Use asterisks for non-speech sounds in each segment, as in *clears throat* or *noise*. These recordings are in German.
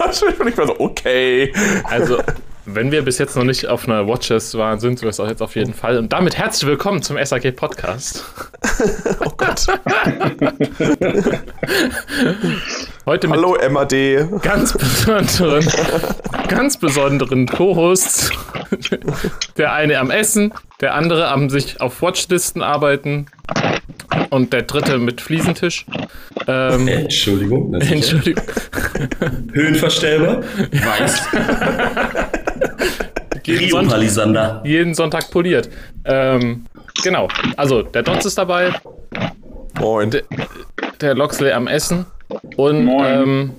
Und ich war so, okay. Also, wenn wir bis jetzt noch nicht auf einer Watches waren, sind wir es auch jetzt auf jeden Fall. Und damit herzlich willkommen zum SAG Podcast. *laughs* Oh Gott. *laughs* Heute mit Hallo MAD. ganz besonderen, ganz besonderen Co-Hosts. Der eine am Essen, der andere am sich auf Watchlisten arbeiten und der dritte mit Fliesentisch. Ähm, Entschuldigung. das ist Entschuldigung. Höhenverstellbar. Weiß. Jeden Sonntag, jeden Sonntag poliert. Ähm, genau. Also, der Dotz ist dabei, Moin. der Loxley am Essen und Moin. ähm,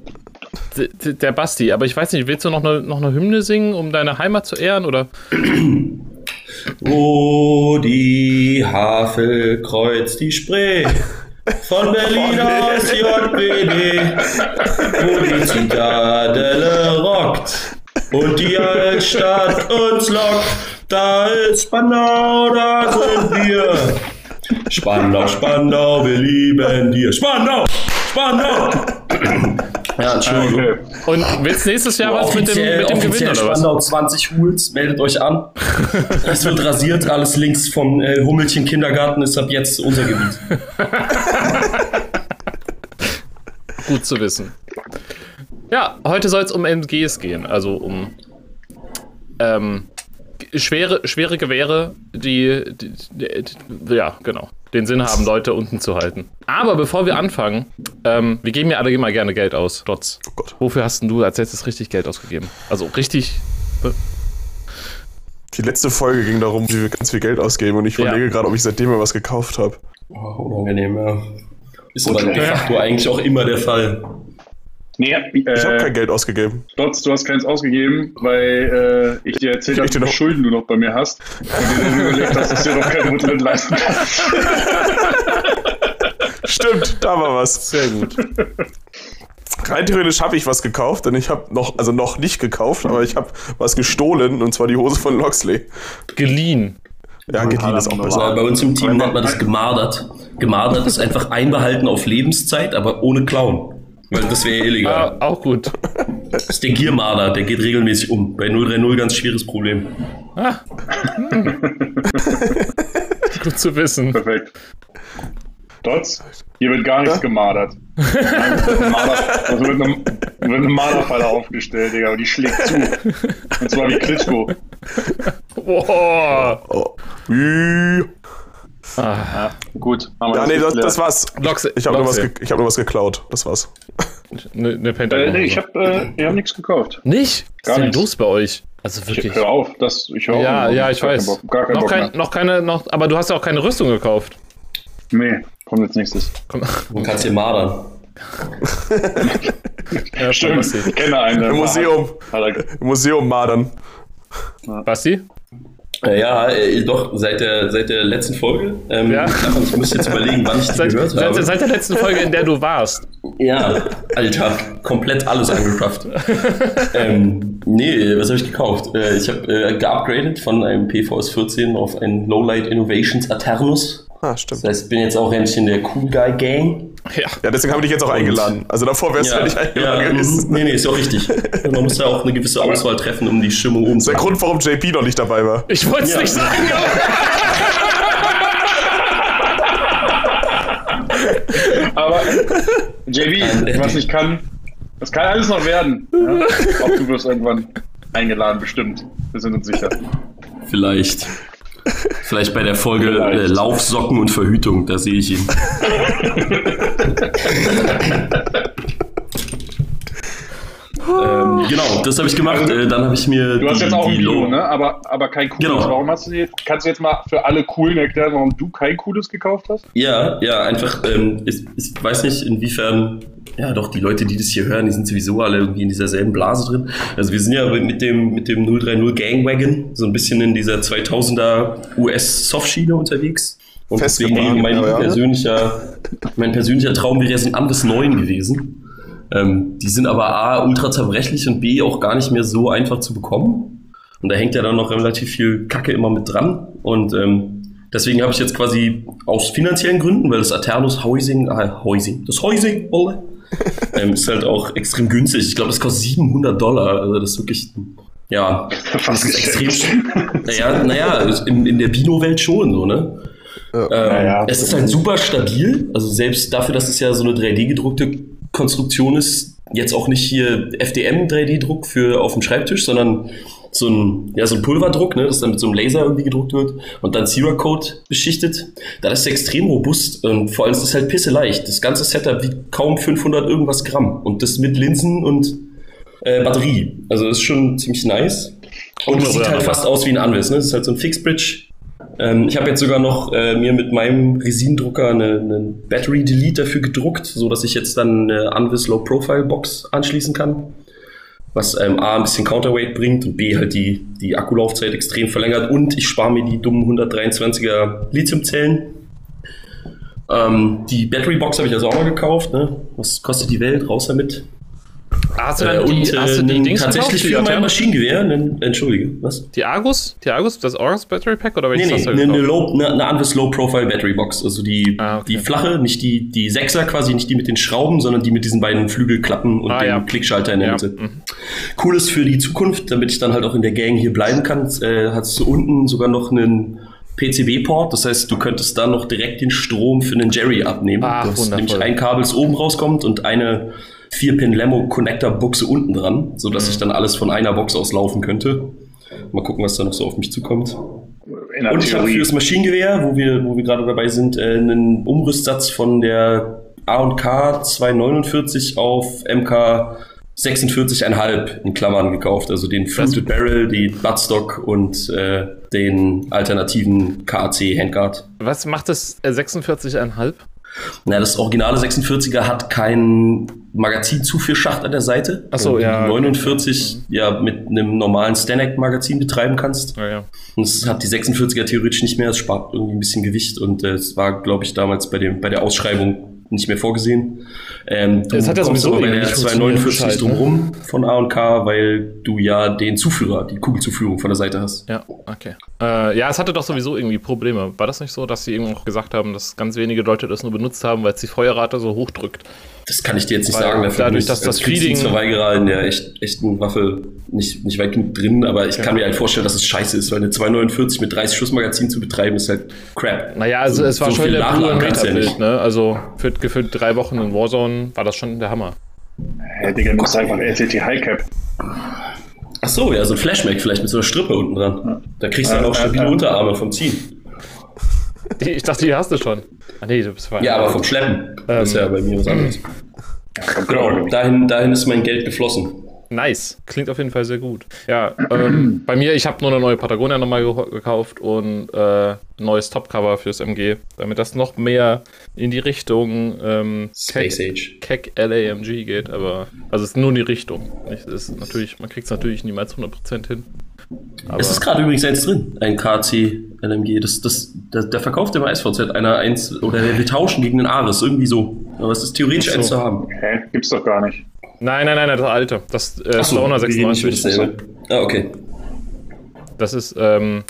der Basti. Aber ich weiß nicht, willst du noch eine, noch eine Hymne singen, um deine Heimat zu ehren? Oder? *clears throat* Wo die Havel kreuzt die Spree. *laughs* Von Berlin aus JBD, wo die Zitadelle rockt und die Altstadt uns lockt. Da ist Spandau, da sind wir. Spandau, Spandau, wir lieben dir. Spandau, Spandau. Ja, Entschuldigung. Okay. Und willst nächstes Jahr was mit dem, mit dem Gewinn oder was? Spandau 20 Hools, meldet euch an. Es wird rasiert, alles links vom äh, Hummelchen Kindergarten ist ab jetzt unser Gebiet. *laughs* Gut zu wissen. Ja, heute soll es um MGs gehen, also um ähm, schwere, schwere Gewehre, die, die, die, die, ja, genau, den Sinn haben, Leute unten zu halten. Aber bevor wir anfangen, ähm, wir geben ja alle immer gerne Geld aus, Trotz. Oh Gott. Wofür hast denn du als letztes richtig Geld ausgegeben? Also richtig. Die letzte Folge ging darum, wie wir ganz viel Geld ausgeben und ich Ja. überlege gerade, ob ich seitdem mal was gekauft habe. Oh, unangenehm, ja. Ist aber de facto eigentlich auch immer der Fall. Nee, Ich habe äh, kein Geld ausgegeben. Dotz, du hast keins ausgegeben, weil äh, ich dir erzählt Ich habe, wie viele noch- Schulden du noch bei mir hast. Und dir dann überlegt hast, dass du dir noch keine Rücktritt leisten kannst. *laughs* Stimmt, da war was. Sehr gut. Rein theoretisch habe ich was gekauft, denn ich habe noch, also noch nicht gekauft, aber ich habe was gestohlen und zwar die Hose von Loxley. Geliehen. Ja, geliehen ist auch besser. bei uns im Team nennt man das gemardert. Gemardert ist einfach einbehalten auf Lebenszeit, aber ohne Klauen. Weil das wäre illegal. Ah, auch gut. Das ist der Giermarder, der geht regelmäßig um. Bei 030 ganz schweres Problem. Ah. gut zu wissen. Perfekt. Dotz, hier wird gar nichts gemadert. Nein, es wird ein Marder- Also wird eine, wird eine Marderfalle aufgestellt, Digga, und die schlägt zu. Und zwar wie Klitschko. Boah. Oh. Ah, Gut, haben wir Ja, nee, das, das war's. Loxley. Ich habe nur, was ich hab nur was geklaut. Das war's. Ne, ne Pentagon. Äh, nee, ich habe äh, wir haben nichts gekauft. Nicht? Was Gar ist denn nichts. los bei euch? Also Ich, wirklich. hör auf, das, ich höre Ja, auf. ja, ich weiß. Bock, gar keinen noch, Bock kein, mehr. noch keine, noch, aber du hast ja auch keine Rüstung gekauft. Nee, kommt jetzt nächstes. Komm, Du kannst hier madern. *laughs* ja, Stimmt, ich kenne einen. Im Museum. Im Museum madern. Basti? Äh, Ja, äh, doch, seit der, seit der letzten Folge. Ähm, Ja. Ich muss jetzt überlegen, wann ich die *laughs* Seit, gehört habe. seit, seit der letzten Folge, in der du warst. Ja, Alter, komplett alles angeschafft. *laughs* ähm, nee, was habe ich gekauft? Äh, ich habe äh, geupgradet von einem PVS 14 auf einen Lowlight Innovations Aternus. Ah, stimmt. Das heißt, ich bin jetzt auch endlich in der Cool Guy Gang. Ja. Ja, deswegen habe ich dich jetzt auch eingeladen. Also davor wärst du ja nicht eingeladen ja, gewesen. mhm. nee, nee, ist auch richtig. Man muss ja auch eine gewisse Auswahl treffen, um die Stimmung Das ist der umzusetzen. Grund, warum JP noch nicht dabei war. Ich wollte es Ja. nicht sagen. aber JB, was ich kann, das kann alles noch werden. Ja? Auch du wirst irgendwann eingeladen, bestimmt. Wir sind uns sicher. Vielleicht. Vielleicht bei der Folge äh. Laufsocken und Verhütung, da sehe ich ihn. ähm, genau, das habe ich gemacht. Äh, dann habe ich mir. Du hast die, jetzt auch ein Blue, ne? aber, aber kein cooles. Genau. Warum hast du jetzt, kannst du jetzt mal für alle Coolen erklären, warum du kein cooles gekauft hast? Ja, ja, einfach, ähm, ich, ich weiß nicht, inwiefern, ja doch, die Leute, die das hier hören, die sind sowieso alle irgendwie in dieser selben Blase drin. Also wir sind ja mit dem, mit dem 030 Gangwagon so ein bisschen in dieser 2000er US-Softschiene unterwegs. Und deswegen mein ja, ja. persönlicher, mein persönlicher Traum wäre so ein anderes 9 gewesen. Ähm, die sind aber A, ultra zerbrechlich und B, auch gar nicht mehr so einfach zu bekommen. Und da hängt ja dann noch relativ viel Kacke immer mit dran. Und ähm, deswegen habe ich jetzt quasi aus finanziellen Gründen, weil das Aternus Housing, äh, Housing, das Housing, Olle, *laughs* ähm, ist halt auch extrem günstig. Ich glaube, das kostet 700 Dollar. Also das ist wirklich, ja, *laughs* das ist extrem. Naja, naja, in, in der Bino-Welt schon so, ne? Ähm, Naja. Es ist halt super stabil. Also selbst dafür, dass es ja so eine 3D-gedruckte Konstruktion ist, jetzt auch nicht hier FDM 3D-Druck für auf dem Schreibtisch, sondern so ein, ja, so ein Pulverdruck, ne, das dann mit so einem Laser irgendwie gedruckt wird und dann Cerakote beschichtet. Da ist es extrem robust und vor allem ist es halt pisseleicht. Das ganze Setup wiegt kaum 500 irgendwas Gramm und das mit Linsen und äh, Batterie. Also das ist schon ziemlich nice. Und es sieht halt fast aus wie ein Anwes, ne? Das ist halt so ein Fixbridge. Ähm, ich habe jetzt sogar noch äh, mir mit meinem Resin-Drucker eine, eine Battery Delete dafür gedruckt, so dass ich jetzt dann eine Anvis Low Profile Box anschließen kann. Was ähm, A ein bisschen Counterweight bringt und B halt die, die Akkulaufzeit extrem verlängert und ich spare mir die dummen 123er Lithiumzellen. Ähm, die Battery Box habe ich also auch mal gekauft. Ne? Was kostet die Welt? Raus damit. Hast du Äh, dann die, und hast äh, du die Dings tatsächlich für die mein Maschinengewehr. einen- Entschuldige, was? Die Argus? Die Argus? Das Argus Battery Pack oder Nee, welches nee, hast du eine, low, eine, eine Anvis Low Profile Battery Box. Also die, Ah, okay. die flache, nicht die, die Sechser quasi, nicht die mit den Schrauben, sondern die mit diesen beiden Flügelklappen und Ah, dem ja. Klickschalter in der Ja, Mitte. mhm. Cool ist für die Zukunft, damit ich dann halt auch in der Gang hier bleiben kann, äh, hat es unten sogar noch einen PCB-Port. Das heißt, du könntest da noch direkt den Strom für einen Jerry abnehmen. Ach, du hast wundervoll. nämlich ein Kabel, oben rauskommt und eine 4-Pin-Lemo-Connector-Buchse unten dran, sodass Mhm. ich dann alles von einer Box aus laufen könnte. Mal gucken, was da noch so auf mich zukommt. Und ich habe für das Maschinengewehr, wo wir, wo wir gerade dabei sind, äh, einen Umrüstsatz von der A&K 249 auf MK 46,5 in Klammern gekauft. Also den Fluted Barrel, die Buttstock und äh, den alternativen KAC Handguard. Was macht das äh, 46,5? Na, das originale 46er hat keinen Magazinzuführschacht an der Seite. Ach so, Und ja. Die 49 ja mit einem normalen Stanek-Magazin betreiben kannst. Ja, ja. Und es hat die 46er theoretisch nicht mehr, es spart irgendwie ein bisschen Gewicht und äh, es war, glaube ich, damals bei, dem, bei der Ausschreibung nicht mehr vorgesehen. Ähm, du Es hat ja sowieso aber bei der nicht funktioniert, 249 Bescheid, drum ne? von A und K, weil du ja den Zuführer, die Kugelzuführung von der Seite hast. Ja, okay. Äh, ja, es hatte doch sowieso irgendwie Probleme. War das nicht so, dass sie irgendwie auch gesagt haben, dass ganz wenige Leute das nur benutzt haben, weil es die Feuerrate so hoch drückt? Das kann ich dir jetzt nicht Weil sagen. Dafür dadurch, dass das als Kriegsdienstverweigerer in der echt, echten Waffe nicht, nicht weit genug drin, aber ich kann mir halt vorstellen, dass es scheiße ist, weil eine 249 mit 30 Schussmagazin zu betreiben ist halt crap. Naja, also So- es war so schon der du ja ne? Also für gefühlt drei Wochen in Warzone war das schon der Hammer. Hey, Digga, nimmst einfach LCT Highcap. Ach so, ja, so ein Flashback vielleicht mit so einer Strippe unten dran. Da kriegst du dann Ja, auch ja, stabile ja. Unterarme vom Ziehen. Die, *laughs* ich dachte, die hast du schon. Ah nee, du bist Ja, aber vom Schleppen. Das ist ja bei mir was anderes. Genau, dahin, dahin ist mein Geld geflossen. Nice. Klingt auf jeden Fall sehr gut. Ja, ähm, *clears throat* bei mir, ich habe nur eine neue Patagonia nochmal ge gekauft und äh, ein neues Topcover fürs MG, damit das noch mehr in die Richtung ähm, Space Age. Keck LAMG geht, aber also es ist nur in die Richtung. Es ist natürlich, man kriegt es natürlich niemals 100% hin. Aber Es ist gerade übrigens eins drin, ein KC LMG. Das, das, der, der verkauft immer SVZ einer eins oder der will tauschen gegen den Ares, irgendwie so. Aber es ist theoretisch so. eins zu haben. Hä? Gibt's doch gar nicht. nein, nein, nein, das alte. Das äh, Ach so, Stoner die nicht mit 96. dasselbe. Ah, okay. Das ist, ähm,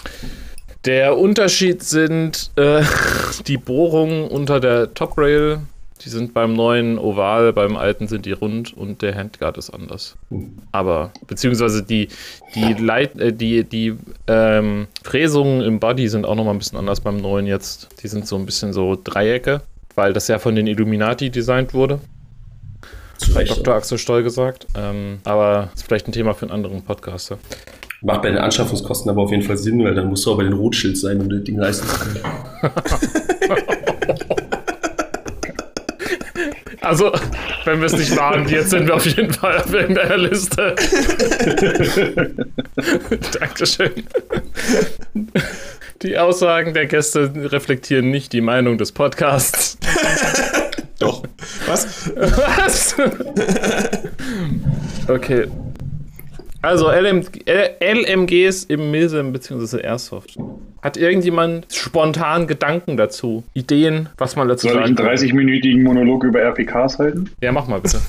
der Unterschied sind äh, *laughs* die Bohrungen unter der Top Rail. Die sind beim neuen oval, beim alten sind die rund und der Handguard ist anders. Aber, beziehungsweise die, die, Leit, äh, die, die ähm, Fräsungen im Body sind auch nochmal ein bisschen anders beim neuen jetzt. Die sind so ein bisschen so Dreiecke, weil das ja von den Illuminati designt wurde. Hat. Dr. Axel Stoll gesagt. Ähm, aber ist vielleicht ein Thema für einen anderen Podcaster. Macht bei den Anschaffungskosten aber auf jeden Fall Sinn, weil dann musst du auch bei den Rothschild sein, um das Ding leisten zu können. *laughs* Also, wenn wir es nicht waren, jetzt sind wir auf jeden Fall auf irgendeiner Liste. *laughs* Dankeschön. Die Aussagen der Gäste reflektieren nicht die Meinung des Podcasts. Doch. Was? Was? okay. Also LM, LMGs im Milsim bzw. Airsoft. Hat irgendjemand spontan Gedanken dazu? Ideen, was man dazu Soll ich einen sagen kann? 30-minütigen Monolog über RPKs halten? Ja, mach mal bitte.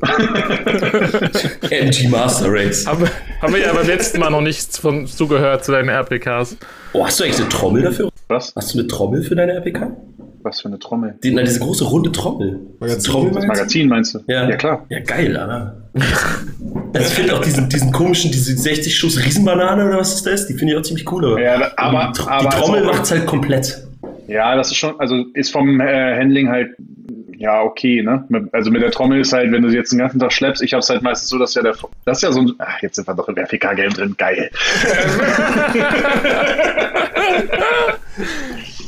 *laughs* MG Master Race. Haben, haben wir ja beim letzten Mal noch nichts von zugehört zu deinen RPKs. Oh, hast du eigentlich eine Trommel dafür? Was? Hast du eine Trommel für deine RPK? Was für eine Trommel? Die, na, diese große runde Trommel. Magazin. Das Magazin meinst du? Ja. ja klar. Ja, geil, Alter. Also ich finde auch diesen, diesen komischen, diese 60 Schuss Riesenbanane oder was ist das? Die finde ich auch ziemlich cool. Aber, Ja, aber- die, aber die Trommel also- macht's halt komplett. Ja, das ist schon, also ist vom äh, Handling halt, ja, okay, ne? Also mit der Trommel ist halt, wenn du sie jetzt den ganzen Tag schleppst, ich hab's halt meistens so, dass ja der, das ist ja so ein, ach, jetzt sind wir doch im FK-Game drin, geil. *laughs* *laughs*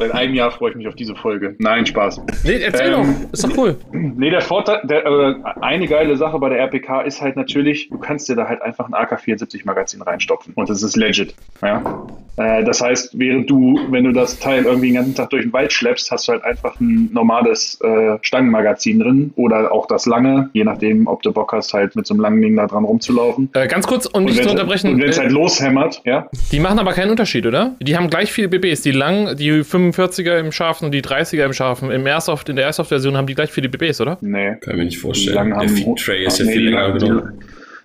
Seit einem Jahr freue ich mich auf diese Folge. Nein, Spaß. Nee, erzähl Ähm, doch. Ist doch cool. Nee, der Vorteil, der, äh, eine geile Sache bei der RPK ist halt natürlich, du kannst dir da halt einfach ein AK-74-Magazin reinstopfen und das ist legit. Ja? Äh, das heißt, während du, wenn du das Teil irgendwie den ganzen Tag durch den Wald schleppst, hast du halt einfach ein normales äh, Stangenmagazin drin oder auch das lange, je nachdem, ob du Bock hast, halt mit so einem langen Ding da dran rumzulaufen. Äh, ganz kurz, um Und dich zu unterbrechen. Und wenn es äh, halt loshämmert, ja, Die machen aber keinen Unterschied, oder? Die haben gleich viele BBs. Die lang, die 45er im Scharfen und die 30er im Scharfen. Im Airsoft, in der Airsoft-Version haben die gleich viele BBs, oder? nee. Kann ich mir nicht vorstellen. Der Feed-Tray ist ja nee, viel länger genommen.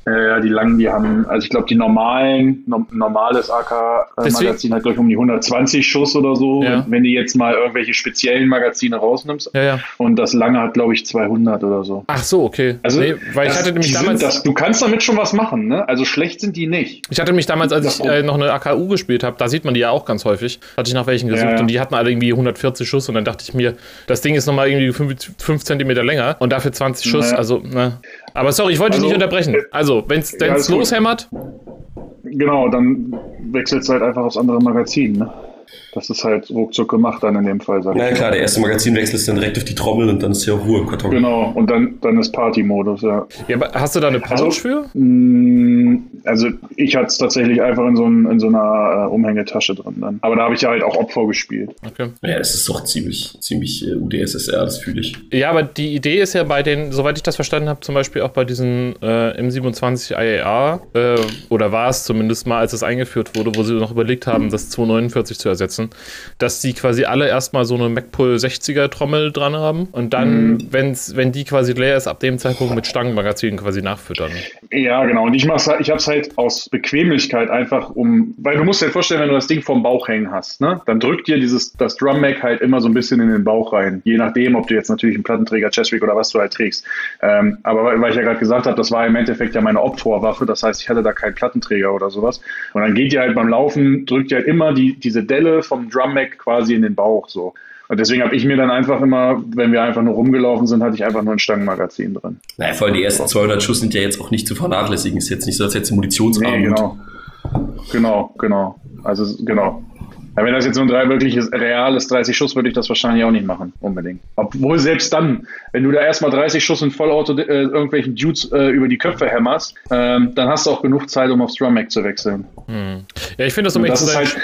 Äh, ja, die langen, die haben, also ich glaube, die normalen, no, normales AK-Magazin hat, glaube ich, um die 120 Schuss oder so. Ja. Wenn, du jetzt mal irgendwelche speziellen Magazine rausnimmst. Ja, ja. Und das lange hat, glaube ich, 200 oder so. Ach so, okay. Also, nee, weil ich das, hatte nämlich damals. Das, du kannst damit schon was machen, ne? Also schlecht sind die nicht. Ich hatte mich damals, als ich äh, noch eine AKU gespielt habe, da sieht man die ja auch ganz häufig, hatte ich nach welchen gesucht Ja, und die hatten alle irgendwie 140 Schuss und dann dachte ich mir, das Ding ist nochmal irgendwie 5 cm länger und dafür 20 Schuss, also, ne. Aber sorry, ich wollte dich Also, nicht unterbrechen. äh, Also, wenn es ja, loshämmert, Genau, dann wechselst du halt einfach aufs andere Magazin, ne? Das ist halt ruckzuck gemacht dann in dem Fall, sag ich. Na ja, klar, der erste Magazinwechsel ist dann direkt auf die Trommel und dann ist ja Ruhe im Karton. Genau, und dann, dann ist Party-Modus, ja. ja, aber hast du da eine Pouch Also- für? Mm, Also ich hatte es tatsächlich einfach in so, in so einer äh, Umhängetasche drin dann. Aber da habe ich ja halt auch Opfer gespielt. Okay. Ja, das ist doch ziemlich, ziemlich äh, UdSSR, das fühle ich. Ja, aber die Idee ist ja bei den, soweit ich das verstanden habe, zum Beispiel auch bei diesen äh, M27 IAA, äh, oder war es zumindest mal, als es eingeführt wurde, wo sie noch überlegt haben, das 249 zu ersetzen, dass die quasi alle erstmal so eine MacPool 60er Trommel dran haben und dann, wenn's, wenn die quasi leer ist, ab dem Zeitpunkt mit Stangenmagazinen quasi nachfüttern. Ja, genau. Und ich mach's halt, ich habe es halt aus Bequemlichkeit einfach um, weil du musst dir vorstellen, wenn du das Ding vom Bauch hängen hast, ne, dann drückt dir dieses das Drum Mag halt immer so ein bisschen in den Bauch rein, je nachdem, ob du jetzt natürlich einen Plattenträger, Chestrig oder was du halt trägst. Ähm, aber weil, ich ja gerade gesagt habe, das war im Endeffekt ja meine Obvorwaffe, das heißt, ich hatte da keinen Plattenträger oder sowas. Und dann geht ihr halt beim Laufen, drückt ihr halt immer die diese Delle vom Drum Mag quasi in den Bauch so. Und deswegen habe ich mir dann einfach immer, wenn wir einfach nur rumgelaufen sind, hatte ich einfach nur ein Stangenmagazin drin. Naja, vor allem die ersten 200 Schuss sind ja jetzt auch nicht zu vernachlässigen. Ist jetzt nicht so, als hätte Munitionsarmut. Nee, genau. Genau, genau. Also genau. Ja, wenn das jetzt so ein drei wirkliches reales 30 Schuss, würde ich das wahrscheinlich auch nicht machen, unbedingt. Obwohl selbst dann, wenn du da erstmal 30 Schuss in Vollauto äh, irgendwelchen Dudes äh, über die Köpfe hämmerst, ähm, dann hast du auch genug Zeit, um aufs Drum Mag zu wechseln. Ja, ich finde das, um das zu sein, halt,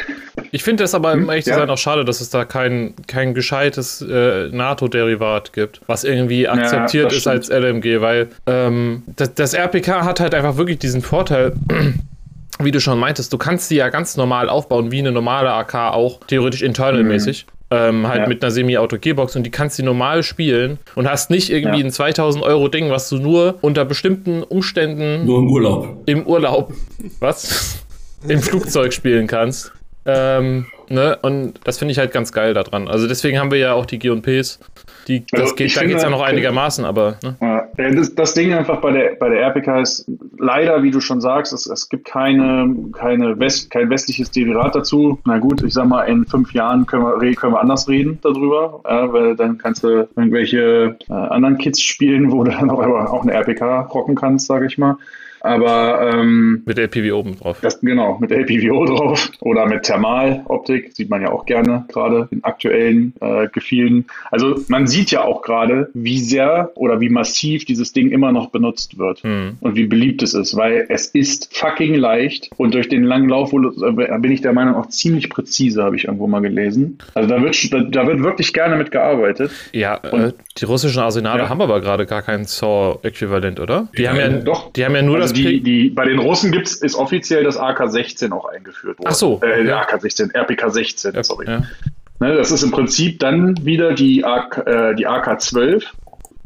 ich finde das aber, um ehrlich zu Ja. sein, auch schade, dass es da kein, kein gescheites äh, NATO-Derivat gibt, was irgendwie akzeptiert das ist als LMG, weil ähm, das, das RPK hat halt einfach wirklich diesen Vorteil, *clears throat* wie du schon meintest, du kannst die ja ganz normal aufbauen, wie eine normale AK auch, theoretisch internalmäßig. Ähm, halt Ja. mit einer Semi-Auto-Gearbox und die kannst du normal spielen und hast nicht irgendwie Ja. ein 2000 Euro Ding, was du nur unter bestimmten Umständen Nur im Urlaub. im Urlaub, was? *laughs* Im Flugzeug spielen kannst. Ähm, ne? Und das finde ich halt ganz geil daran. Also deswegen haben wir ja auch die G&Ps. Die, das Also geht, da geht es ja noch äh, einigermaßen, aber ne? Ja, das, das Ding einfach bei der, bei der RPK ist leider, wie du schon sagst, es, es gibt keine, keine West, kein westliches Derivat dazu. Na gut, ich sag mal, in fünf Jahren können wir, können wir anders reden darüber, ja, weil dann kannst du irgendwelche äh, anderen Kids spielen, wo du dann auch, auch eine RPK rocken kannst, sage ich mal. Aber ähm, mit der LPV oben drauf. das, genau, mit LPVO *laughs* drauf oder mit Thermaloptik, sieht man ja auch gerne gerade in aktuellen äh, Gefielen. Also man sieht ja auch gerade, wie sehr oder wie massiv dieses Ding immer noch benutzt wird Hm. und wie beliebt es ist, weil es ist fucking leicht und durch den langen Lauf äh, bin ich der Meinung auch ziemlich präzise, habe ich irgendwo mal gelesen. Also da wird, da, wird wirklich gerne mit gearbeitet. Ja, äh, die russischen Arsenale Ja. haben aber gerade gar kein SAW-Äquivalent, oder? Die haben ja, Doch. die haben ja nur also das die, P die, bei den Russen gibt's, ist offiziell das AK-16 auch eingeführt worden. Ach so. Äh, Ja. AK-16, RPK-16, sorry. ja. Ne, das ist im Prinzip dann wieder die, AK, äh, die AK-12,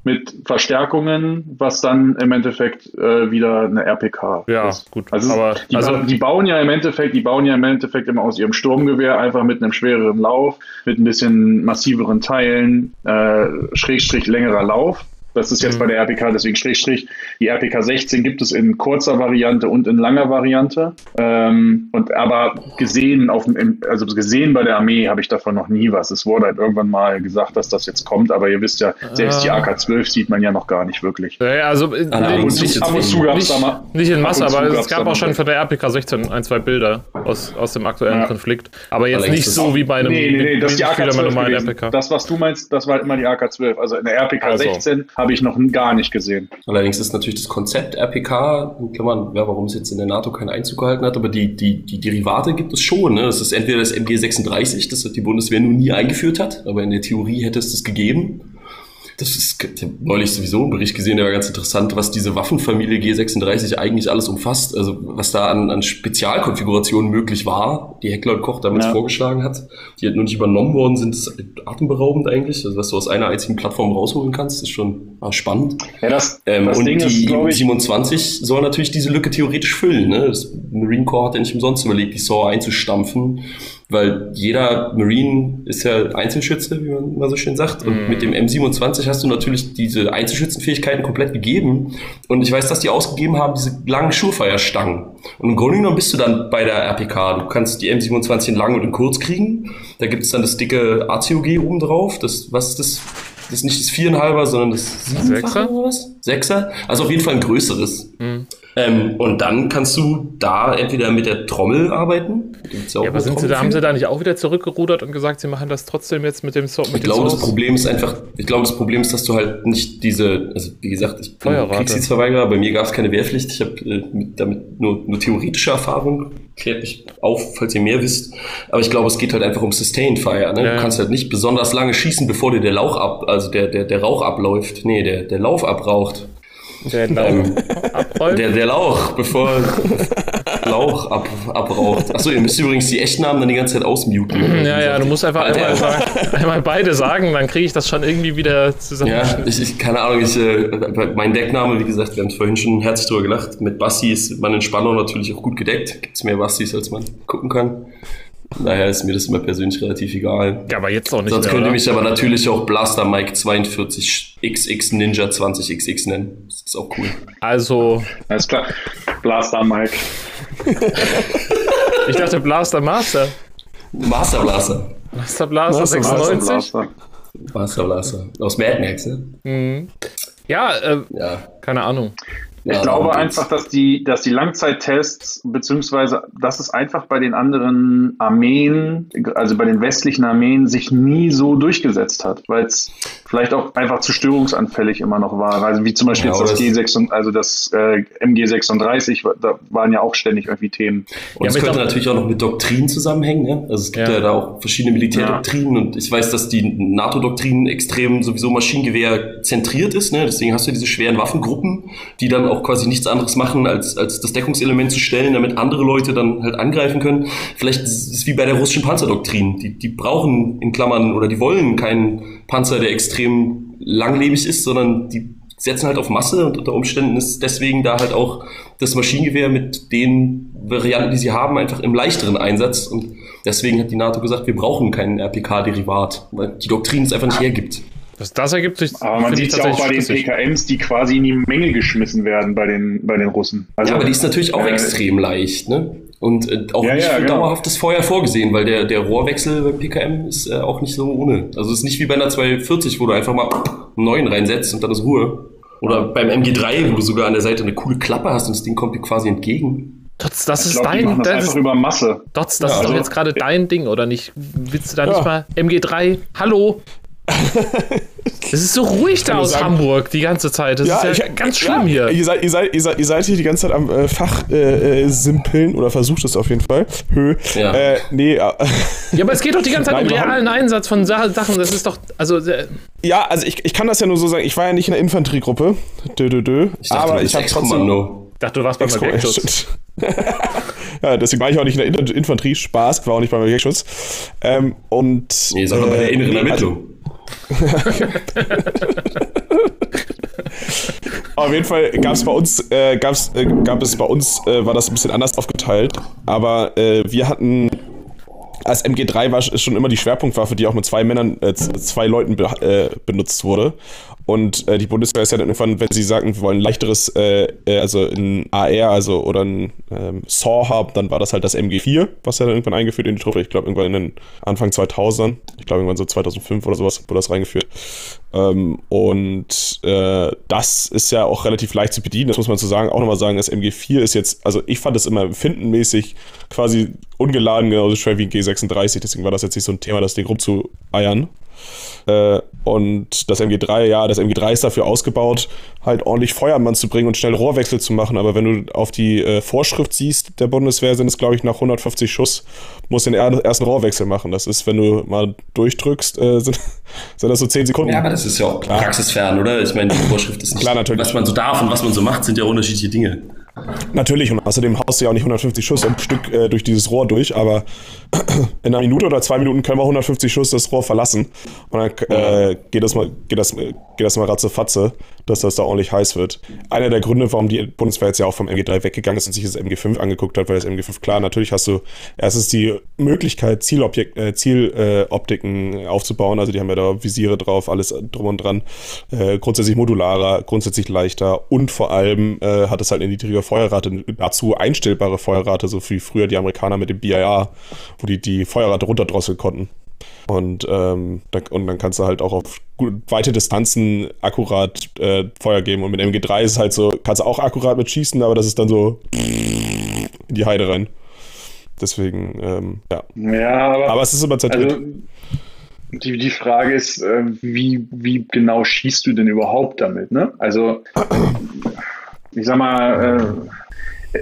mit Verstärkungen, was dann im Endeffekt äh, wieder eine RPK Ja, ist. gut. Also, Aber- die, also- die bauen ja im Endeffekt, die bauen ja im Endeffekt immer aus ihrem Sturmgewehr einfach mit einem schwereren Lauf, mit ein bisschen massiveren Teilen, äh, Schrägstrich längerer Lauf. Das ist jetzt Mhm. bei der RPK, deswegen Schrägstrich. Die RPK 16 gibt es in kurzer Variante und in langer Variante. Ähm, und aber gesehen auf also gesehen bei der Armee habe ich davon noch nie was. Es wurde halt irgendwann mal gesagt, dass das jetzt kommt, aber ihr wisst ja, selbst die Ah. AK-12 sieht man ja noch gar nicht wirklich. Also äh, Ab und zu- nicht, ab und zu gab's nicht, da mal- nicht in Masse, aber es gab auch schon von der RPK 16 ein, zwei Bilder aus, aus dem aktuellen Ja. Konflikt. Aber jetzt Allerdings nicht so wie bei einem Nee, nee, nee, das ist die Mitspieler AK-12 meiner normalen gewesen. RPK. Das, was du meinst, das war halt immer die AK-12. Also in der RPK Also. 16 habe ich noch gar nicht gesehen. Allerdings ist natürlich das Konzept RPK, in Klammern, ja, warum es jetzt in der NATO keinen Einzug gehalten hat, aber die, die, die Derivate gibt es schon. Ne? Ist entweder das MG36, das die Bundeswehr nun nie eingeführt hat, aber in der Theorie hätte es das gegeben. Das ist, ich habe neulich sowieso einen Bericht gesehen, der war ganz interessant, was diese Waffenfamilie G36 eigentlich alles umfasst. Also was da an, an Spezialkonfigurationen möglich war, die Heckler und Koch damals Ja. vorgeschlagen hat, die halt nur nicht übernommen worden sind, ist atemberaubend eigentlich. Also was du aus einer einzigen Plattform rausholen kannst, ist schon ah, spannend. Ja, das, Ähm, das und Ding die ist, glaube ich, 27 soll natürlich diese Lücke theoretisch füllen. Ne? Das Marine Corps hat ja nicht umsonst überlegt, die SAW einzustampfen, weil jeder Marine ist ja Einzelschütze, wie man immer so schön sagt. Und mit dem M27 hast du natürlich diese Einzelschützenfähigkeiten komplett gegeben. Und ich weiß, dass die ausgegeben haben, diese langen Schurfeierstangen. Und im Grunde genommen bist du dann bei der RPK. Du kannst die M27 in lang und in kurz kriegen. Da gibt es dann das dicke ACOG oben drauf. Das, was ist das? Das ist nicht das viereinhalber, sondern das siebenfache Sechser? oder was? Sechser? Also auf jeden Fall ein größeres. Ähm, und dann kannst du da entweder mit der Trommel arbeiten. Ja, aber sind sie da, haben sie da nicht auch wieder zurückgerudert und gesagt, sie machen das trotzdem jetzt mit dem so mit Ich glaube, das? Problem ist einfach, ich glaube, das Problem ist, dass du halt nicht diese, also wie gesagt, ich bin. Kriegsdienstverweigerer, bei mir gab es keine Wehrpflicht, ich habe äh, mit, damit nur, nur theoretische Erfahrung, klärt mich auf, falls ihr mehr wisst, aber ich glaube, es geht halt einfach um Sustained Fire, ne? Ja. Du kannst halt nicht besonders lange schießen, bevor dir der Lauch ab, also der, der, der Rauch abläuft, nee, der, der Lauf abraucht. Der Lauch Ähm. Der, der Lauch, bevor Lauch ab, abraucht. Achso, ihr müsst übrigens die echten Namen dann die ganze Zeit ausmuten. ja, ja, du musst einfach einmal, sagen, einmal beide sagen, dann kriege ich das schon irgendwie wieder zusammen. Ja, ich, ich keine Ahnung, ich, äh, mein Deckname, wie gesagt, wir haben es vorhin schon herzlich drüber gelacht. Mit Basti ist man in Spannung natürlich auch gut gedeckt. Gibt es mehr Bastis, als man gucken kann. Daher ist mir das immer persönlich relativ egal. Ja, aber jetzt auch nicht Sonst mehr, könnt ihr oder? mich aber natürlich auch Blaster Mike 42XX Ninja 20XX nennen. Das ist auch cool. Also, alles klar. Blaster Mike. *laughs* ich dachte Blaster Master. Master Blaster. Master Blaster Master, Master 96. Blaster. Master Blaster. Aus Mad Max, ne? Ja, äh, Ja. keine Ahnung. Ich Ja, glaube einfach, dass die, dass die Langzeittests, beziehungsweise dass es einfach bei den anderen Armeen, also bei den westlichen Armeen, sich nie so durchgesetzt hat, weil es vielleicht auch einfach zu störungsanfällig immer noch war. Also wie zum Beispiel Ja, jetzt das oder es- G6, und- also das äh, MG36, da waren ja auch ständig irgendwie Themen. Und Ja, ich könnte glaub- natürlich auch noch mit Doktrinen zusammenhängen. Ne? Also es gibt ja. Ja. da auch verschiedene Militärdoktrinen und ich weiß, dass die NATO-Doktrin extrem sowieso Maschinengewehr zentriert ist. Ne? Deswegen hast du diese schweren Waffengruppen, die dann auch quasi nichts anderes machen, als, als das Deckungselement zu stellen, damit andere Leute dann halt angreifen können. Vielleicht ist es wie bei der russischen Panzerdoktrin. Die, die brauchen in Klammern oder die wollen keinen Panzer, der extrem langlebig ist, sondern die setzen halt auf Masse und unter Umständen ist deswegen da halt auch das Maschinengewehr mit den Varianten, die sie haben, einfach im leichteren Einsatz. Und deswegen hat die NATO gesagt, wir brauchen keinen RPK-Derivat, weil die Doktrin es einfach nicht hergibt. Das, das ergibt sich. Aber man sieht es ja auch bei den. PKMs, die quasi in die Menge geschmissen werden bei den, bei den Russen. Also, Ja, aber die ist natürlich auch äh, extrem leicht, ne? Und äh, auch Ja, nicht ja, für genau. dauerhaftes Feuer vorgesehen, weil der, der Rohrwechsel beim PKM ist äh, auch nicht so ohne. Also es ist nicht wie bei einer 240, wo du einfach mal einen neuen reinsetzt und dann ist Ruhe. Oder beim MG3, wo du sogar an der Seite eine coole Klappe hast und das Ding kommt dir quasi entgegen. Dots, das Ich ist machen dein. das Das einfach ist, über Masse. Dots, das Ja, ist doch also- jetzt gerade dein Ding, oder nicht? Willst du da Ja. nicht mal MG3? Hallo? *laughs* Es ist so ruhig da aus sagen- Hamburg die ganze Zeit. Das ist ja ganz schlimm ja, hier. Ihr seid, ihr, seid, ihr, seid, ihr seid hier die ganze Zeit am äh, Fach äh, äh, simpeln oder versucht es auf jeden Fall. Hö. Ja. Äh, nee, äh, Ja, aber es geht doch die ganze Zeit *laughs* Nein, um wir haben- realen Einsatz von Sa Sachen. Das ist doch, also, äh, ja, also ich, ich kann das ja nur so sagen, ich war ja nicht in der Infanteriegruppe. Dö, dö, dö. Ich dachte, aber du ich habe trotzdem. Ich dachte, du warst beim ja, Objektschutz. *laughs* ja, deswegen war ich auch nicht in der In- Infanterie. Spaß, war auch nicht beim Objektschutz. Ähm, und. Nee, sondern bei der inneren nee, also- Ermittlung. *laughs* Auf jeden Fall gab es bei uns, äh, gab's, äh, gab es bei uns, äh, war das ein bisschen anders aufgeteilt. Aber äh, wir hatten als MG3 war schon immer die Schwerpunktwaffe, die auch mit zwei Männern, äh, zwei Leuten be äh, benutzt wurde. Und äh, die Bundeswehr ist ja dann irgendwann, wenn sie sagen, wir wollen ein leichteres, äh, äh, also ein AR, also oder ein ähm, SAW haben, dann war das halt das MG4, was ja dann irgendwann eingeführt in die Truppe. Ich glaube irgendwann in den Anfang 2000ern. Ich glaube irgendwann so 2005 oder sowas wurde das reingeführt. Ähm, und äh, das ist ja auch relativ leicht zu bedienen. Das muss man zu sagen, auch nochmal sagen, das MG4 ist jetzt, also ich fand es immer empfindenmäßig quasi ungeladen genauso schwer wie ein G36. Deswegen war das jetzt nicht so ein Thema, das Ding rumzueiern. Äh, und das MG3, ja, das MG3 ist dafür ausgebaut, halt ordentlich Feuermann zu bringen und schnell Rohrwechsel zu machen. Aber wenn du auf die äh, Vorschrift siehst der Bundeswehr, sind es, glaube ich, nach 150 Schuss, musst du den er ersten Rohrwechsel machen. Das ist, wenn du mal durchdrückst, äh, *laughs* sind, sind das so 10 Sekunden. Ja, aber das ist ja auch praxisfern, oder? Ich meine, die Vorschrift ist nicht, Klar, natürlich. was man so darf und was man so macht, sind ja unterschiedliche Dinge. Natürlich, und außerdem haust du ja auch nicht 150 Schuss am Stück äh, durch dieses Rohr durch, aber *clears throat* in einer Minute oder zwei Minuten können wir 150 Schuss das Rohr verlassen. Und dann äh, geht das mal, geht das, geht das mal ratzefatze, dass das da ordentlich heiß wird. Einer der Gründe, warum die Bundeswehr jetzt ja auch vom MG3 weggegangen ist und sich das MG5 angeguckt hat, weil das MG5, klar, natürlich hast du erstens die Möglichkeit, Zielobjekt, äh, Zieloptiken aufzubauen. Also die haben ja da Visiere drauf, alles drum und dran. Äh, grundsätzlich modularer, grundsätzlich leichter und vor allem äh, hat es halt eine niedrige Feuerrate, dazu einstellbare Feuerrate, so wie früher die Amerikaner mit dem BIR, wo die die Feuerrate runterdrosseln konnten. Und, ähm, da, und dann kannst du halt auch auf weite Distanzen akkurat äh, Feuer geben. Und mit MG3 ist es halt so, kannst du auch akkurat mit schießen, aber das ist dann so in die Heide rein. Deswegen, ähm, ja. Ja, aber, Aber es ist immer zentriert. also, die, die Frage ist, äh, wie, wie genau schießt du denn überhaupt damit? Ne? Also, ich sag mal, äh,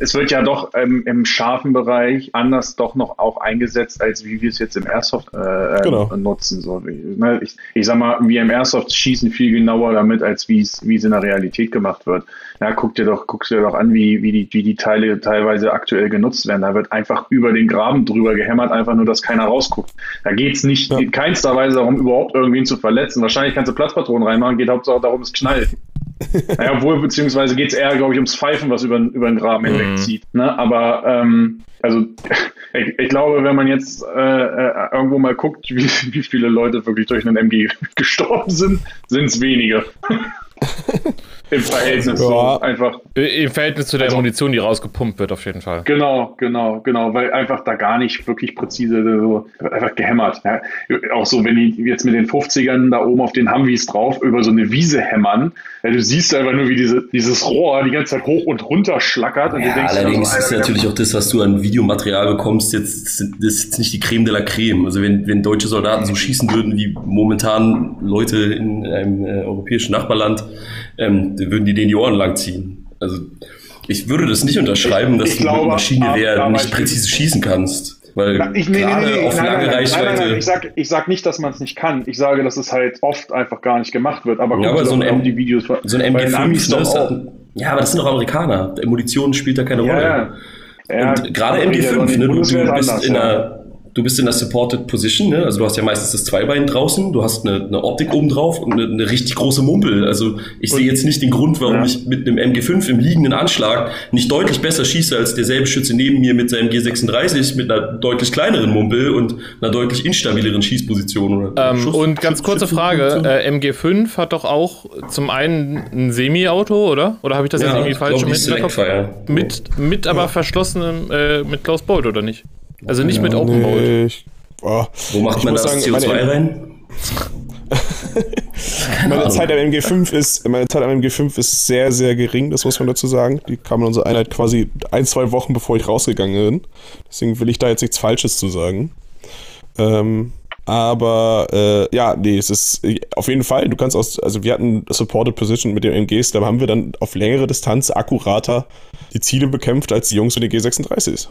es wird ja doch ähm, im scharfen Bereich anders doch noch auch eingesetzt, als wie wir es jetzt im Airsoft äh, Genau. äh, nutzen. So, ne? ich, ich sag mal, wir im Airsoft schießen viel genauer damit, als wie es wie es in der Realität gemacht wird. Ja, guck dir doch, guck dir doch an, wie, wie, die, wie die Teile teilweise aktuell genutzt werden. Da wird einfach über den Graben drüber gehämmert, einfach nur, dass keiner rausguckt. Da geht's nicht Ja. in keinster Weise darum, überhaupt irgendwen zu verletzen. Wahrscheinlich kannst du Platzpatronen reinmachen, geht hauptsächlich darum, es knallt. *laughs* Naja, obwohl, beziehungsweise geht es eher, glaube ich, ums Pfeifen, was über, über den Graben hinwegzieht. Ne? Aber, ähm, also, *laughs* ich, ich glaube, wenn man jetzt äh, äh, irgendwo mal guckt, wie, wie viele Leute wirklich durch einen MG *laughs* gestorben sind, sind es wenige. Im Verhältnis so Ja. einfach. Im Verhältnis zu der Also- Munition, die rausgepumpt wird, auf jeden Fall. Genau, genau, genau, weil einfach da gar nicht wirklich präzise so einfach gehämmert. Ja. Auch so, wenn die jetzt mit den 50ern da oben auf den Humvees drauf über so eine Wiese hämmern, ja, du siehst einfach nur, wie diese, dieses Rohr die ganze Zeit hoch und runter schlackert. Und du Ja, denkst allerdings so, ist Alter, natürlich auch das, was du an Videomaterial bekommst, jetzt das ist jetzt nicht die Creme de la Creme. Also wenn, wenn deutsche Soldaten so schießen würden wie momentan Leute in einem äh, europäischen Nachbarland, ähm, würden die denen die Ohren lang ziehen. Also ich würde das nicht unterschreiben, Ich- dass ich du mit glaube, Maschinengewehr aber- nicht präzise schießen kannst. Weil Na, ich, nee, nee, gerade nee, nee, auf nein, lange nein, Reichweite. Nein, nein, nein. Ich, sag, ich sag nicht, dass man es nicht kann. Ich sage, dass es halt oft einfach gar nicht gemacht wird. Aber, Ja, aber so ein M- die Videos so ein bei den Amis MG5, ne, auch. hat, ja, aber das sind doch Amerikaner. Munition spielt da keine Ja, Rolle. ja. Ja, Und gerade ja, MG5, die ne, du, du, ist bist anders, in einer, du bist in einer Supported Position, ne? also du hast ja meistens das Zweibein draußen, du hast eine, eine Optik oben drauf und eine, eine richtig große Mumpel. Also ich sehe jetzt nicht den Grund, warum Ja. ich mit einem MG5 im liegenden Anschlag nicht deutlich besser schieße als derselbe Schütze neben mir mit seinem G36 mit einer deutlich kleineren Mumpel und einer deutlich instabileren Schießposition. Oder Ähm, Schuss- und ganz kurze Frage: äh, MG5 hat doch auch zum einen ein Semi-Auto, oder? Oder habe ich das jetzt irgendwie falsch glaub. Mit, mit aber verschlossenem, äh, mit Closed Bolt, oder nicht? Also nicht mit Open Bolt. Nee, ich, oh, Wo macht ich man muss das sagen, CO2 meine- rein? *laughs* Meine. Zeit am MG5 ist, meine Zeit am MG5 ist sehr, sehr gering, das muss man dazu sagen. Die kam in unsere Einheit quasi ein, zwei Wochen bevor ich rausgegangen bin. Deswegen will ich da jetzt nichts Falsches zu sagen. Ähm, aber äh, ja, nee, es ist äh, auf jeden Fall, du kannst aus, also wir hatten Supported Position mit den MGs, da haben wir dann auf längere Distanz akkurater die Ziele bekämpft als die Jungs mit den G36s.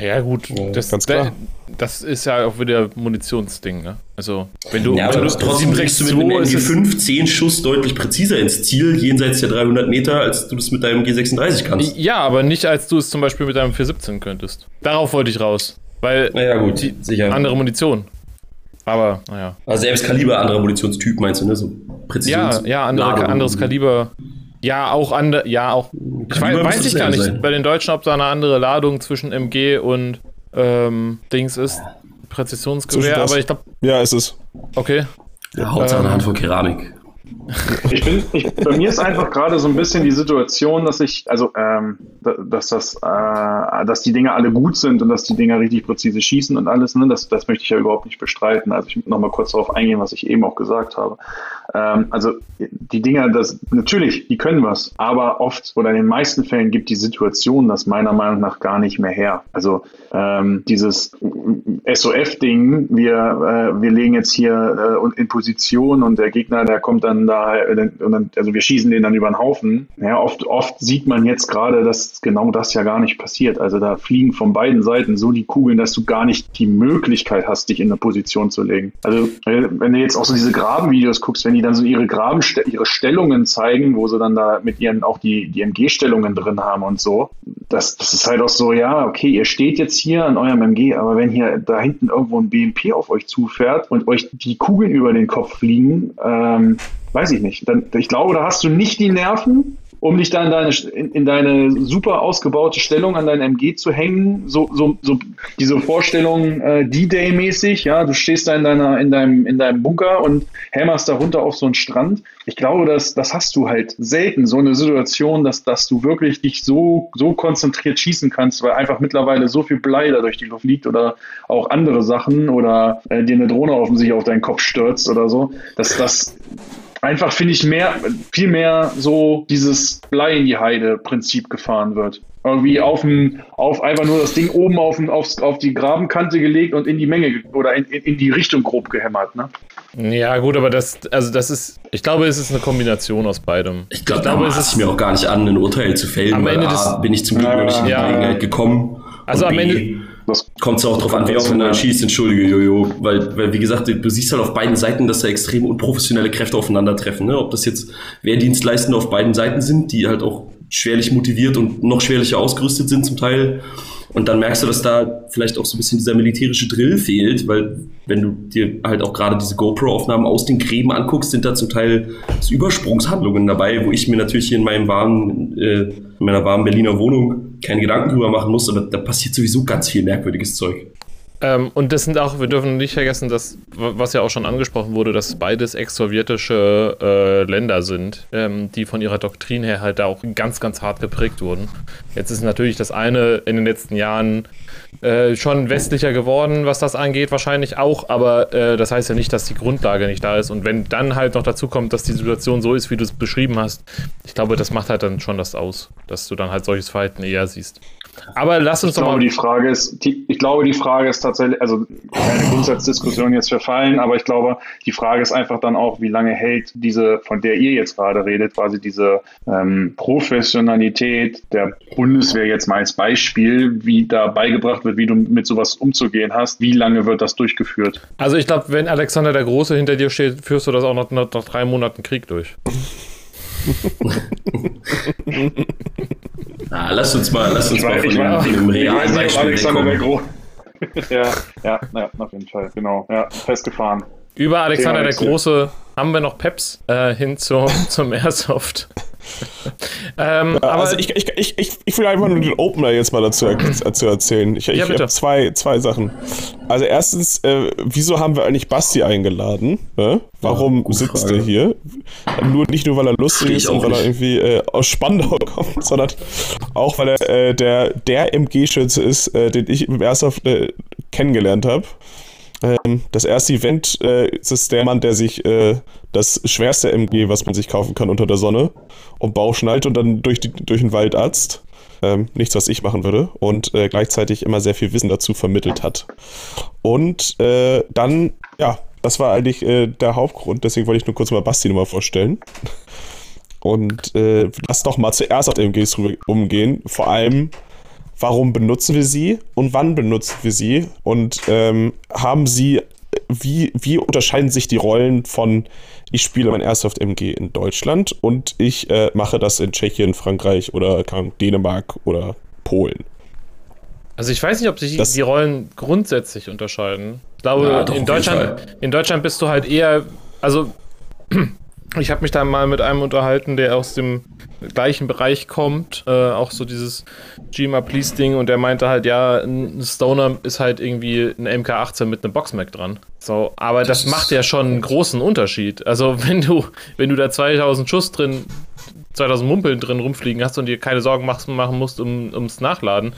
Ja, gut, das, ganz klar. da- das ist ja auch wieder Munitionsding, ne? Also, wenn du. Ja, aber wenn du, trotzdem kriegst du mit einem 762 ist es- MG5 10 Schuss deutlich präziser ins Ziel, jenseits der 300 Meter, als du das mit deinem G36 kannst. Ja, aber nicht, als du es zum Beispiel mit deinem 417 könntest. Darauf wollte ich raus. Weil Naja, gut, die sicher. andere Munition. Aber, naja. Also selbst Kaliber, anderer Munitionstyp meinst du, ne? So Ja, Präzisions ja, andere, anderes Kaliber. Ja, auch andere, ja, auch. Ich weiß, weiß ich es gar nicht sein. bei den Deutschen, ob da eine andere Ladung zwischen MG und ähm, Dings ist. Präzisionsgewehr, aber ich glaube, Ja, es ist. okay. Ja, Hauptsache eine Ähm. Hand von Keramik. Ich bin, ich, bei mir ist einfach gerade so ein bisschen die Situation, dass ich, also, ähm, da- dass das, äh, dass die Dinger alle gut sind und dass die Dinger richtig präzise schießen und alles, ne, das, das möchte ich ja überhaupt nicht bestreiten. Also ich noch mal kurz darauf eingehen, was ich eben auch gesagt habe. Ähm, also die Dinger, das natürlich, die können was, aber oft oder in den meisten Fällen gibt die Situation das meiner Meinung nach gar nicht mehr her. Also ähm, dieses SOF-Ding, wir, äh, wir legen jetzt hier äh, in Position und der Gegner, der kommt dann da, äh, dann, also wir schießen den dann über den Haufen. Ja, oft, oft sieht man jetzt gerade, dass genau das ja gar nicht passiert. Also da fliegen von beiden Seiten so die Kugeln, dass du gar nicht die Möglichkeit hast, dich in eine Position zu legen. Also äh, wenn du jetzt auch so diese Grabenvideos guckst, wenn die dann so ihre Graben, ihre Stellungen zeigen, wo sie dann da mit ihren auch die, die MG-Stellungen drin haben und so, das, das ist halt auch so, ja, okay, ihr steht jetzt hier an eurem MG, aber wenn hier da hinten irgendwo ein BMP auf euch zufährt und euch die Kugeln über den Kopf fliegen, ähm, weiß ich nicht. Dann, ich glaube, da hast du nicht die Nerven, um dich da in deine, in, in deine super ausgebaute Stellung an dein MG zu hängen. So, so, so diese Vorstellung äh, D-Day-mäßig, ja, du stehst da in deiner, in deinem, in deinem Bunker und hämmerst da runter auf so einen Strand. Ich glaube, das, das hast du halt selten, so eine Situation, dass, dass du wirklich dich so, so konzentriert schießen kannst, weil einfach mittlerweile so viel Blei da durch die Luft liegt oder auch andere Sachen oder äh, dir eine Drohne sich auf deinen Kopf stürzt oder so, dass das einfach, finde ich, mehr, viel mehr so dieses Blei in die Heide Prinzip gefahren wird. Irgendwie auf, dem, auf einfach nur das Ding oben auf, den- aufs, auf die Grabenkante gelegt und in die Menge ge- oder in, in, in die Richtung grob gehämmert. Ne? Ja, gut, aber das, also das ist, ich glaube, es ist eine Kombination aus beidem. Ich glaube, da glaube, es ist- ich mir auch gar nicht an, ein Urteil zu fällen, Am weil Ende A, des- bin ich zum Glück noch nicht in die Ja. Gelegenheit gekommen. Also am B, Ende- Das kommt es auch drauf an, wer aufeinander schießt, entschuldige, Jojo. Weil, weil, wie gesagt, du siehst halt auf beiden Seiten, dass da extrem unprofessionelle Kräfte aufeinandertreffen. Ne? Ob das jetzt Wehrdienstleistende auf beiden Seiten sind, die halt auch schwerlich motiviert und noch schwerlicher ausgerüstet sind zum Teil. Und dann merkst du, dass da vielleicht auch so ein bisschen dieser militärische Drill fehlt, weil wenn du dir halt auch gerade diese GoPro-Aufnahmen aus den Gräben anguckst, sind da zum Teil so Übersprungshandlungen dabei, wo ich mir natürlich hier in meinem warmen, äh, in meiner warmen Berliner Wohnung keine Gedanken drüber machen muss, aber da passiert sowieso ganz viel merkwürdiges Zeug. Ähm, und das sind auch, wir dürfen nicht vergessen, dass, was ja auch schon angesprochen wurde, dass beides ex-sowjetische äh, Länder sind, ähm, die von ihrer Doktrin her halt da auch ganz, ganz hart geprägt wurden. Jetzt ist natürlich das eine in den letzten Jahren äh, schon westlicher geworden, was das angeht, wahrscheinlich auch, aber äh, das heißt ja nicht, dass die Grundlage nicht da ist. Und wenn dann halt noch dazu kommt, dass die Situation so ist, wie du es beschrieben hast, ich glaube, das macht halt dann schon das aus, dass du dann halt solches Verhalten eher siehst. Aber lass uns Ich doch glaube, mal. die Frage ist, die, ich glaube, die Frage ist tatsächlich, also keine Grundsatzdiskussion jetzt verfallen, aber ich glaube, die Frage ist einfach dann auch, wie lange hält diese, von der ihr jetzt gerade redet, quasi diese ähm, Professionalität der Bundeswehr jetzt mal als Beispiel, wie da beigebracht wird, wie du mit sowas umzugehen hast, wie lange wird das durchgeführt? Also ich glaube, wenn Alexander der Große hinter dir steht, führst du das auch noch nach, nach drei Monaten Krieg durch. Na, *laughs* lass uns mal, lass uns Ich mal von ich dem, dem realen Beispiel Alexander der wegkommen. Große. *laughs* ja, ja, ja, auf jeden Fall, genau. Ja, festgefahren. Über Alexander der. Große haben wir noch Peps äh, hin zu, *laughs* zum Airsoft. *laughs* ähm, aber also ich, ich, ich, ich, ich will einfach nur den Opener jetzt mal dazu, *clears throat* er dazu erzählen. Ich, ich Ja, habe zwei, zwei Sachen. Also erstens, äh, wieso haben wir eigentlich Basti eingeladen? Ne? Warum gute sitzt Frage. er hier? Nur, nicht nur, weil er lustig ist und weil er irgendwie äh, aus Spandau *laughs* kommt, sondern auch, weil er äh, der, der MG-Schütze ist, äh, den ich im Airsoft äh, kennengelernt habe. Ähm, das erste Event äh, ist der Mann, der sich äh, das schwerste MG, was man sich kaufen kann unter der Sonne, um Bauch schnallt und dann durch, die, durch den Wald atzt. Ähm, nichts, was ich machen würde. Und äh, gleichzeitig immer sehr viel Wissen dazu vermittelt hat. Und äh, dann, ja, das war eigentlich äh, der Hauptgrund. Deswegen wollte ich nur kurz mal Basti nochmal vorstellen. Und äh, lass doch mal zuerst auf MGs umgehen. Vor allem, warum benutzen wir sie und wann benutzen wir sie und ähm, haben sie, wie, wie unterscheiden sich die Rollen von ich spiele mein Airsoft MG in Deutschland und ich äh, mache das in Tschechien, Frankreich oder Dänemark oder Polen. also ich weiß nicht, ob sich Das- die Rollen grundsätzlich unterscheiden. Ich glaube, Ja, doch, in, Deutschland, in Deutschland bist du halt eher, also *clears throat* Ich habe mich da mal mit einem unterhalten, der aus dem gleichen Bereich kommt, äh, auch so dieses GMA Please Ding und der meinte halt, ja, ein Stoner ist halt irgendwie ein MK18 mit einem Boxmac dran. So, aber das, das macht ja schon einen großen Unterschied. Also *laughs* wenn du, wenn du da 2000 Schuss drin, 2000 Mumpeln drin rumfliegen hast und dir keine Sorgen machen musst um, ums Nachladen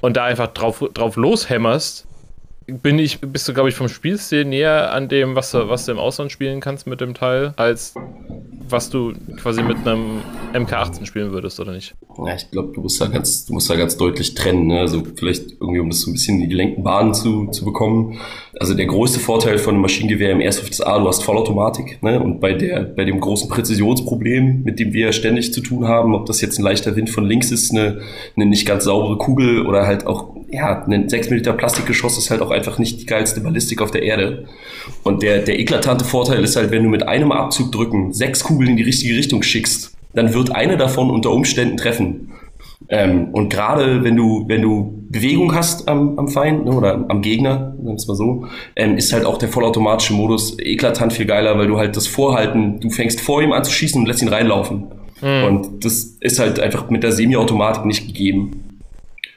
und da einfach drauf, drauf loshämmerst, bin ich, bist du, glaube ich, vom Spielstil näher an dem, was du, was du im Ausland spielen kannst mit dem Teil, als was du quasi mit einem MK18 spielen würdest, oder nicht? Ja, ich glaube, du musst da ganz, du musst da ganz deutlich trennen. Ne? Also vielleicht irgendwie, um das so ein bisschen in die gelenkten Bahnen zu, zu bekommen. Also der größte Vorteil von einem Maschinengewehr im A, du hast Vollautomatik. Ne? Und bei der, bei dem großen Präzisionsproblem, mit dem wir ständig zu tun haben, ob das jetzt ein leichter Wind von links ist, eine, eine nicht ganz saubere Kugel oder halt auch ja, ein 6 mm Plastikgeschoss ist halt auch einfach nicht die geilste Ballistik auf der Erde. Und der, der eklatante Vorteil ist halt, wenn du mit einem Abzug drücken sechs Kugeln in die richtige Richtung schickst, dann wird eine davon unter Umständen treffen. Ähm, und gerade wenn du, wenn du Bewegung hast am, am Feind ne, oder am Gegner, sagen wir es mal so, ähm, ist halt auch der vollautomatische Modus eklatant viel geiler, weil du halt das Vorhalten, du fängst vor ihm an zu schießen und lässt ihn reinlaufen. Mhm. Und das ist halt einfach mit der Semi-Automatik nicht gegeben.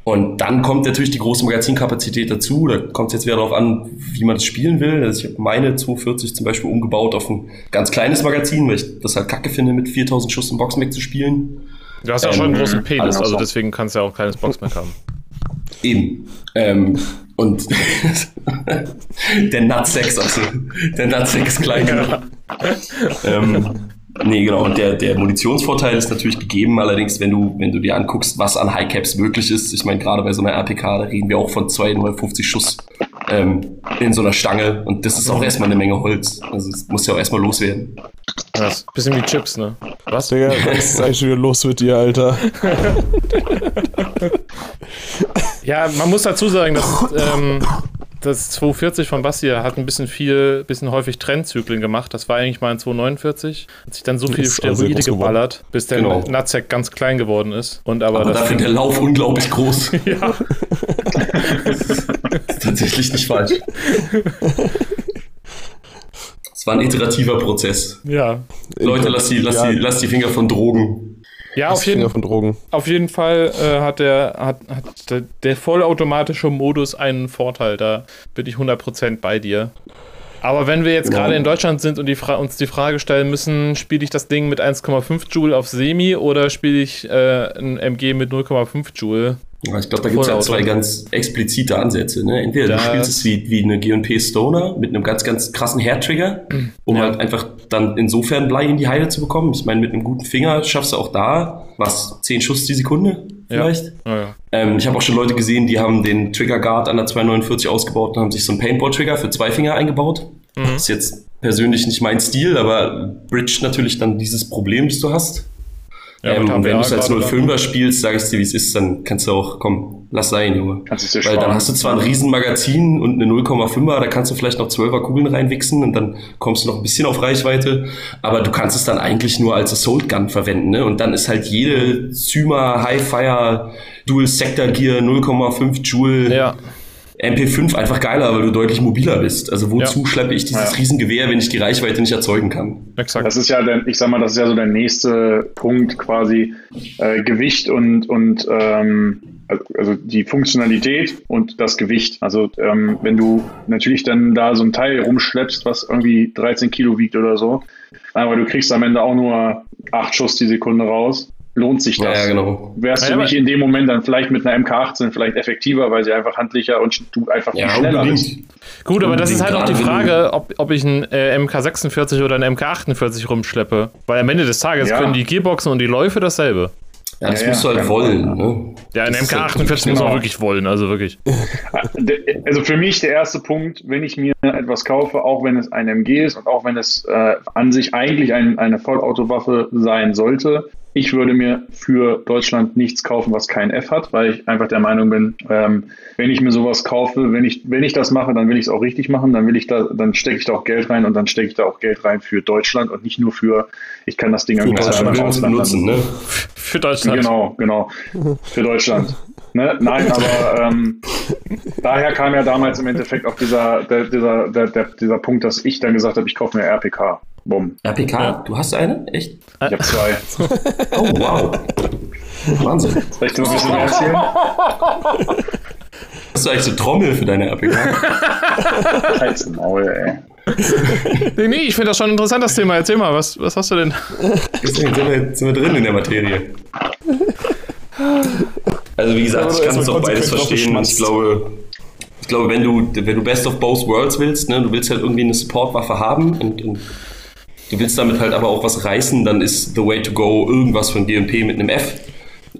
Und dann kommt natürlich die große Magazinkapazität dazu. Da kommt es jetzt wieder darauf an, wie man das spielen will. Also ich habe meine 240 zum Beispiel umgebaut auf ein ganz kleines Magazin, weil ich das halt kacke finde, mit 4000 Schuss im Boxmac zu spielen. Du hast ja ähm, schon einen großen Penis, also deswegen kannst du ja auch keines Boxmac haben. Eben. Ähm, und *laughs* der Nutsex, also der Nutsex klein genug. ähm, Nee, genau. Und der, der Munitionsvorteil ist natürlich gegeben. Allerdings, wenn du, wenn du dir anguckst, was an Highcaps möglich ist, ich meine, gerade bei so einer RPK, da reden wir auch von 250 Schuss ähm, in so einer Stange. Und das ist auch erstmal eine Menge Holz. Also, es muss ja auch erstmal loswerden. Das bisschen wie Chips, ne? Was? Digga, *laughs* was ist eigentlich schon wieder los mit dir, Alter? ja, man muss dazu sagen, dass ähm, das 240 von Basti hat ein bisschen viel, bisschen häufig Trendzyklen gemacht. Das war eigentlich mal ein 249. Hat sich dann so viel Steroide geballert, bis der genau. Nutzek ganz klein geworden ist. Und aber, aber dafür der Lauf unglaublich groß. *laughs* ja. das ist tatsächlich nicht falsch. Es war ein iterativer Prozess. Ja. Leute, lass die, lass, die, lass die Finger von Drogen. Ja, auf jeden, auf jeden Fall äh, hat, der, hat, hat der, der vollautomatische Modus einen Vorteil. Da bin ich 100% bei dir. Aber wenn wir jetzt genau. gerade in Deutschland sind und die uns die Frage stellen müssen, spiele ich das Ding mit 1,5 Joule auf Semi oder spiele ich äh, ein MG mit 0,5 Joule? Ich glaube, da gibt es ja zwei ganz explizite Ansätze. Ne? Entweder da du spielst es wie, wie eine G&P Stoner mit einem ganz, ganz krassen Hair-Trigger, um ja. halt einfach dann insofern Blei in die Heide zu bekommen. Ich meine, mit einem guten Finger schaffst du auch da, was, 10 Schuss die Sekunde vielleicht? Ja. Ja, ähm, ich habe auch schon Leute gesehen, die haben den Trigger Guard an der 249 ausgebaut und haben sich so einen Paintball-Trigger für zwei Finger eingebaut. Mhm. Das ist jetzt persönlich nicht mein Stil, aber bridge natürlich dann dieses Problem, das du hast. Ja, ähm, wenn du es als 05er spielst, sag ich dir, wie es ist, dann kannst du auch, komm, lass sein, Junge. Kannst du Weil dann hast du zwar ein Riesenmagazin und eine 0,5er, da kannst du vielleicht noch 12er Kugeln reinwichsen und dann kommst du noch ein bisschen auf Reichweite, aber du kannst es dann eigentlich nur als Assault Gun verwenden, ne? Und dann ist halt jede Zyma, Highfire, Dual Sector Gear 0,5 Joule. Ja. MP5 einfach geiler, weil du deutlich mobiler bist. Also wozu ja. schleppe ich dieses ja. Riesengewehr, wenn ich die Reichweite nicht erzeugen kann? Exakt. Das ist ja, der, ich sag mal, das ist ja so der nächste Punkt quasi äh, Gewicht und und ähm, also die Funktionalität und das Gewicht. Also ähm, wenn du natürlich dann da so ein Teil rumschleppst, was irgendwie 13 Kilo wiegt oder so, aber du kriegst am Ende auch nur acht Schuss die Sekunde raus lohnt sich das. Ja, genau. Wärst ja, du nicht in dem Moment dann vielleicht mit einer MK18 vielleicht effektiver, weil sie einfach handlicher und du einfach ja, schneller bist. Gut, aber das ist halt auch die Frage, ob, ob ich einen äh, MK46 oder einen MK48 rumschleppe. Weil am Ende des Tages ja. können die Gearboxen und die Läufe dasselbe. Ja, das ja, musst du halt wollen. Ne? Ja, ein MK48 halt muss man wirklich wollen, also wirklich. *laughs* Also für mich der erste Punkt, wenn ich mir etwas kaufe, auch wenn es ein MG ist und auch wenn es äh, an sich eigentlich ein, eine Vollautowaffe sein sollte, ich würde mir für Deutschland nichts kaufen, was kein F hat, weil ich einfach der Meinung bin, ähm, wenn ich mir sowas kaufe, wenn ich, wenn ich das mache, dann will ich es auch richtig machen, dann will ich da, dann stecke ich da auch Geld rein und dann stecke ich da auch Geld rein für Deutschland und nicht nur für, ich kann das Ding irgendwie im Ausland nutzen, ne? Für Deutschland. Genau, genau. Für Deutschland. Ne? Nein, aber ähm, daher kam ja damals im Endeffekt auch dieser, der, dieser, der, der, dieser Punkt, dass ich dann gesagt habe, ich kaufe mir RPK. Bumm. RPK, du hast eine? Echt? Ich habe zwei. Oh, wow. Wahnsinn. Soll ich dir ein bisschen mehr erzählen? Hast du eigentlich so Trommel für deine RPK? *laughs* Halt's Maul, ey. Nee, nee, ich finde das schon ein interessantes Thema. Erzähl mal, was, was hast du denn? Deswegen sind wir, sind wir drin in der Materie. Also wie gesagt, ich kann es auch beides verstehen. Ich glaube, ich glaube, wenn du, wenn du Best of Both Worlds willst, ne, du willst halt irgendwie eine Supportwaffe haben und, und du willst damit halt aber auch was reißen, dann ist the way to go irgendwas von GMP mit einem F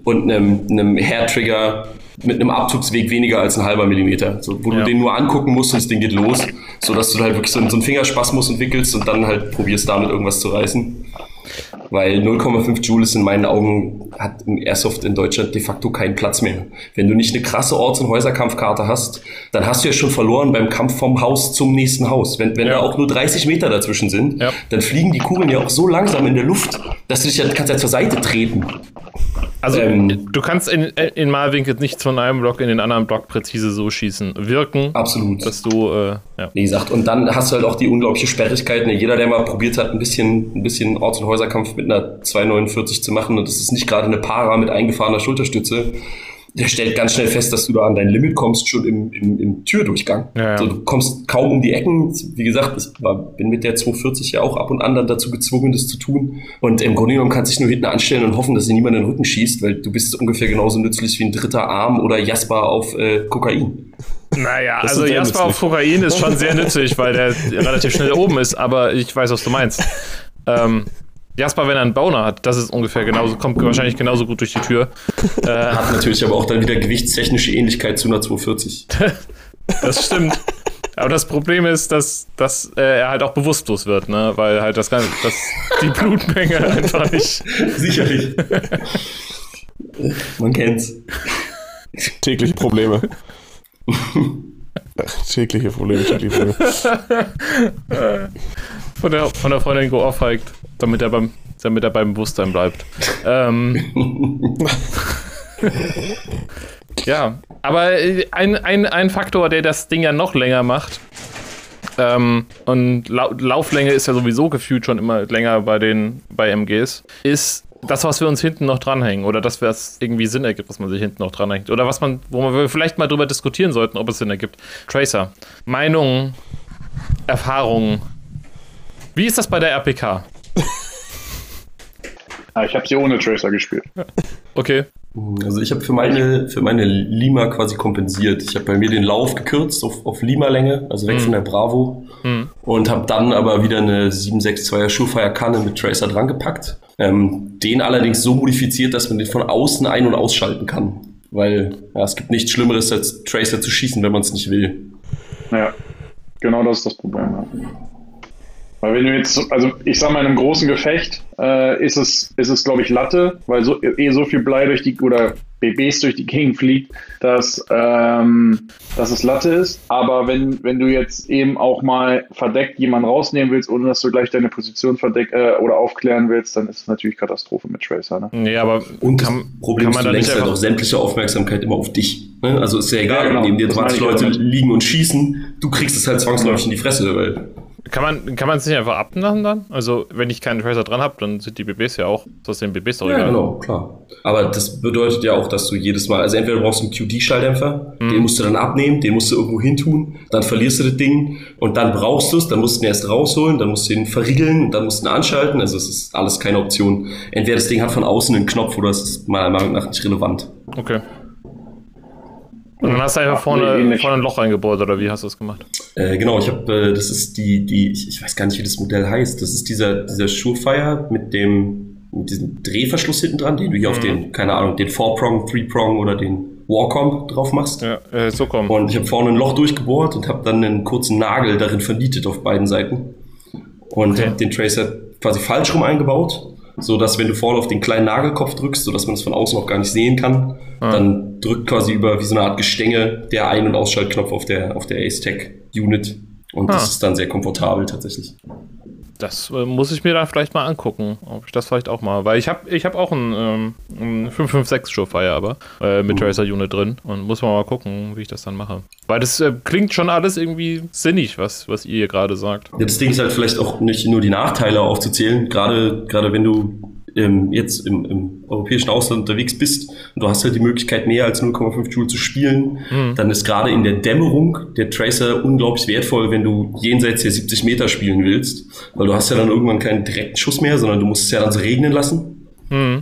und einem, einem Hair-Trigger mit einem Abzugsweg weniger als ein halber Millimeter. So, wo Ja. du den nur angucken musst und das Ding geht los, sodass du halt wirklich so, einen- so einen Fingerspasmus entwickelst und dann halt probierst damit irgendwas zu reißen. Weil 0,5 Joule ist in meinen Augen, hat im Airsoft in Deutschland de facto keinen Platz mehr. Wenn du nicht eine krasse Orts- und Häuserkampfkarte hast, dann hast du ja schon verloren beim Kampf vom Haus zum nächsten Haus. Wenn, wenn Ja. da auch nur 30 Meter dazwischen sind, Ja. dann fliegen die Kugeln ja auch so langsam in der Luft, dass du dich ja, kannst ja zur Seite treten. Also, Ähm. du kannst in, in Malwinkel nicht von einem Block in den anderen Block präzise so schießen. Wirken, Absolut. dass du, äh, ja. Wie gesagt, und dann hast du halt auch die unglaubliche Sperrigkeit. Ne? Jeder, der mal probiert hat, ein bisschen, ein bisschen Orts- und Häuserkampf mit einer 249 zu machen, und das ist nicht gerade eine Para mit eingefahrener Schulterstütze, der stellt ganz schnell fest, dass du da an dein Limit kommst, schon im, im, im Türdurchgang. Ja, ja. Also du kommst kaum um die Ecken. Wie gesagt, ich war, bin mit der 240 ja auch ab und an dann dazu gezwungen, das zu tun. Und im Grunde genommen kannst du dich nur hinten anstellen und hoffen, dass dir niemand in den Rücken schießt, weil du bist ungefähr genauso nützlich wie ein dritter Arm oder Jasper auf äh, Kokain. Naja, Das also Jasper auf. Kokain ist schon sehr nützlich, weil der *laughs* relativ schnell oben ist, aber ich weiß, was du meinst. Ähm, Jasper, wenn er einen Boner hat, das ist ungefähr genauso, kommt wahrscheinlich genauso gut durch die Tür. *laughs* Äh, Hat natürlich aber auch dann wieder gewichtstechnische Ähnlichkeit zu einer 240. *laughs* das stimmt. Aber das Problem ist, dass, dass äh, er halt auch bewusstlos wird, ne? Weil halt das Ganze, dass die Blutmenge *laughs* einfach nicht. Sicherlich. Man kennt's. Tägliche Probleme. *laughs* Tägliche Probleme, tägliche Probleme. *laughs* von der, von der Freundin geohrfeigt, damit er beim, damit er beim Bewusstsein bleibt. Ähm, *laughs* ja, aber äh, ein, ein, ein Faktor, der das Ding ja noch länger macht, ähm, und Lau Lauflänge ist ja sowieso gefühlt schon immer länger bei den bei MGs, ist das, was wir uns hinten noch dranhängen oder das, was irgendwie Sinn ergibt, was man sich hinten noch dranhängt. Oder was man, wo wir vielleicht mal drüber diskutieren sollten, ob es Sinn ergibt. Tracer. Meinungen, Erfahrungen. Wie ist das bei der RPK? *laughs* Ah, ich habe sie ohne Tracer gespielt. Okay. Also ich habe für meine, für meine Lima quasi kompensiert. Ich habe bei mir den Lauf gekürzt auf, auf Lima-Länge, also weg von der Bravo. Und habe dann aber wieder eine 762er Surefire Kanne mit Tracer dran gepackt. Ähm, den allerdings so modifiziert, dass man den von außen ein- und ausschalten kann. Weil ja, es gibt nichts Schlimmeres, als Tracer zu schießen, wenn man es nicht will. Ja, genau das ist das Problem. Weil wenn du jetzt, also ich sag mal, in einem großen Gefecht äh, ist es, ist es glaube ich, Latte, weil so, eh so viel Blei durch die, oder BBs durch die Gegend fliegt, dass, ähm, dass es Latte ist. Aber wenn, wenn du jetzt eben auch mal verdeckt jemanden rausnehmen willst, ohne dass du gleich deine Position verdeck äh, oder aufklären willst, dann ist es natürlich Katastrophe mit Tracer. Ne? Nee, aber Und das kann, Problem kann ist, man du da nicht lenkst halt auch sämtliche Aufmerksamkeit immer auf dich. Ne? Also ist ja egal, Ja, genau. neben dir Das 20 meine ich Leute damit. liegen und schießen, du kriegst es halt zwangsläufig in die Fresse, weil Kann man kann man es nicht einfach abmachen dann? Also, wenn ich keinen Tracer dran habe, dann sind die BBs ja auch. Das ist den BBs doch Ja, egal. genau, klar. Aber das bedeutet ja auch, dass du jedes Mal, also entweder brauchst du einen QD-Schalldämpfer, den musst du dann abnehmen, den musst du irgendwo hin tun, dann verlierst du das Ding und dann brauchst du es, dann musst du ihn erst rausholen, dann musst du ihn verriegeln und dann musst du ihn anschalten. Also es ist alles keine Option. Entweder das Ding hat von außen einen Knopf oder es ist meiner Meinung nach nicht relevant. Okay. Und dann hast du einfach Ach, vorne, nee, vorne ein Loch reingebohrt, oder wie hast du das gemacht? Äh, genau, ich habe, äh, das ist die, die, ich, ich weiß gar nicht, wie das Modell heißt. Das ist dieser, dieser Surefire mit dem, mit diesem Drehverschluss hinten dran, den du hier auf den, keine Ahnung, den Four-Prong, Three-Prong oder den Warcomb drauf machst. Ja, äh, so kommen. Und ich habe vorne ein Loch durchgebohrt und habe dann einen kurzen Nagel darin vernietet auf beiden Seiten. Und Okay. habe den Tracer quasi falsch rum eingebaut, so dass wenn du vorne auf den kleinen Nagelkopf drückst, so dass man es von außen auch gar nicht sehen kann, Ah. dann drückt quasi über wie so eine Art Gestänge der Ein- und Ausschaltknopf auf der auf der Ace Tech Unit und Ah. das ist dann sehr komfortabel tatsächlich. Das äh, muss ich mir dann vielleicht mal angucken, ob ich das vielleicht auch mal. Weil ich habe ich hab auch einen, ähm, einen 556 Surefire, aber äh, mit Tracer Unit drin und muss man mal gucken, wie ich das dann mache. Weil das äh, klingt schon alles irgendwie sinnig, was, was ihr hier gerade sagt. Das Ding ist halt vielleicht auch nicht nur die Nachteile aufzuzählen, gerade, gerade wenn du ähm, jetzt im, im europäischen Ausland unterwegs bist und du hast halt die Möglichkeit, mehr als 0,5 Joule zu spielen, dann ist gerade in der Dämmerung der Tracer unglaublich wertvoll, wenn du jenseits der 70 Meter spielen willst, weil du hast ja dann irgendwann keinen direkten Schuss mehr, sondern du musst es ja dann so regnen lassen.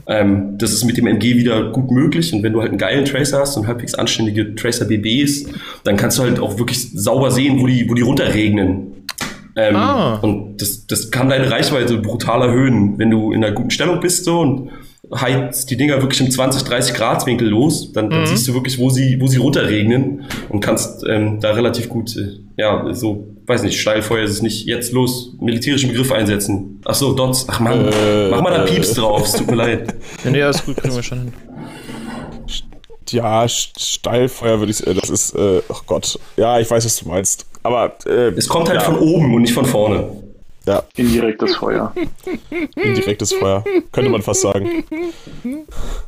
Ähm, das ist mit dem MG wieder gut möglich und wenn du halt einen geilen Tracer hast und halbwegs anständige Tracer BBs, dann kannst du halt auch wirklich sauber sehen, wo die, wo die runterregnen. Ähm, Ah. Und das, das kann deine Reichweite brutal erhöhen, wenn du in einer guten Stellung bist so und heizt die Dinger wirklich im 20, 30 Grad Winkel los, dann, dann siehst du wirklich, wo sie, wo sie runterregnen und kannst ähm, da relativ gut, äh, ja, so, weiß nicht, Steilfeuer ist es nicht, jetzt los, militärischen Begriff einsetzen. Ach so, Dots, ach Mann, Äh, mach mal da äh. Pieps drauf, es tut mir leid. *laughs* Ja, nee, alles gut, kriegen wir schon hin. Ja, St- Steilfeuer würde ich, äh, das ist, äh, oh Gott. Ja, ich weiß, was du meinst. Aber, äh, Es kommt halt ja, von oben und nicht von vorne. Ja, Indirektes Feuer. indirektes Feuer. Könnte man fast sagen.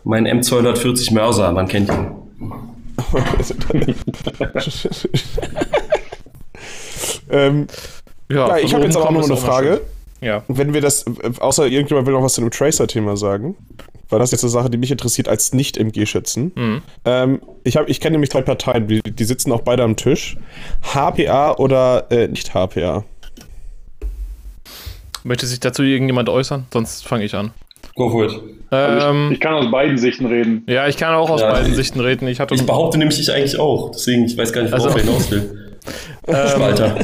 Mein M240 Mörser, man kennt ihn. *laughs* ähm, ja, ich von habe jetzt aber auch noch ist eine Frage. Ja. Wenn wir das, äh, außer irgendjemand will noch was zu dem Tracer-Thema sagen, weil das jetzt eine Sache, die mich interessiert als Nicht-MG-Schützen. Ähm, ich hab, ich kenne nämlich zwei Parteien, die, die sitzen auch beide am Tisch. HPA oder äh, nicht HPA? Möchte sich dazu irgendjemand äußern? Sonst fange ich an. Go for it. Also Ähm, ich, ich kann aus beiden Sichten reden. ja, ich kann auch aus Ja, beiden ich- Sichten reden. Ich hatte Ich behaupte nämlich ich eigentlich auch, deswegen, ich weiß gar nicht, worauf Also- er hinaus will. *laughs* Spalter.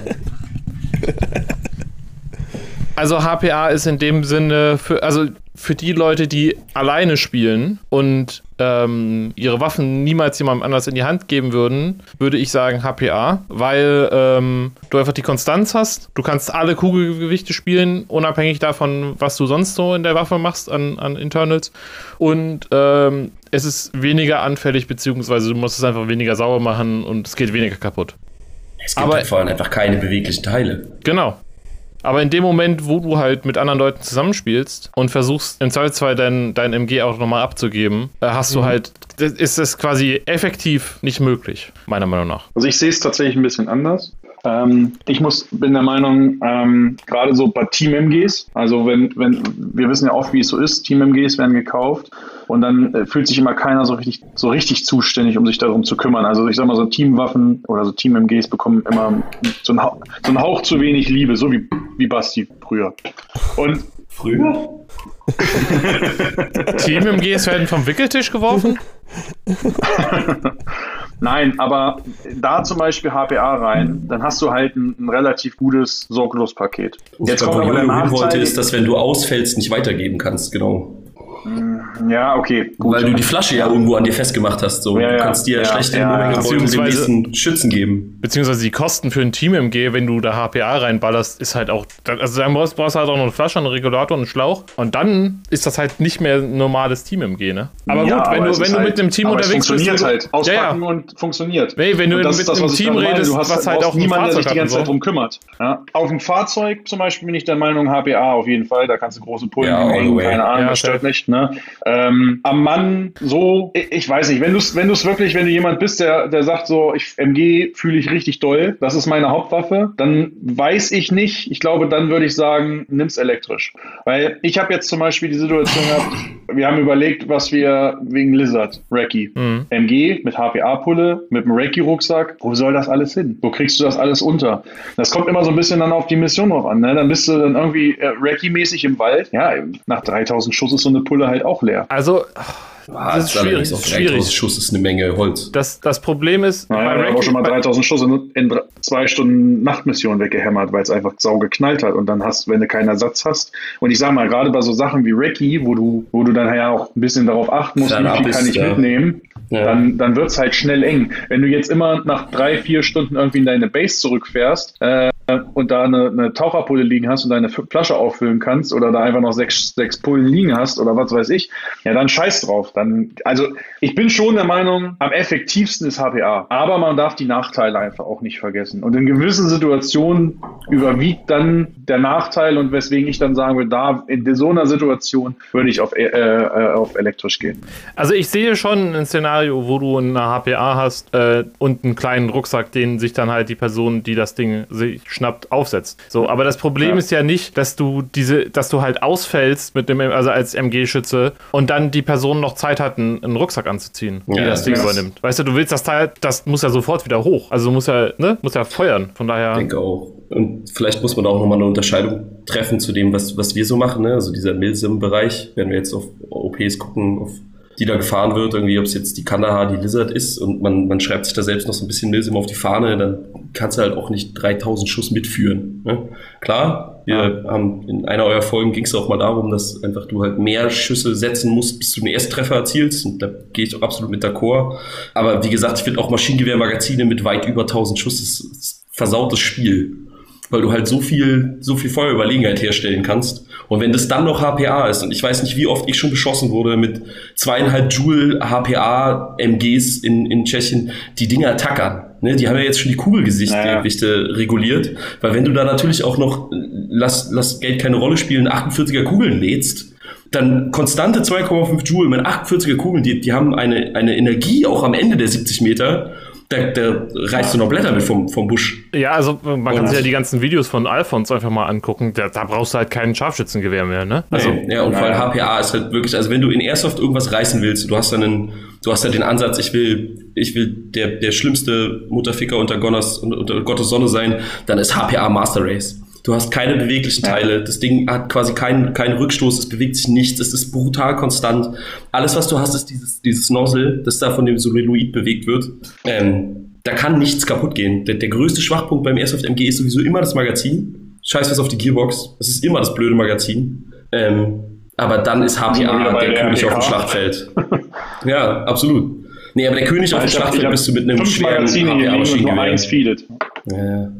Also HPA ist in dem Sinne für, also für die Leute, die alleine spielen und ähm, ihre Waffen niemals jemandem anders in die Hand geben würden, würde ich sagen HPA, weil ähm, du einfach die Konstanz hast. Du kannst alle Kugelgewichte spielen, unabhängig davon, was du sonst so in der Waffe machst an, an Internals. Und ähm, es ist weniger anfällig, beziehungsweise du musst es einfach weniger sauber machen und es geht weniger kaputt. Es gibt aber- halt vor allem einfach keine beweglichen Teile. Genau. Aber in dem Moment, wo du halt mit anderen Leuten zusammenspielst und versuchst im Zweifelsfall dein, dein MG auch nochmal abzugeben, äh, hast du halt, das ist es quasi effektiv nicht möglich, meiner Meinung nach. Also ich sehe es tatsächlich ein bisschen anders. Ähm, ich muss, bin der Meinung, ähm, gerade so bei Team-MGs, also wenn, wenn, wir wissen ja oft, wie es so ist, Team-MGs werden gekauft und dann äh, fühlt sich immer keiner so richtig, so richtig zuständig, um sich darum zu kümmern. Also ich sag mal so Teamwaffen oder so Team-MGs bekommen immer so einen, Hauch, so einen Hauch zu wenig Liebe, so wie, wie Basti früher. Und Früher? *laughs* Team-MGs werden vom Wickeltisch geworfen? *laughs* Nein, aber da zum Beispiel HPA rein, dann hast du halt ein, ein relativ gutes Sorglospaket. Jetzt kommt aber der wollte, ist, dass wenn du ausfällst, nicht weitergeben kannst, genau. Ja, okay, gut. Weil du die Flasche ja irgendwo an dir festgemacht hast. So. Ja, du ja. kannst dir Ja, schlechte ja, Momente ja. dem Beziehungsweise- nächsten Schützen geben. Beziehungsweise die Kosten für ein Team-MG, wenn du da HPA reinballerst, ist halt auch, also dann brauchst brauchst du halt auch noch eine Flasche, einen Regulator und einen Schlauch und dann ist das halt nicht mehr ein normales Team-MG, ne? Aber Ja, gut, wenn aber du, wenn du halt, mit einem Team aber es unterwegs bist. funktioniert halt. Auspacken ja, ja. und funktioniert. Nee, wenn du mit einem Team redest, du hast, was halt auch ein niemanden, der sich die ganze Zeit drum kümmert. Ja. Auf dem Fahrzeug zum Beispiel bin ich der Meinung HPA auf jeden Fall. Da kannst du große Pullen Ja, keine Ahnung, das stört nicht. Ne? Ähm, am Mann so, ich, ich weiß nicht, wenn du es wenn du's wirklich, wenn du jemand bist, der, der sagt so, ich, MG fühle ich richtig doll, das ist meine Hauptwaffe, dann weiß ich nicht. Ich glaube, dann würde ich sagen, nimm's elektrisch. Weil ich habe jetzt zum Beispiel die Situation gehabt, wir haben überlegt, was wir wegen Lizard, Recce, Mhm. MG mit HPA-Pulle, mit dem Recce-Rucksack, wo soll das alles hin? Wo kriegst du das alles unter? Das kommt immer so ein bisschen dann auf die Mission drauf an. Ne? Dann bist du dann irgendwie äh, Recce-mäßig im Wald. Ja, nach 3000 Schuss ist so eine Pulle halt auch leer. Also, Ah, Das ist schwierig, ist 3000 schwierig. Schuss ist eine Menge Holz. das, das Problem ist, Naja, wir haben auch schon mal bei- 3000 Schuss in, in zwei Stunden Nachtmission weggehämmert, weil es einfach sau geknallt hat. Und dann hast, wenn du keinen Ersatz hast. Und ich sag mal, gerade bei so Sachen wie Recce, wo du, wo du dann ja auch ein bisschen darauf achten musst, wie viel kann ich ja. mitnehmen, Ja. dann, dann wird's halt schnell eng. Wenn du jetzt immer nach drei, vier Stunden irgendwie in deine Base zurückfährst, äh, äh, und da eine, eine Taucherpulle liegen hast und deine Flasche auffüllen kannst oder da einfach noch sechs, sechs Pullen liegen hast oder was weiß ich, ja, dann scheiß drauf. Dann, also ich bin schon der Meinung, am effektivsten ist HPA. Aber man darf die Nachteile einfach auch nicht vergessen. Und in gewissen Situationen überwiegt dann der Nachteil und weswegen ich dann sagen würde, da in so einer Situation würde ich auf, äh, äh, auf elektrisch gehen. Also ich sehe schon ein Szenario, wo du eine HPA hast äh, und einen kleinen Rucksack, den sich dann halt die Person, die das Ding sich schnappt, aufsetzt. So, aber das Problem ja. ist ja nicht, dass du diese, dass du halt ausfällst mit dem, also als MG-Schütze und dann die Person noch Zeit hat, einen, einen Rucksack anzuziehen, die ja, das Ding übernimmt. Weißt du, du willst das Teil, das muss ja sofort wieder hoch. Also muss ja, ne, muss ja feuern. Von daher. Ich denke auch. Und vielleicht muss man auch nochmal eine Unterscheidung treffen zu dem, was, was wir so machen. Ne? Also dieser Milsim-Bereich, wenn wir jetzt auf OPs gucken, auf die da gefahren wird, irgendwie, ob es jetzt die Kandahar, die Lizard ist und man, man schreibt sich da selbst noch so ein bisschen Milsim auf die Fahne, dann kannst du halt auch nicht 3000 Schuss mitführen. Ne? Klar, wir haben in einer eurer Folgen ging es auch mal darum, dass einfach du halt mehr Schüsse setzen musst, bis du den Ersttreffer erzielst und da gehe ich auch absolut mit d'accord. Aber wie gesagt, ich finde auch Maschinengewehrmagazine mit weit über 1000 Schuss ist, ist versautes Spiel weil du halt so viel, so viel Feuerüberlegenheit herstellen kannst. Und wenn das dann noch HPA ist, und ich weiß nicht, wie oft ich schon beschossen wurde mit zweieinhalb Joule HPA MGs in, in Tschechien, die Dinger tackern. Ne, die haben ja jetzt schon die Kugelgesichte naja. reguliert, weil wenn du da natürlich auch noch, lass, lass Geld keine Rolle spielen, 48er Kugeln lädst, dann konstante 2,5 Joule mit 48er Kugeln, die, die haben eine, eine Energie auch am Ende der 70 Meter, da, da reißt du noch Blätter mit vom, vom Busch. Ja, also man kann sich ja die ganzen Videos von Alphons einfach mal angucken. Da, da brauchst du halt kein Scharfschützengewehr mehr, ne? Also, nee, ja, und vor allem HPA ist halt wirklich, also wenn du in Airsoft irgendwas reißen willst, du hast dann einen, du hast ja den Ansatz, ich will, ich will der, der schlimmste Mutterficker unter, Gottes, unter Gottes Sonne sein, dann ist HPA Master Race. Du hast keine beweglichen Teile. Das Ding hat quasi keinen, keinen Rückstoß. Es bewegt sich nichts. Es ist brutal konstant. Alles, was du hast, ist dieses, dieses Nozzle, das da von dem Solenoid bewegt wird. Ähm, da kann nichts kaputt gehen. Der, der größte Schwachpunkt beim Airsoft MG ist sowieso immer das Magazin. Scheiß was auf die Gearbox. Es ist immer das blöde Magazin. Ähm, aber dann ist HPA der, der König auf dem Schlachtfeld. *laughs* ja, absolut. Nee, aber der König auf dem Schlachtfeld bist du mit einem schweren HPA-Maschinengewehr. Ja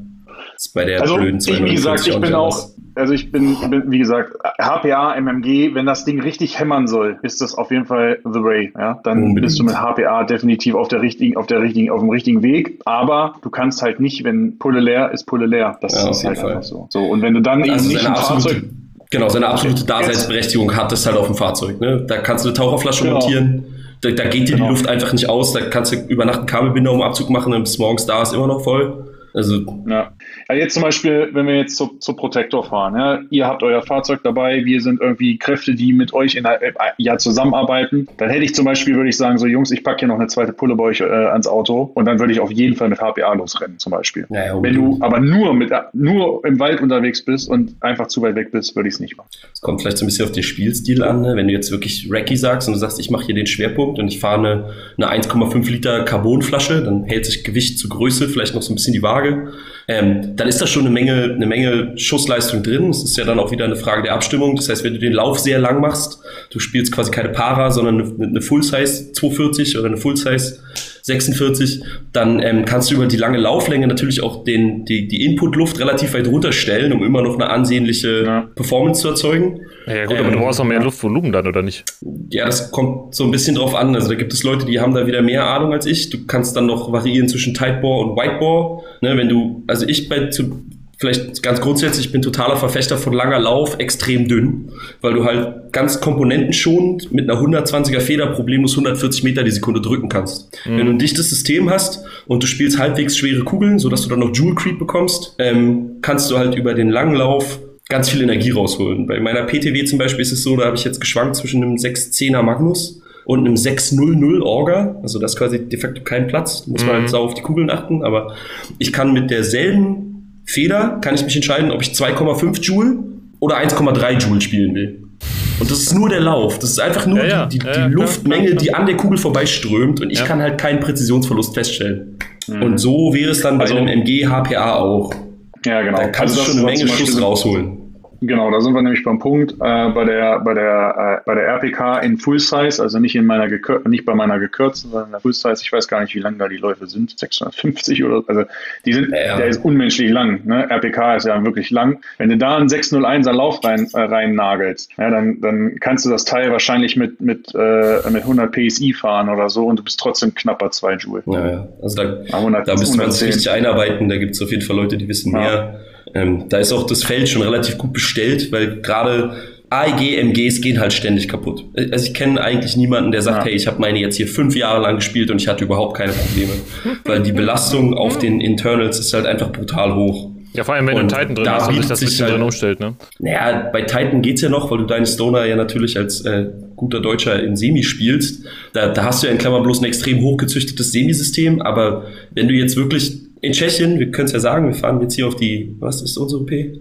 ist bei der also, blöden ich, Wie gesagt, ich bin auch, also ich bin, bin, wie gesagt, HPA, MMG, wenn das Ding richtig hämmern soll, ist das auf jeden Fall the way. Ja? Dann Unbedingt. bist du mit HPA definitiv auf der richtigen, auf der richtigen, auf dem richtigen Weg. Aber du kannst halt nicht, wenn Pulle leer ist, Pulle leer. Das ja, ist halt Fall. einfach so. So, und wenn du dann also eben nicht ein Fahrzeug. Genau, seine absolute Daseinsberechtigung hat das halt auf dem Fahrzeug. Ne? Da kannst du eine Taucherflasche genau. montieren. Da, da, geht dir genau. die Luft einfach nicht aus. Da kannst du über Nacht einen Kabelbinder um Abzug machen, dann bis morgens da ist immer noch voll. Also ja. Ja. jetzt zum Beispiel, wenn wir jetzt zu, zu Protector fahren, ja, ihr habt euer Fahrzeug dabei, wir sind irgendwie Kräfte, die mit euch in, äh, ja zusammenarbeiten, dann hätte ich zum Beispiel, würde ich sagen, so Jungs, ich packe hier noch eine zweite Pulle bei euch äh, ans Auto und dann würde ich auf jeden Fall mit HPA losrennen, zum Beispiel. Ja, wenn du aber nur mit nur im Wald unterwegs bist und einfach zu weit weg bist, würde ich es nicht machen. Es kommt vielleicht so ein bisschen auf den Spielstil an, ne? wenn du jetzt wirklich Racky sagst und du sagst, ich mache hier den Schwerpunkt und ich fahre eine, eine 1,5 Liter Carbonflasche, dann hält sich Gewicht zu Größe vielleicht noch so ein bisschen die Waage ähm, dann ist da schon eine Menge, eine Menge Schussleistung drin. Es ist ja dann auch wieder eine Frage der Abstimmung. Das heißt, wenn du den Lauf sehr lang machst, du spielst quasi keine Para, sondern eine, eine Full-Size 240 oder eine Full-Size 46, dann ähm, kannst du über die lange Lauflänge natürlich auch den, die, die Input-Luft relativ weit runterstellen, um immer noch eine ansehnliche ja. Performance zu erzeugen. Ja, gut, aber ähm, du brauchst auch mehr Luftvolumen dann, oder nicht? Ja, das kommt so ein bisschen drauf an. Also da gibt es Leute, die haben da wieder mehr Ahnung als ich. Du kannst dann noch variieren zwischen Tightbore und Whitebore. Ne, wenn du, also ich bei zu, vielleicht ganz grundsätzlich, ich bin totaler Verfechter von langer Lauf, extrem dünn, weil du halt ganz komponentenschonend mit einer 120er Feder problemlos 140 Meter die Sekunde drücken kannst. Mhm. Wenn du ein dichtes System hast und du spielst halbwegs schwere Kugeln, sodass du dann noch Joule Creep bekommst, ähm, kannst du halt über den langen Lauf ganz viel Energie rausholen. Bei meiner PTW zum Beispiel ist es so, da habe ich jetzt geschwankt zwischen einem 610er Magnus und einem 600 Orga. Also das ist quasi de facto kein Platz. Da muss man halt mhm. sau auf die Kugeln achten. Aber ich kann mit derselben Feder, kann ich mich entscheiden, ob ich 2,5 Joule oder 1,3 Joule spielen will. Und das ist nur der Lauf. Das ist einfach nur ja, ja. die, die, ja, die Luftmenge, die an der Kugel vorbeiströmt. Und ich kann halt keinen Präzisionsverlust feststellen. Mhm. Und so wäre es dann bei also, einem MG HPA auch. Ja, genau. Da kannst also du schon eine Menge Schuss rausholen. Genau, da sind wir nämlich beim Punkt äh, bei der bei der äh, bei der RPK in Full Size, also nicht in meiner nicht bei meiner gekürzten, sondern in der Full Size. Ich weiß gar nicht, wie lang da die Läufe sind, 650 oder also die sind, Ja. der ist unmenschlich lang. Ne? RPK ist ja wirklich lang. Wenn du da einen 601er Lauf rein äh, rein nagelst, ja, dann dann kannst du das Teil wahrscheinlich mit mit äh, mit 100 PSI fahren oder so und du bist trotzdem knapper 2 Joule. Ja, ja. Also da, 100, da müsste man sich 110. richtig einarbeiten. Da gibt es auf jeden Fall Leute, die wissen Ja. mehr. Ähm, da ist auch das Feld schon relativ gut bestellt, weil gerade AEG, MGs gehen halt ständig kaputt. Also ich kenne eigentlich niemanden, der sagt, Ja. hey, ich habe meine jetzt hier fünf Jahre lang gespielt und ich hatte überhaupt keine Probleme. *laughs* weil die Belastung auf den Internals ist halt einfach brutal hoch. Ja, vor allem, wenn Und du einen Titan drin da hast und sich das sich bisschen halt- drin umstellt, ne? Naja, bei Titan geht's ja noch, weil du deine Stoner ja natürlich als äh, guter Deutscher in Semi spielst. Da, da hast du ja in Klammern bloß ein extrem hochgezüchtetes Semisystem, aber wenn du jetzt wirklich in Tschechien, wir können es ja sagen, wir fahren jetzt hier auf die, was ist unsere P?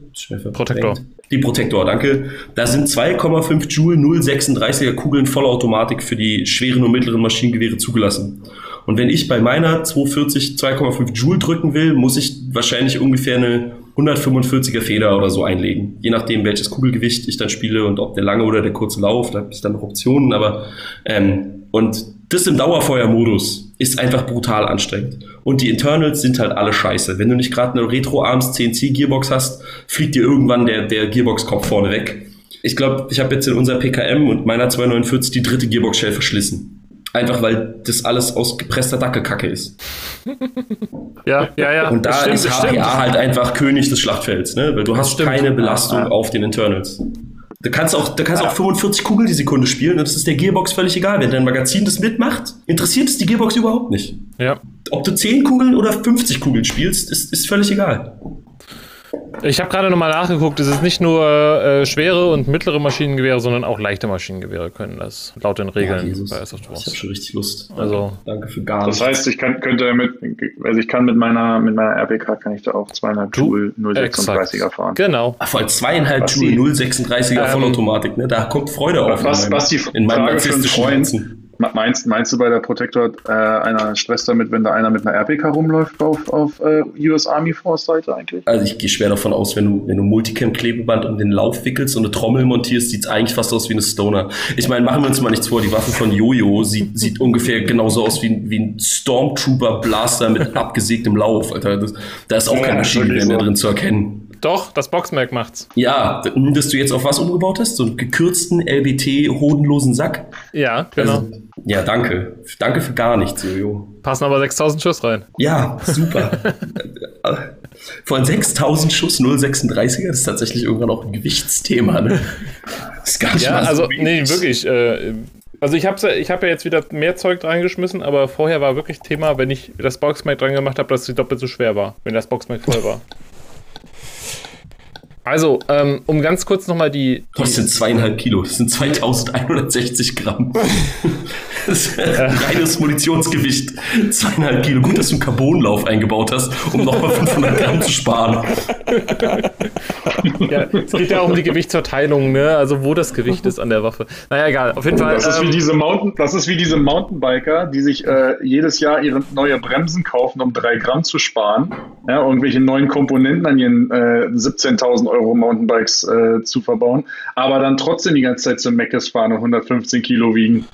Protektor. Die Protektor, danke. Da sind 2,5 Joule 0,36er Kugeln Vollautomatik für die schweren und mittleren Maschinengewehre zugelassen. Und wenn ich bei meiner 240 2,5 Joule drücken will, muss ich wahrscheinlich ungefähr eine 145er Feder oder so einlegen. Je nachdem, welches Kugelgewicht ich dann spiele und ob der lange oder der kurze Lauf, da habe ich dann noch Optionen, aber ähm, und das im Dauerfeuermodus ist einfach brutal anstrengend. Und die Internals sind halt alle scheiße. Wenn du nicht gerade eine Retro-Arms CNC Gearbox hast, fliegt dir irgendwann der, der Gearbox-Kopf vorne weg. Ich glaube, ich habe jetzt in unserer PKM und meiner 249 die dritte Gearbox-Shell verschlissen. Einfach weil das alles aus gepresster Dackelkacke ist. *laughs* Ja, ja, ja. Und da stimmt, ist HPA stimmt. halt einfach König des Schlachtfelds, ne? Weil du hast stimmt. keine Belastung auf den Internals. Du kannst auch, du kannst auch 45 Kugeln die Sekunde spielen und das ist der Gearbox völlig egal. Wenn dein Magazin das mitmacht, interessiert es die Gearbox überhaupt nicht. Ja. Ob du 10 Kugeln oder 50 Kugeln spielst, ist, ist völlig egal. Ich habe gerade nochmal nachgeguckt, es ist nicht nur äh, schwere und mittlere Maschinengewehre, sondern auch leichte Maschinengewehre können das, laut den Regeln Jesus. bei Airsoft Ich habe Wars. schon richtig Lust. Also- danke für gar Das nichts. heißt, ich kann, könnte mit, also ich kann mit meiner, mit meiner RPK kann ich da auch 200 Joule 036er fahren. Genau. Ach, vor allem zweieinhalb. Joule 036er Ähm, Vollautomatik, ne? Da kommt Freude auf. Was, in meinem- Basti, in meinem Frage für einen narzisstischen Freund. Meinst, meinst du bei der Protector äh, einer Stress damit, wenn da einer mit einer RPK rumläuft auf, auf äh, US Army Force Seite eigentlich? Also ich gehe schwer davon aus, wenn du, wenn du Multicam-Klebeband um den Lauf wickelst und eine Trommel montierst, sieht's eigentlich fast aus wie eine Stoner. Ich meine, machen wir uns mal nichts vor, die Waffe von Jojo sieht, sieht ungefähr genauso aus wie, ein- wie ein Stormtrooper-Blaster mit abgesägtem Lauf. Alter, das, da ist auch Ja, kein wirklich mehr so. drin zu erkennen. Doch, das Boxmerk macht's. Ja, dass du jetzt auf was umgebaut hast? So einen gekürzten LBT-hodenlosen Sack? Ja, genau. Also, ja, danke. Danke für gar nichts, Jojo. Passen aber 6000 Schuss rein. Ja, super. *laughs* Von 6000 Schuss 036er das ist tatsächlich irgendwann auch ein Gewichtsthema. Ne? Das ist gar nicht Ja, mal so also, wenig. nee, wirklich. Äh, also ich habe ich hab ja jetzt wieder mehr Zeug reingeschmissen, aber vorher war wirklich Thema, wenn ich das Boxmerk dran gemacht habe, dass sie doppelt so schwer war, wenn das Boxmerk voll war. Also, ähm, um ganz kurz nochmal die, Das sind zweieinhalb Kilo, das sind 2160 Gramm. *laughs* Das ist ein reines Munitionsgewicht. Zweieinhalb Kilo. Gut, dass du einen Carbonlauf eingebaut hast, um nochmal 500 Gramm zu sparen. Ja, es geht ja auch um die Gewichtsverteilung, ne? Also wo das Gewicht ist an der Waffe. Naja, egal. Auf jeden Fall. Das ist, wie ähm, diese Mountain, das ist wie diese Mountainbiker, die sich äh, jedes Jahr ihre neue Bremsen kaufen, um drei Gramm zu sparen. Ja, irgendwelche neuen Komponenten an ihren äh, 17.000 Euro Mountainbikes äh, zu verbauen, aber dann trotzdem die ganze Zeit zum Meckes fahren und 115 Kilo wiegen.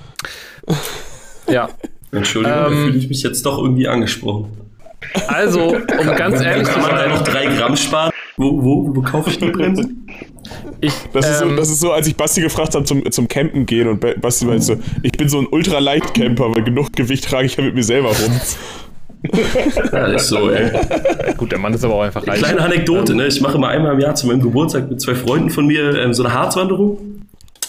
*laughs* ja. Entschuldigung, da Ähm, fühle ich mich jetzt doch irgendwie angesprochen. Also, um *laughs* ganz ehrlich zu Kann man da sein, noch drei Gramm sparen? Wo, wo, wo kaufe ich die Bremsen? ich, Das, ist so, ähm, das ist so, als ich Basti gefragt habe zum, zum Campen gehen und Ba- Basti meinte so, ich bin so ein Ultra-Light-Camper, weil genug Gewicht trage ich ja mit mir selber rum. *laughs* Ja, ist so, ey. gut, der Mann ist aber auch einfach reich. Kleine Anekdote, ne? Ich mache immer einmal im Jahr zu meinem Geburtstag mit zwei Freunden von mir ähm, so eine Harzwanderung.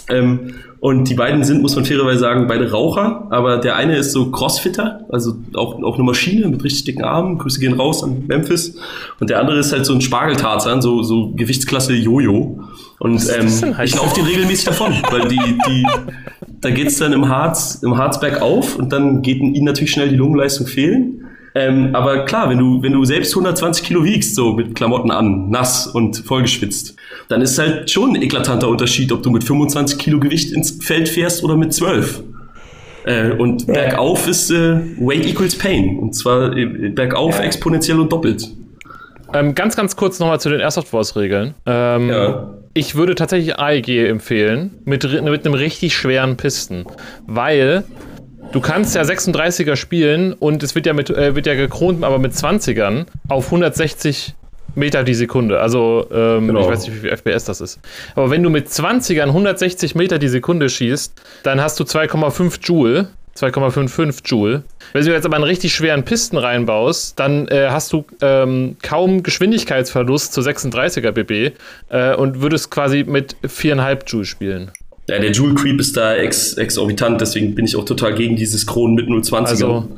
Ähm, und die beiden sind, muss man fairerweise sagen, beide Raucher, aber der eine ist so Crossfitter, also auch, auch eine Maschine mit richtig dicken Armen. Grüße gehen raus an Memphis. Und der andere ist halt so ein Spargeltarzan, so, so Gewichtsklasse Jojo. Und ähm, ich laufe den regelmäßig davon, weil die, die, da geht's dann im Harz, im Harz bergauf und dann geht ihnen natürlich schnell die Lungenleistung fehlen. Ähm, aber klar, wenn du, wenn du selbst 120 Kilo wiegst, so mit Klamotten an, nass und vollgeschwitzt, dann ist halt schon ein eklatanter Unterschied, ob du mit 25 Kilo Gewicht ins Feld fährst oder mit 12. Äh, und bergauf ist äh, Weight equals Pain. Und zwar äh, bergauf Ja. exponentiell und doppelt. Ähm, ganz, ganz kurz nochmal zu den Airsoft Wars Regeln. Ähm, Ja. Ich würde tatsächlich AEG empfehlen, mit, mit einem richtig schweren Pisten. Weil du kannst ja 36er spielen und es wird ja, mit, äh, wird ja gekront, aber mit 20ern auf 160 Meter die Sekunde. Also, ähm, Genau. ich weiß nicht, wie viel FPS das ist. Aber wenn du mit 20ern 160 Meter die Sekunde schießt, dann hast du 2,5 Joule. 2,55 Joule. Wenn du jetzt aber einen richtig schweren Pisten reinbaust, dann äh, hast du ähm, kaum Geschwindigkeitsverlust zu 36er BB äh, und würdest quasi mit 4,5 Joule spielen. Ja, der Joule Creep ist da ex exorbitant, deswegen bin ich auch total gegen dieses Kronen mit 020ern. Also-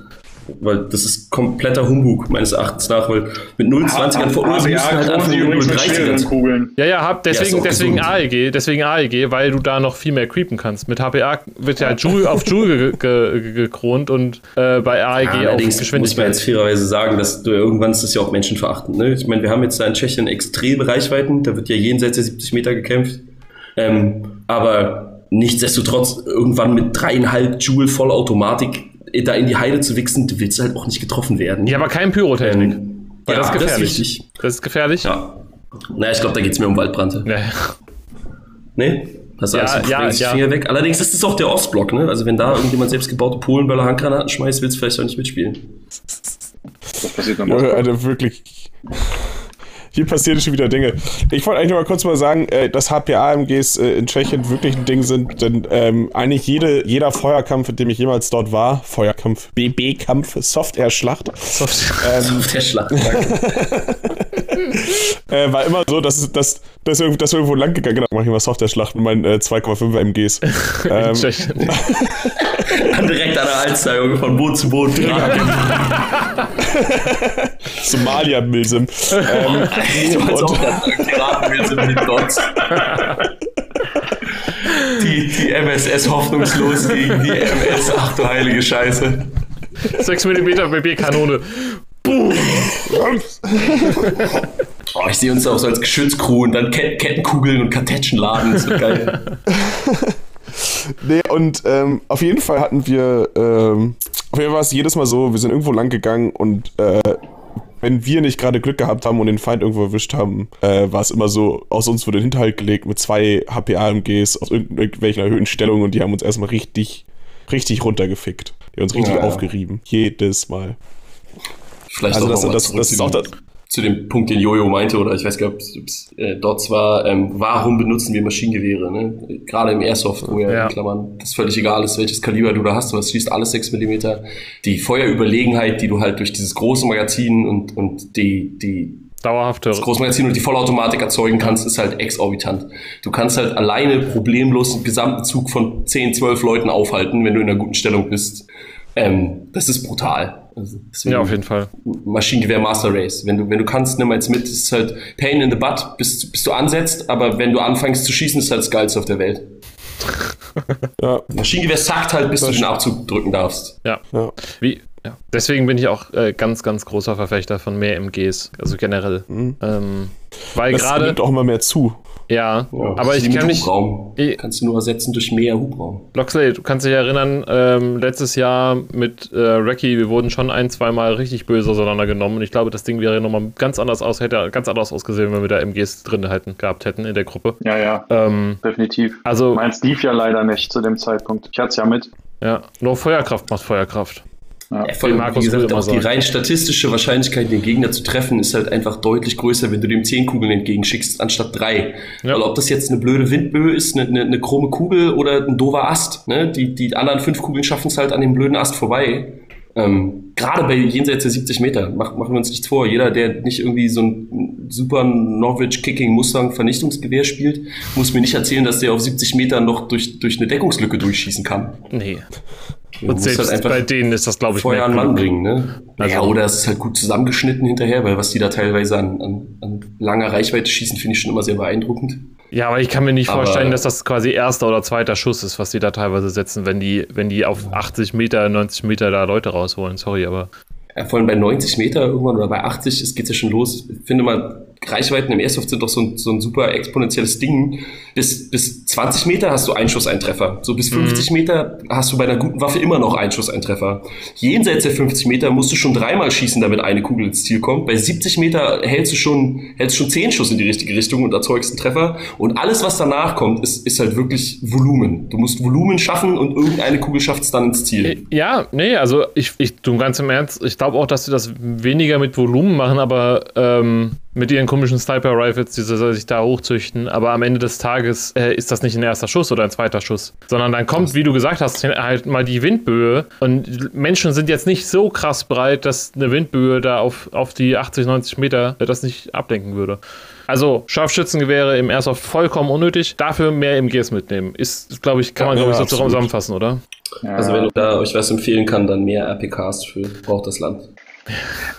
weil das ist kompletter Humbug, meines Erachtens nach, weil mit 020ern vor uns müssen halt einfach die nur übrigens mit 030er. schweren Kugeln. Ja, ja, hab, deswegen, auch deswegen gesund. AEG, deswegen AEG, weil du da noch viel mehr creepen kannst. Mit HPA wird ja Joule auf Joule ge ge ge gekront und äh, bei AEG Ja, auf allerdings muss man jetzt Geschwindigkeit. fairerweise sagen, dass du irgendwann ist das ja auch menschenverachtend. Ne? Ich meine, wir haben jetzt da in Tschechien extreme Reichweiten, da wird ja jenseits der 70 Meter gekämpft. Ähm, aber nichtsdestotrotz, irgendwann mit dreieinhalb Joule Vollautomatik äh, da in die Heide zu wichsen, du willst halt auch nicht getroffen werden. Ja, aber kein Pyrotechnik. ähm, ja, das ist gefährlich. Das ist. Das ist gefährlich. Ja. Naja, ich glaube, da geht es mehr um Waldbrand. Ja. Ne? Hast du Ja, du ja, ja. Finger weg. Allerdings ist es auch der Ostblock, ne? Also wenn da irgendjemand selbstgebaute Polenböller Handgranaten schmeißt, willst du vielleicht auch nicht mitspielen. Was passiert dann? Ja, Alter, wirklich. Hier passieren schon wieder Dinge. Ich wollte eigentlich nur mal kurz mal sagen, äh, dass HPA-MGs äh, in Tschechien wirklich ein Ding sind, denn ähm, eigentlich jede, jeder Feuerkampf, in dem ich jemals dort war, Feuerkampf, BB-Kampf, Soft-Air-Schlacht, ähm, Auf der Schlacht. äh, war immer so, dass, dass, dass, irgendwo, dass irgendwo lang gegangen genau, mach ich mal Soft-Air-Schlacht mit meinen äh, 2,5 MGs. *laughs* ähm, Tschechien. *laughs* Direkt an *laughs* der Alster, von Boot zu Boot. Somalia-Milsim. ähm, auch mit Dots. Die, die MSS hoffnungslos gegen die MS, ach du heilige Scheiße. 6 mm BB-Kanone. Oh, ich sehe uns auch so als Geschützcrew und dann Ket Kettenkugeln und Kartätschen laden, das wird geil. *laughs* Nee, und ähm, auf jeden Fall hatten wir, ähm, auf jeden Fall war es jedes Mal so, wir sind irgendwo lang gegangen und äh, wenn wir nicht gerade Glück gehabt haben und den Feind irgendwo erwischt haben, äh, war es immer so, aus uns wurde Hinterhalt gelegt mit zwei HPA-MGs aus irgend- irgendwelchen erhöhten Stellungen und die haben uns erstmal richtig, richtig runtergefickt. Die haben uns richtig Ja. aufgerieben. Jedes Mal. Vielleicht Also auch das- das- das ist auch das- zu dem Punkt, den Jojo meinte, oder ich weiß gar nicht, ob es äh, dort war, ähm, warum benutzen wir Maschinengewehre? Ne? Gerade im Airsoft, wo ja, Ja. in Klammern das völlig egal ist, welches Kaliber du da hast, es schießt alles 6 mm. Die Feuerüberlegenheit, die du halt durch dieses große Magazin und, und die, die Dauerhafte. das Großmagazin und die Vollautomatik erzeugen kannst, ist halt exorbitant. Du kannst halt alleine problemlos einen gesamten Zug von 10, 12 Leuten aufhalten, wenn du in einer guten Stellung bist. Ähm, das ist brutal. Also deswegen Ja, auf jeden Fall. Maschinengewehr Master Race. Wenn du, wenn du kannst, nimm eins mit. Es ist halt Pain in the Butt, bis, bis du ansetzt, aber wenn du anfängst zu schießen, ist halt das Geilste auf der Welt. *laughs* Ja, Maschinengewehr sackt halt, bis du den Abzug drücken darfst. Ja. ja. Wie, ja. Deswegen bin ich auch äh, ganz, ganz großer Verfechter von mehr MGs. Also generell. Ähm, weil Das gerade. nimmt auch immer mehr zu. Ja, Ja, aber ich kann mich. Hubraum. Ich- Kannst du nur ersetzen durch mehr Hubraum. Loxley, du kannst dich erinnern, ähm, letztes Jahr mit äh, Reki, wir wurden schon ein, zweimal richtig böse auseinandergenommen. Und ich glaube, das Ding wäre nochmal ganz anders aus, hätte ganz anders ausgesehen, wenn wir da MGs drin hätten, gehabt hätten in der Gruppe. Ja, ja, Ähm, definitiv. also, Meins lief ja leider nicht zu dem Zeitpunkt. Ich hatte es ja mit. ja, nur Feuerkraft macht Feuerkraft. Ja. Ja, Markus wie gesagt, auch die rein statistische Wahrscheinlichkeit, den Gegner zu treffen, ist halt einfach deutlich größer, wenn du dem 10 Kugeln entgegenschickst, anstatt drei. Ja. Weil ob das jetzt eine blöde Windböe ist, eine, eine, eine krumme Kugel oder ein doofer Ast, ne? die, die anderen fünf Kugeln schaffen es halt an dem blöden Ast vorbei. Ähm, Gerade bei jenseits der 70 Meter, mach, machen wir uns nichts vor. Jeder, der nicht irgendwie so ein super Norwich Kicking Mustang Vernichtungsgewehr spielt, muss mir nicht erzählen, dass der auf 70 Metern noch durch, durch eine Deckungslücke durchschießen kann. Nee. Und selbst halt bei denen ist das, glaube ich, Feuer an Mann bringen, ne? Also- ja, oder es ist halt gut zusammengeschnitten hinterher, weil was die da teilweise an, an, an langer Reichweite schießen, finde ich schon immer sehr beeindruckend. Ja, aber ich kann mir nicht Aber- vorstellen, dass das quasi erster oder zweiter Schuss ist, was die da teilweise setzen, wenn die, wenn die auf 80 Meter, 90 Meter da Leute rausholen. Sorry, aber. Ja, vor allem bei 90 Meter irgendwann oder bei 80, es geht ja schon los. Ich finde mal, Reichweiten im Airsoft sind doch so ein, so ein super exponentielles Ding. Bis, bis 20 Meter hast du Einschusseintreffen. So bis 50 mhm. Meter hast du bei einer guten Waffe immer noch Einschusseintreffer. Jenseits der 50 Meter musst du schon dreimal schießen, damit eine Kugel ins Ziel kommt. Bei 70 Meter hältst du schon, hältst schon 10 Schuss in die richtige Richtung und erzeugst einen Treffer. Und alles, was danach kommt, ist, ist halt wirklich Volumen. Du musst Volumen schaffen und irgendeine Kugel schafft es dann ins Ziel. Äh, ja, nee, also ich, ich du ganz im Ernst, ich glaube auch, dass sie das weniger mit Volumen machen, aber ähm, mit ihren komischen Sniper-Rifles, die sie sich da hochzüchten. Aber am Ende des Tages äh, ist das nicht ein erster Schuss oder ein zweiter Schuss, sondern dann kommt, wie du gesagt hast, halt mal die Windböe. Und Menschen sind jetzt nicht so krass breit, dass eine Windböe da auf, auf die 80, 90 Meter äh, das nicht abdenken würde. Also Scharfschützengewehre im Airsoft vollkommen unnötig. Dafür mehr MGs mitnehmen. Ist, glaube ich, kann man, ja, glaube ich, so zusammenfassen, oder? Ja. Also wenn du da euch was empfehlen kann, dann mehr RPKs für braucht das Land.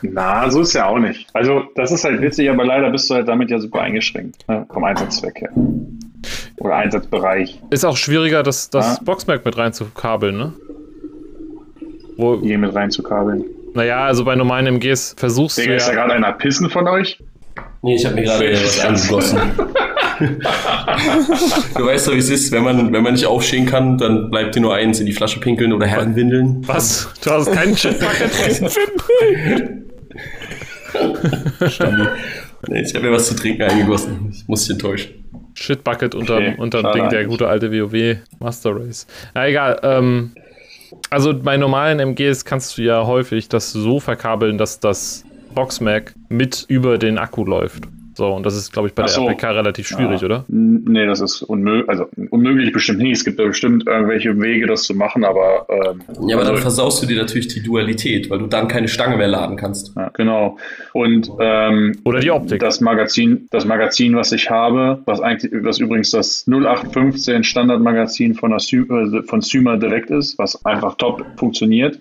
Na, so ist ja auch nicht. Also, das ist halt witzig, aber leider bist du halt damit ja super eingeschränkt, ne? vom Einsatzzweck her. Oder Einsatzbereich. Ist auch schwieriger, das, das ja. Boxmerk mit reinzukabeln, ne? Wo, Hier mit reinzukabeln. Naja, also bei normalen MGs versuchst Digga, du. Ist ja, da gerade einer pissen von euch? Nee, ich habe mir gerade was angegossen. *laughs* *laughs* du weißt doch, wie es ist, wenn man, wenn man nicht aufstehen kann, dann bleibt dir nur eins in die Flasche pinkeln oder Herrenwindeln. Was? Du hast keinen Shitbucket nee, ich habe mir was zu trinken eingegossen. Ich muss dich enttäuschen. Shitbucket unter, okay, Ding, der gute alte WoW Master Race. Na egal, ähm, also bei normalen MGs kannst du ja häufig das so verkabeln, dass das Boxmac mit über den Akku läuft. So, und das ist, glaube ich, bei der so. RPK relativ schwierig, ja. oder? Nee, das ist unmöglich, also unmöglich bestimmt nicht. Es gibt ja bestimmt irgendwelche Wege, das zu machen, aber. Ähm, ja, aber also, dann versaust du dir natürlich die Dualität, weil du dann keine Stange mehr laden kannst. Ja, genau. Und ähm, oder die Optik. Das Magazin, das Magazin, was ich habe, was eigentlich, was übrigens das 0815 Standardmagazin von, der Sy äh, von Syma direkt ist, was einfach top funktioniert.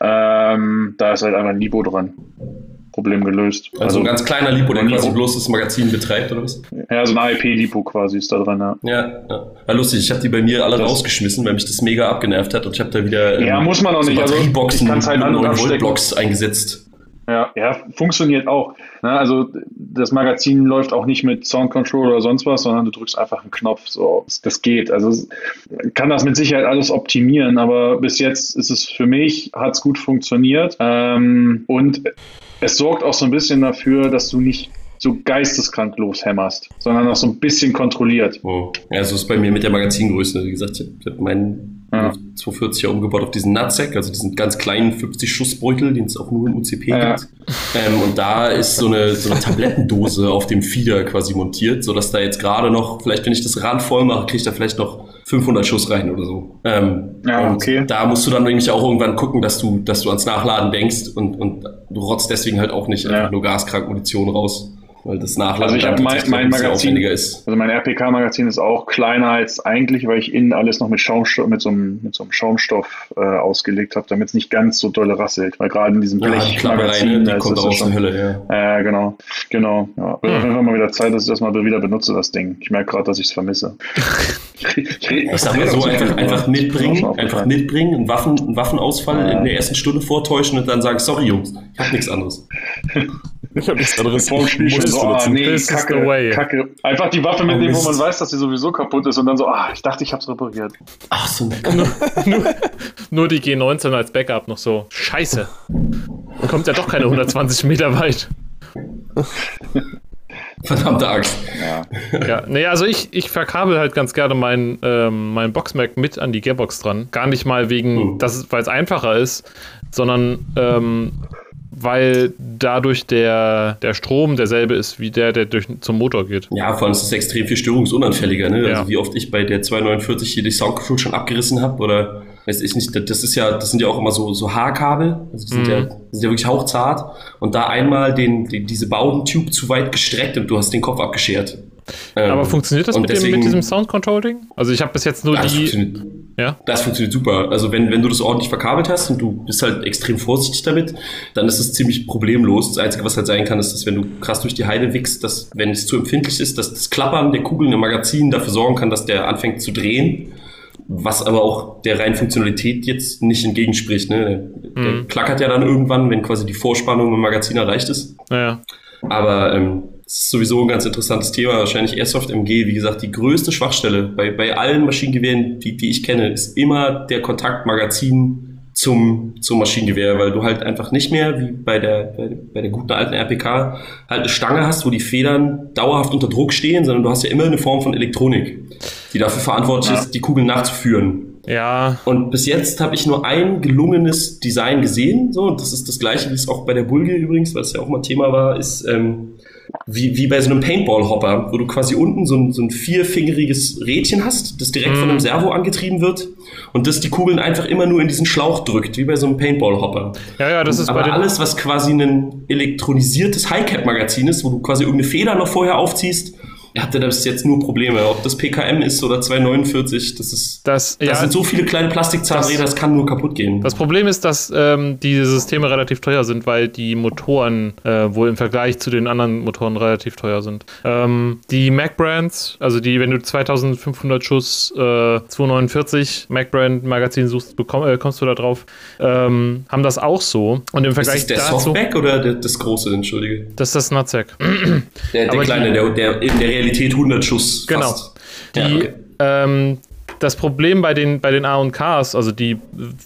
Ähm, da ist halt einfach ein Libo dran. Problem gelöst. Also, also ein ganz kleiner Lipo, der quasi bloß das Magazin betreibt, oder was? Ja, so ein AEP-Lipo quasi ist da drin, ja. Ja, ja. War lustig, ich habe die bei mir alle das rausgeschmissen, weil mich das mega abgenervt hat und ich habe da wieder ja, ähm, muss man auch so nicht. Also, Batterieboxen also, halt 9 Volt Blocks eingesetzt. Ja, ja, funktioniert auch. Ne? Also das Magazin läuft auch nicht mit Sound Control oder sonst was, sondern du drückst einfach einen Knopf. So, das geht. Also kann das mit Sicherheit alles optimieren, aber bis jetzt ist es für mich, hat es gut funktioniert. Ähm, und es sorgt auch so ein bisschen dafür, dass du nicht so geisteskrank loshämmerst, sondern auch so ein bisschen kontrolliert. Oh. Ja, so ist bei mir mit der Magazingröße. Wie gesagt, ich habe meinen ja. 240er umgebaut auf diesen Nutsack, also diesen ganz kleinen 50-Schuss-Beutel, den es auch nur im UCP ja. gibt. Ähm, und da ist so eine, so eine Tablettendose *laughs* auf dem Feeder quasi montiert, sodass da jetzt gerade noch, vielleicht wenn ich das Rad voll mache, kriege ich da vielleicht noch 500 Schuss rein oder so. Ähm, ja, okay. Da musst du dann nämlich auch irgendwann gucken, dass du, dass du ans Nachladen denkst und, und du rotzt deswegen halt auch nicht ja. einfach nur gaskrank Munition raus weil das Nachladen also ich habe mein, mein Magazin ist. Also mein RPK-Magazin ist auch kleiner als eigentlich, weil ich innen alles noch mit Schaumstoff, mit so einem, mit so einem Schaumstoff äh, ausgelegt habe, damit es nicht ganz so dolle rasselt. Weil gerade in diesem Blechmagazin, ja, die die kommt aus der Hölle, ja. Äh, genau, genau. Ja. Hm. auf mal wieder Zeit, dass ich das mal wieder benutze, das Ding. Ich merke gerade, dass ich es vermisse. *laughs* ich sag mal so, einfach, einfach mitbringen, einfach mitbringen, einen, Waffen, einen Waffenausfall ja. in der ersten Stunde vortäuschen und dann sagen, sorry Jungs, ich habe nichts anderes. *laughs* Ich habe nichts anderes. so, ah, nee, Kacke, Kacke. Einfach die Waffe mitnehmen, oh, wo man weiß, dass sie sowieso kaputt ist und dann so, ah, ich dachte, ich hab's repariert. Ach so, nur, *laughs* nur, nur die G19 als Backup noch so. Scheiße. Man kommt ja doch keine 120 Meter weit. Verdammte Axt. Ja. ja, nee, also ich, ich verkabel halt ganz gerne meinen ähm, mein Boxmac mit an die Gearbox dran. Gar nicht mal wegen, uh. weil es einfacher ist, sondern ähm, weil dadurch der, der Strom derselbe ist wie der, der durch, zum Motor geht. Ja, vor allem ist es extrem viel störungsunanfälliger. Ne? Also ja. Also wie oft ich bei der 249 hier die Soundcontrol schon abgerissen habe oder weiß ich nicht, das ist ja, das sind ja auch immer so, so Haarkabel, also die sind, mhm. ja, die sind ja wirklich hauchzart und da einmal den, den diese Baudentube zu weit gestreckt und du hast den Kopf abgeschert. Aber ähm, funktioniert das mit, deswegen, dem, mit diesem Sound Controlling? Also ich habe bis jetzt nur die. Ja? Das funktioniert super. Also wenn, wenn du das ordentlich verkabelt hast und du bist halt extrem vorsichtig damit, dann ist es ziemlich problemlos. Das Einzige, was halt sein kann, ist, dass wenn du krass durch die Heide wickst, dass wenn es zu empfindlich ist, dass das Klappern der Kugeln im Magazin dafür sorgen kann, dass der anfängt zu drehen. Was aber auch der reinen Funktionalität jetzt nicht entgegenspricht. Ne? Der, mhm. klackert ja dann irgendwann, wenn quasi die Vorspannung im Magazin erreicht ist. Ja. Aber ähm, Das ist sowieso ein ganz interessantes Thema. Wahrscheinlich Airsoft MG, wie gesagt, die größte Schwachstelle bei, bei allen Maschinengewehren, die, die ich kenne, ist immer der Kontaktmagazin zum, zum Maschinengewehr, weil du halt einfach nicht mehr, wie bei der, bei, bei der guten alten RPK, halt eine Stange hast, wo die Federn dauerhaft unter Druck stehen, sondern du hast ja immer eine Form von Elektronik, die dafür verantwortlich Ja. ist, die Kugeln nachzuführen. Ja, Und bis jetzt habe ich nur ein gelungenes Design gesehen. So, und das ist das gleiche, wie es auch bei der Bulge übrigens, weil es ja auch mal Thema war, ist ähm, wie, wie bei so einem Paintball-Hopper, wo du quasi unten so ein, so ein vierfingeriges Rädchen hast, das direkt von einem Servo angetrieben wird und das die Kugeln einfach immer nur in diesen Schlauch drückt, wie bei so einem Paintball-Hopper. ja, ja, das ist Aber alles, was quasi ein elektronisiertes High-Cap-Magazin ist, wo du quasi irgendeine Feder noch vorher aufziehst, hatte das jetzt nur Probleme. Ob das PKM ist oder 249, das ist. Das, Da ja, sind so viele kleine Plastikzahnräder, das, kann nur kaputt gehen. Das Problem ist, dass ähm, die Systeme relativ teuer sind, weil die Motoren äh, wohl im Vergleich zu den anderen Motoren relativ teuer sind. Ähm, die Mac-Brands, also die, wenn du 2500 Schuss äh, 249 Mac-Brand-Magazin suchst, bekomm, äh, kommst du da drauf, ähm, haben das auch so. Und im ist Vergleich das der dazu, Softback oder der, das große, entschuldige? das ist das Nutzek. Der, der Aber die- kleine, der, der in der Realität 100 Schuss Genau. fast. Die, Ja, okay. ähm, das Problem bei den, bei den A und Ks, also die,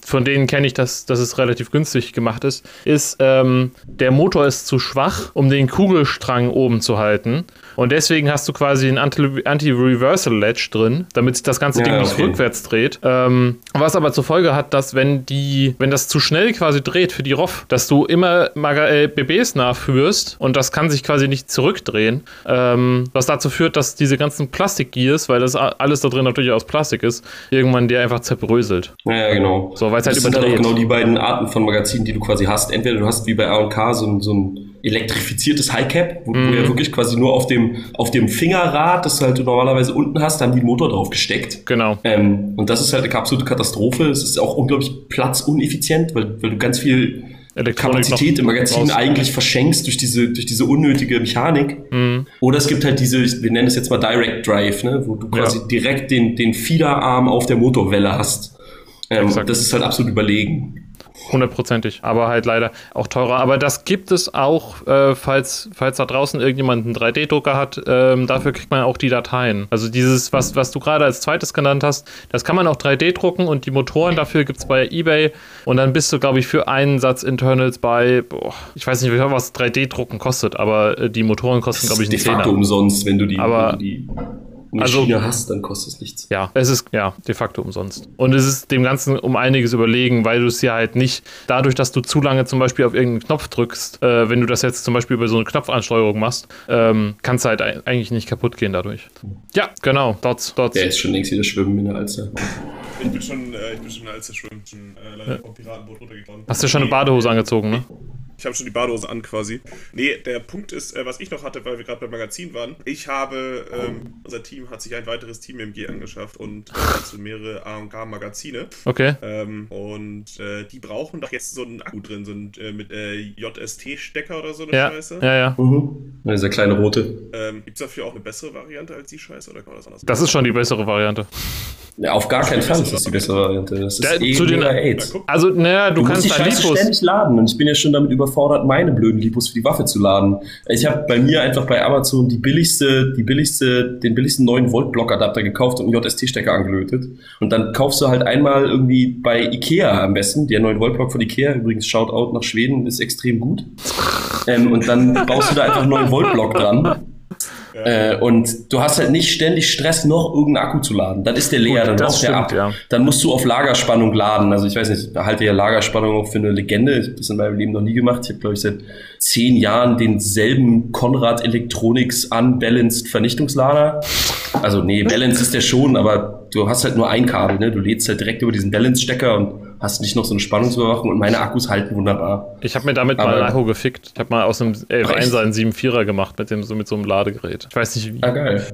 von denen kenne ich, dass, dass es relativ günstig gemacht ist, ist, ähm, der Motor ist zu schwach, um den Kugelstrang oben zu halten. Und deswegen hast du quasi ein Anti- Anti-Reversal-Ledge drin, damit sich das ganze Ja, Ding nicht okay. rückwärts dreht. Ähm, was aber zur Folge hat, dass wenn die, wenn das zu schnell quasi dreht für die ROF, dass du immer Maga äh, BBs nachführst und das kann sich quasi nicht zurückdrehen, ähm, was dazu führt, dass diese ganzen Plastikgears, weil das alles da drin natürlich aus Plastik ist, irgendwann dir einfach zerbröselt. Ja, ja, genau. So, weil es halt das sind dann überdreht. genau die beiden Arten von Magazinen, die du quasi hast. Entweder du hast wie bei A&K so so ein elektrifiziertes Highcap, wo Mhm. du ja wirklich quasi nur auf dem, auf dem Fingerrad, das du halt normalerweise unten hast, da haben die einen Motor drauf gesteckt. Genau. Ähm, und das ist halt eine absolute Katastrophe. Es ist auch unglaublich platzuneffizient, weil, weil du ganz viel Elektronik Kapazität im Magazin raus- eigentlich verschenkst durch diese, durch diese unnötige Mechanik. Mhm. Oder es gibt halt diese, wir nennen es jetzt mal Direct Drive, ne, wo du quasi Ja. direkt den, den Fiederarm auf der Motorwelle hast. Ähm, das ist halt absolut überlegen. Hundertprozentig, aber halt leider auch teurer. Aber das gibt es auch, äh, falls, falls da draußen irgendjemand einen 3D-Drucker hat, ähm, dafür kriegt man auch die Dateien. Also dieses, was, was du gerade als zweites genannt hast, das kann man auch 3D drucken und die Motoren dafür gibt es bei Ebay und dann bist du, glaube ich, für einen Satz Internals bei, boah, ich weiß nicht, was 3D-Drucken kostet, aber äh, die Motoren kosten, glaube ich, de einen facto umsonst, wenn du die, Aber- wenn du die Also- Maschine hast, dann kostet es nichts. Ja, es ist ja de facto umsonst. Und es ist dem Ganzen um einiges überlegen, weil du es ja halt nicht, dadurch, dass du zu lange zum Beispiel auf irgendeinen Knopf drückst, äh, wenn du das jetzt zum Beispiel über so eine Knopfansteuerung machst, ähm, kannst du halt ei- eigentlich nicht kaputt gehen dadurch. Ja, genau, Dots, Dots. Der ist schon längst wieder schwimmen in der Alster. Ich bin schon, äh, ich bin schon als schwimmen, schon äh, leider vom Piratenboot runtergekommen. Hast du schon eine Badehose angezogen, ne? Ich habe schon die Badehose an quasi. Nee, der Punkt ist, äh, was ich noch hatte, weil wir gerade beim Magazin waren. Ich habe, ähm, unser Team hat sich ein weiteres Team MG angeschafft und äh, dazu mehrere A&K Magazine. Okay. Ähm, und äh, die brauchen doch jetzt so einen Akku drin, so ein äh, mit äh, JST-Stecker oder so eine Ja, Scheiße. ja, ja. Mhm. Dieser kleine rote. Ähm, Gibt es dafür auch eine bessere Variante als die Scheiße oder kann man das anders Das ist schon die bessere Variante. Ja, auf gar keinen Fall ist das die bessere Variante. Das ist Der- eh zu den- AIDS. Also, naja, du, Du musst kannst die da Scheiße ständig laden und ich bin ja schon damit überfordert, meine blöden Lipos für die Waffe zu laden. Ich habe bei mir einfach bei Amazon die billigste, die billigste, den billigsten 9 Volt Blockadapter gekauft und einen JST-Stecker angelötet. Und dann kaufst du halt einmal irgendwie bei Ikea am besten, der 9 Volt Block von Ikea, übrigens Shoutout nach Schweden, ist extrem gut. Ähm, und dann baust du da einfach einen 9 Volt Block dran. Äh, und du hast halt nicht ständig Stress, noch irgendeinen Akku zu laden. Dann ist der leer, Gut, dann braucht der ab. ja. Dann musst du auf Lagerspannung laden. Also ich weiß nicht, ich halte ja Lagerspannung auch für eine Legende. Ich habe das in meinem Leben noch nie gemacht. Ich habe, glaube ich, seit zehn Jahren denselben Konrad Electronics Unbalanced Vernichtungslader. Also nee, Balance ist der schon, aber du hast halt nur ein Kabel. Ne? Du lädst halt direkt über diesen Balance-Stecker und hast nicht noch so eine Spannungsüberwachung. Und meine Akkus halten wunderbar. Ich habe mir damit mal Aber- einen Akku gefickt. Ich habe mal aus einem Ach, echt? 11.1er einen 7.4er gemacht mit, dem, so, mit so einem Ladegerät. Ich weiß nicht wie. Ah, geil.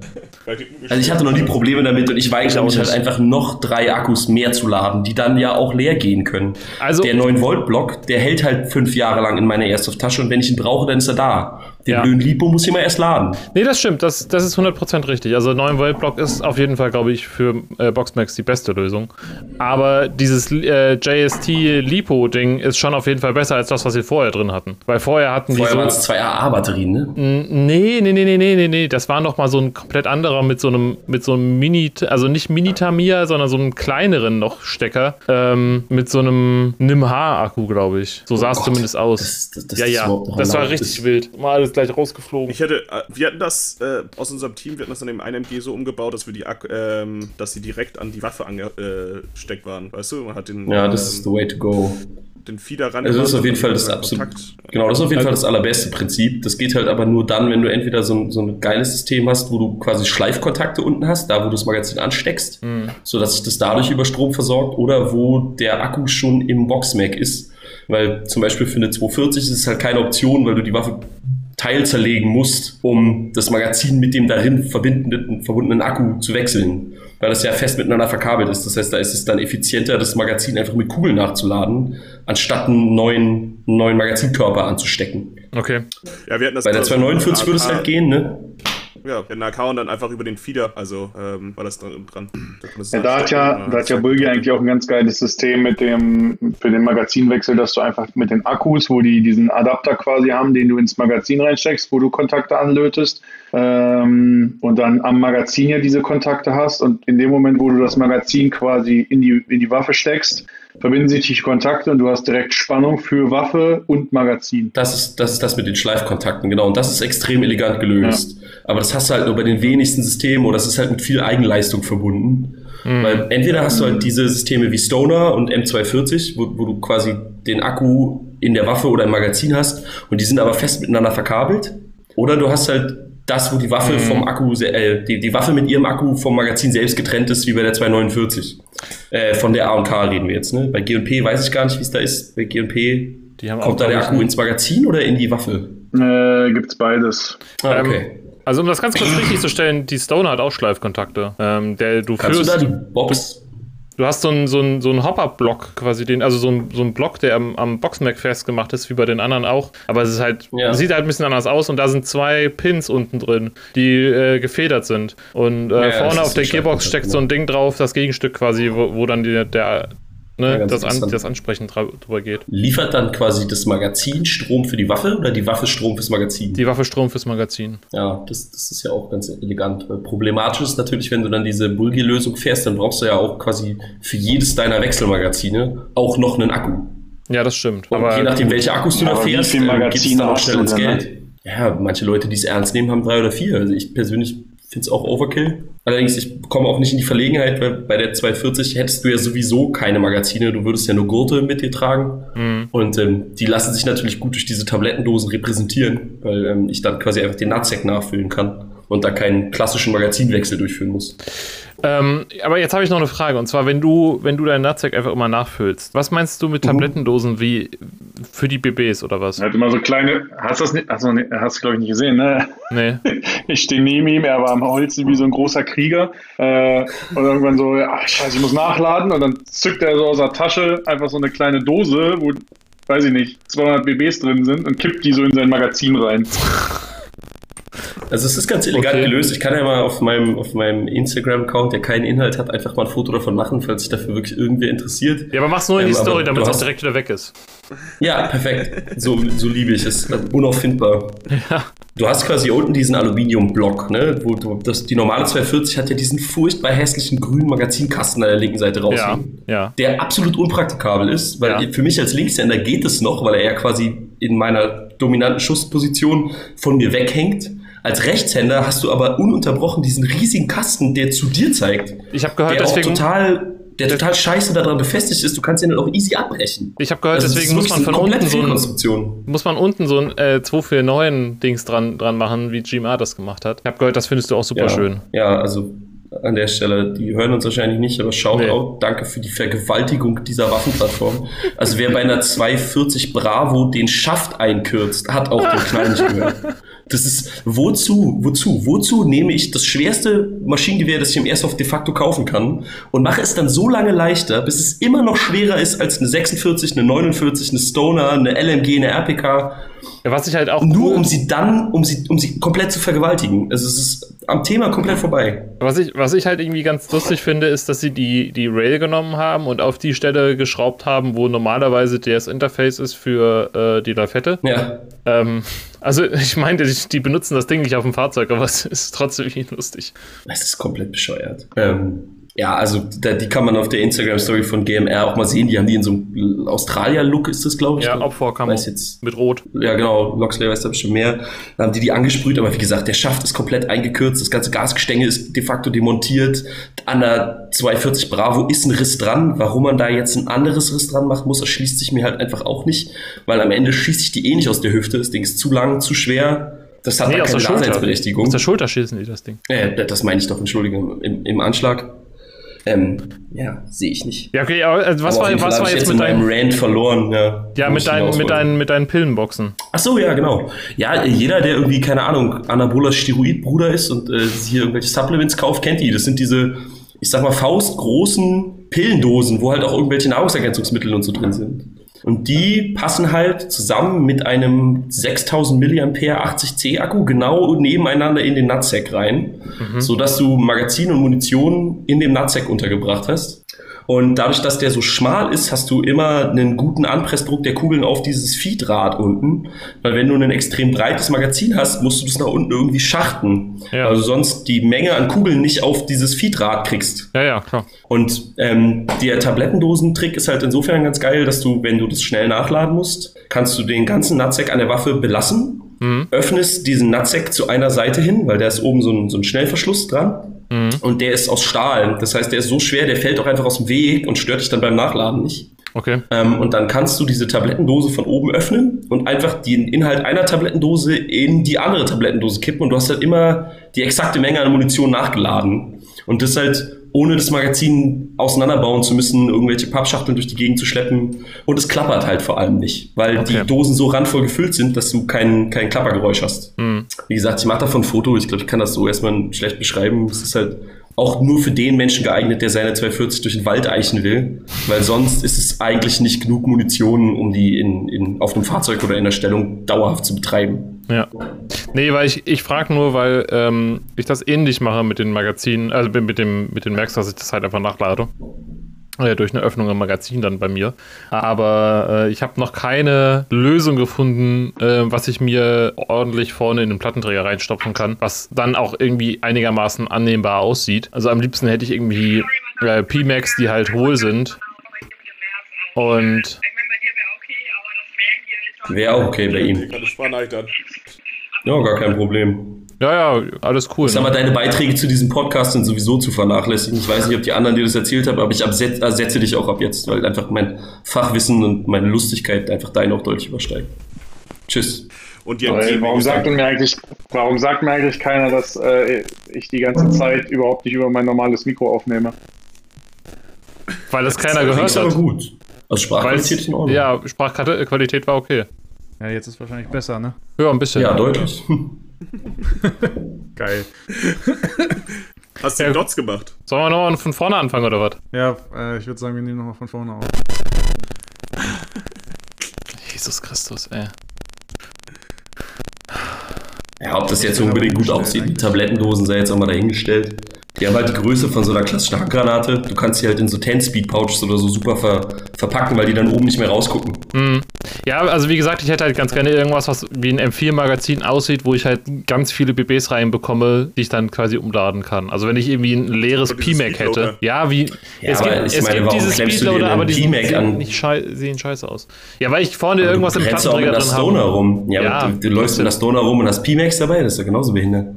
Also ich hatte noch nie Probleme damit und ich weigere mich halt einfach noch drei Akkus mehr zu laden, die dann ja auch leer gehen können. Also- der 9 Volt Block, der hält halt fünf Jahre lang in meiner Airsoft Tasche und wenn ich ihn brauche, dann ist er da. Den Ja. blöden Lipo muss ich immer erst laden. Nee, das stimmt, das, das ist 100% richtig. Also 9 Volt Block ist auf jeden Fall, glaube ich, für äh, Boxmax die beste Lösung. Aber dieses äh, JST Lipo Ding ist schon auf jeden Fall besser als das, was sie vorher drin hatten. Weil vorher hatten die Vorher so waren es zwei AA-Batterien, ne? Nee, nee, nee, nee, nee, nee, nee. Das war noch mal so ein komplett anderer mit so einem, mit so einem Mini, also nicht Mini-Tamiya, sondern so einem kleineren noch Stecker. Ähm, mit so einem NIM-H-Akku, glaube ich. So sah es Oh zumindest aus. das- das- das ja, ja. Das war richtig wild. Mal alles gleich rausgeflogen. Ich hätte, äh, wir hatten das äh, aus unserem Team, wir hatten das an dem einen MG so umgebaut, dass wir die, ähm, dass sie direkt an die Waffe angesteckt waren. Weißt du, man hat den, Ja, das ist the ähm, way to go. den Feeder ran. Also das ist auf jeden Fall das absolut. Genau, das ist auf jeden Fall das allerbeste Prinzip. Das geht halt aber nur dann, wenn du entweder so ein, so ein geiles System hast, wo du quasi Schleifkontakte unten hast, da wo du das Magazin ansteckst, so dass sich das dadurch über Strom versorgt, oder wo der Akku schon im Boxmac ist. Weil zum Beispiel für eine 240 ist es halt keine Option, weil du die Waffe teilzerlegen musst, um das Magazin mit dem darin verbindenden, verbundenen Akku zu wechseln. Weil das ja fest miteinander verkabelt ist. Das heißt, da ist es dann effizienter, das Magazin einfach mit Kugeln nachzuladen, anstatt einen neuen, neuen Magazinkörper anzustecken. Okay. Ja, wir hatten das Bei der also 249 würde es halt gehen, ne? Ja, der AK und dann einfach über den Feeder, also ähm, war das dran. dran. Da Ja, da hat ja, da hat ja. Bulgi eigentlich auch ein ganz geiles System mit dem, für den Magazinwechsel, dass du einfach mit den Akkus, wo die diesen Adapter quasi haben, den du ins Magazin reinsteckst, wo du Kontakte anlötest, ähm, und dann am Magazin ja diese Kontakte hast und in dem Moment, wo du das Magazin quasi in die, in die Waffe steckst, verbinden sich die Kontakte und du hast direkt Spannung für Waffe und Magazin. Das ist, das ist das mit den Schleifkontakten, genau. Und das ist extrem elegant gelöst. Aber das hast du halt nur bei den wenigsten Systemen oder das ist halt mit viel Eigenleistung verbunden. Weil entweder hast du halt diese Systeme wie Stoner und M240, wo, wo du quasi den Akku in der Waffe oder im Magazin hast und die sind aber fest miteinander verkabelt. Oder du hast halt das, wo die Waffe vom Akku, äh, die, die Waffe mit ihrem Akku vom Magazin selbst getrennt ist, wie bei der 249. Äh, von der A&K reden wir jetzt, ne? Bei G&P weiß ich gar nicht, wie es da ist. Bei G&P kommt da der Akku ins Magazin oder in die Waffe? Äh, gibt's beides. Ah, Ähm, okay. Also um das ganz kurz richtig zu stellen, die Stoner hat auch Schleifkontakte. Ähm, der, du Kannst du führst, da die Box? Du hast so einen so einen- so einen Hopper-Block quasi, den, also so ein, so ein Block, der am, am Boxmac festgemacht ist, wie bei den anderen auch. Aber es ist halt, Ja. sieht halt ein bisschen anders aus und da sind zwei Pins unten drin, die äh, gefedert sind. Und äh, Ja, vorne auf der Gearbox steckt so ein Ding drauf, das Gegenstück quasi, wo, wo dann die, der, ne, das, an, das Ansprechen drüber geht. Liefert dann quasi das Magazin Strom für die Waffe oder die Waffe Strom fürs Magazin? Die Waffe Strom fürs Magazin. ja, das, das ist ja auch ganz elegant. Problematisch ist natürlich, wenn du dann diese Bulgi-Lösung fährst, dann brauchst du ja auch quasi für jedes deiner Wechselmagazine auch noch einen Akku. Ja, das stimmt. Und Aber je nachdem, welche Akkus du da fährst, ähm, Magazine geht's dann auch schnell ins ne? Geld. Ja, manche Leute, die es ernst nehmen, haben drei oder vier. Also ich persönlich finde es auch Overkill. Allerdings, ich komme auch nicht in die Verlegenheit, weil bei der 240 hättest du ja sowieso keine Magazine. Du würdest ja nur Gurte mit dir tragen. Mhm. Und ähm, die lassen sich natürlich gut durch diese Tablettendosen repräsentieren, weil ähm, ich dann quasi einfach den Nutsack nachfüllen kann und da keinen klassischen Magazinwechsel durchführen muss. Ähm, aber jetzt habe ich noch eine Frage. Und zwar, wenn du, wenn du deinen Nutsack einfach immer nachfüllst, was meinst du Mhm. mit Tablettendosen wie für die BBs oder was? Er hat immer so kleine, hast du das nicht, hast du glaube ich nicht gesehen, ne? Nee. *laughs* Ich stehe neben ihm, er war am Holz wie so ein großer Krieger. Äh, und irgendwann so, ach scheiße, ich muss nachladen. Und dann zückt er so aus der Tasche einfach so eine kleine Dose, wo, weiß ich nicht, 200 BBs drin sind und kippt die so in sein Magazin rein. Also es ist ganz elegant Okay. gelöst. Ich kann ja mal auf meinem, auf meinem Instagram-Account, der keinen Inhalt hat, einfach mal ein Foto davon machen, falls sich dafür wirklich irgendwer interessiert. Ja, aber mach's nur in die Ähm, Story, damit es auch direkt wieder weg ist. Ja, perfekt. So, so liebe ich es. Unauffindbar. Ja. Du hast quasi unten diesen Aluminiumblock, ne? Wo du, das, die normale 240 hat ja diesen furchtbar hässlichen grünen Magazinkasten an der linken Seite Ja, raushängen. ja. Der absolut unpraktikabel ist, weil Ja. für mich als Linkshänder geht es noch, weil er ja quasi in meiner dominanten Schussposition von mir weghängt. Als Rechtshänder hast du aber ununterbrochen diesen riesigen Kasten, der zu dir zeigt. Ich habe gehört, der deswegen, auch total, der total scheiße daran befestigt ist. Du kannst ihn dann auch easy abbrechen. ich habe gehört, Also deswegen muss man von unten so ein, muss man unten so ein äh, 249 Dings dran, dran machen, wie GMA das gemacht hat. Ich habe gehört, das findest du auch super ja, schön. Ja, also an der Stelle, die hören uns wahrscheinlich nicht, aber schaut Nee. auch, danke für die Vergewaltigung dieser Waffenplattform. Also wer bei einer 240 Bravo den Schaft einkürzt, hat auch den Knall nicht gehört. *laughs* Das ist, wozu, wozu, wozu nehme ich das schwerste Maschinengewehr, das ich im Airsoft de facto kaufen kann und mache es dann so lange leichter, bis es immer noch schwerer ist als eine 46, eine 49, eine Stoner, eine LMG, eine RPK. Ja, was ich halt auch Nur cool- um sie dann, um sie, um sie komplett zu vergewaltigen. Also es ist am Thema komplett vorbei. Was ich, was ich halt irgendwie ganz lustig finde, ist, dass sie die, die Rail genommen haben und auf die Stelle geschraubt haben, wo normalerweise das Interface ist für äh, die Lafette. Ja. Ähm, also *laughs* ich meinte, die, die benutzen das Ding nicht auf dem Fahrzeug, aber es ist trotzdem lustig. Es ist komplett bescheuert. Ähm, ja, also da, die kann man auf der Instagram-Story von GMR auch mal sehen. Die haben die in so einem Australier-Look, ist das, glaube ich. Ja? Opferkammer jetzt. mit Rot. Ja, genau. Loxley weiß da bestimmt mehr. Dann haben die die angesprüht, aber wie gesagt, der Schaft ist komplett eingekürzt. Das ganze Gasgestänge ist de facto demontiert. An der 240 Bravo ist ein Riss dran. Warum man da jetzt ein anderes Riss dran machen muss, erschließt sich mir halt einfach auch nicht. Weil am Ende schieße ich die eh nicht aus der Hüfte. Das Ding ist zu lang, zu schwer. Das hat Nee, da der keine. Daseinsberechtigung. Aus der Schulter schießen die das Ding. Äh, das meine ich doch, Entschuldigung, im, im Anschlag. Ähm, ja, sehe ich nicht. Ja, okay, aber also was Aber war, was war jetzt mit meinem deinen, Rant verloren? Ja, ja, mit hinaus mit deinen, mit deinen Pillenboxen? Ach so, ja, genau. Ja, jeder, der irgendwie, keine Ahnung, anaboler Steroidbruder ist und äh, hier irgendwelche Supplements kauft, kennt die. Das sind diese, ich sag mal, faustgroßen Pillendosen, wo halt auch irgendwelche Nahrungsergänzungsmittel und so drin sind. Und die passen halt zusammen mit einem 6000 mAh 80C Akku genau nebeneinander in den Nutsack rein, sodass du Magazin und Munition in dem Nutsack untergebracht hast. Und dadurch, dass der so schmal ist, hast du immer einen guten Anpressdruck der Kugeln auf dieses Feedrad unten. Weil wenn du ein extrem breites Magazin hast, musst du das nach unten irgendwie schachten. Ja. Also sonst die Menge an Kugeln nicht auf dieses Feedrad kriegst. Ja, ja, klar. Und ähm, der Tablettendosentrick ist halt insofern ganz geil, dass du, wenn du das schnell nachladen musst, kannst du den ganzen Nutsack an der Waffe belassen, öffnest diesen Nutsack zu einer Seite hin, weil da ist oben so ein, so ein Schnellverschluss dran. Und der ist aus Stahl. Das heißt, der ist so schwer, der fällt auch einfach aus dem Weg und stört dich dann beim Nachladen nicht. Okay. Ähm, und dann kannst du diese Tablettendose von oben öffnen und einfach den Inhalt einer Tablettendose in die andere Tablettendose kippen und du hast halt immer die exakte Menge an Munition nachgeladen. Und das halt ohne das Magazin auseinanderbauen zu müssen, irgendwelche Pappschachteln durch die Gegend zu schleppen. Und es klappert halt vor allem nicht, weil Okay. die Dosen so randvoll gefüllt sind, dass du kein, kein Klappergeräusch hast. Wie gesagt, ich mache davon ein Foto. Ich glaube, ich kann das so erstmal schlecht beschreiben. Es ist halt auch nur für den Menschen geeignet, der seine 240 durch den Wald eichen will, weil sonst ist es eigentlich nicht genug Munition, um die in, in, auf einem Fahrzeug oder in der Stellung dauerhaft zu betreiben. Ja. Nee, weil ich, ich frage nur, weil ähm, ich das ähnlich mache mit den Magazinen, also mit dem, mit den Macs, dass ich das halt einfach nachlade. Äh, durch eine Öffnung im Magazin dann bei mir. Aber äh, ich habe noch keine Lösung gefunden, äh, was ich mir ordentlich vorne in den Plattenträger reinstopfen kann, was dann auch irgendwie einigermaßen annehmbar aussieht. Also am liebsten hätte ich irgendwie äh, P-Max, die halt hohl sind. Und wäre auch okay bei ihm. Keine Sprachnachricht an. Ja, gar kein Problem. ja, ja, alles cool. Sag mal, Ne? deine Beiträge zu diesem Podcast sind sowieso zu vernachlässigen. Ich weiß nicht, ob die anderen dir das erzählt haben, aber ich ersetze dich auch ab jetzt, weil einfach mein Fachwissen und meine Lustigkeit einfach deine auch deutlich übersteigen. Tschüss. Und die Weil, warum sagt mir eigentlich, warum sagt mir eigentlich keiner, dass äh, ich die ganze Zeit überhaupt nicht über mein normales Mikro aufnehme? Weil das keiner Das gehört ist aber hat. gut. Also Sprachqualität ist in Ordnung. Ja, Sprachqualität war okay. Ja, jetzt ist wahrscheinlich besser, ne? Ja, ein bisschen. Ja, deutlich. *laughs* Geil. Hast du den Dots gemacht? Sollen wir nochmal von vorne anfangen oder was? Ja, äh, ich würde sagen, wir nehmen nochmal von vorne auf. Jesus Christus, ey. Ja, ob das jetzt unbedingt gut aussieht, die Tablettendosen sei jetzt auch mal dahingestellt. Die haben halt die Größe von so einer klassischen Handgranate. Du kannst sie halt in so 10-Speed-Pouches oder so super ver verpacken, weil die dann oben nicht mehr rausgucken. Ja, also wie gesagt, ich hätte halt ganz gerne irgendwas, was wie ein M4-Magazin aussieht, wo ich halt ganz viele BBs reinbekomme, die ich dann quasi umladen kann. Also wenn ich irgendwie ein leeres PMAC hätte. Ja, wie. Ja, es aber gibt, ich es meine, gibt warum diese du Speedloader, aber die sehen, an? nicht schei sehen scheiße aus. Ja, weil ich vorne irgendwas du im einer drin habe. rum. Ja, Ja, aber du, du läufst mit einer Stoner rum und hast P-Max dabei, das ist ja genauso behindert.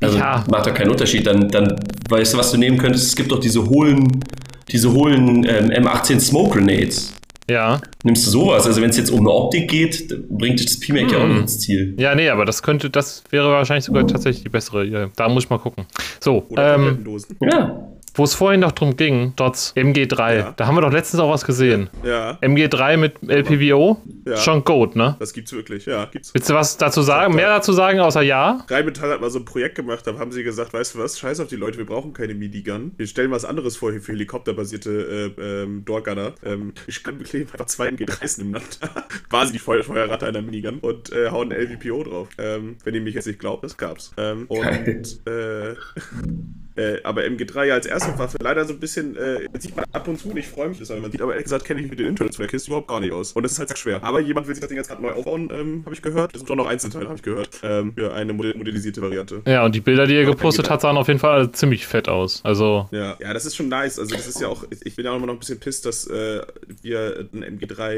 Also Ja. macht doch keinen Unterschied. Dann, dann weißt du, was du nehmen könntest. Es gibt doch diese hohlen, diese hohlen ähm, M18 Smoke Grenades. Ja. Nimmst du sowas? Also wenn es jetzt um eine Optik geht, bringt dich das P-Mac ja auch Hm. nicht ins Ziel. Ja, nee, aber das könnte, das wäre wahrscheinlich sogar tatsächlich die bessere. Ja, da muss ich mal gucken. So, Oder ähm. Ja. Wo es vorhin noch drum ging, Dots, MG3, Ja. da haben wir doch letztens auch was gesehen. Ja, MG3 mit LPVO, Ja. schon Goat, ne? das gibt's wirklich, ja, gibt's. Willst du was dazu sagen, mehr dazu sagen, außer ja? Rheinmetall hat mal so ein Projekt gemacht, da haben sie gesagt, weißt du was, scheiß auf die Leute, wir brauchen keine Minigun. Wir stellen was anderes vor hier für helikopterbasierte äh, ähm, Doorgunner. Ähm, ich kann bekleben einfach zwei MG3s *laughs* nebeneinander. Quasi die Feuer Feuerrate einer Minigun und äh, hauen ein LVPO drauf. Ähm, wenn ihr mich jetzt nicht glaubt, das gab's. Ähm, und Geil. äh, Äh, aber MG3 ja als erste Waffe leider so ein bisschen, äh, sieht man ab und zu nicht, freue mich das, aber man sieht aber ehrlich gesagt, kenne ich mit den Internets von der Kiste überhaupt gar nicht aus. Und das ist halt sehr schwer. Aber jemand will sich das Ding jetzt gerade neu aufbauen, ähm, habe ich gehört. Das sind doch noch Einzelteile, habe ich gehört. Ähm, für eine modell modellisierte Variante. Ja, und die Bilder, die ihr gepostet habt, sahen auf jeden Fall ziemlich fett aus. Also, Ja, ja, das ist schon nice. Also das ist ja auch, ich bin ja auch immer noch ein bisschen pisst, dass äh, wir ein MG3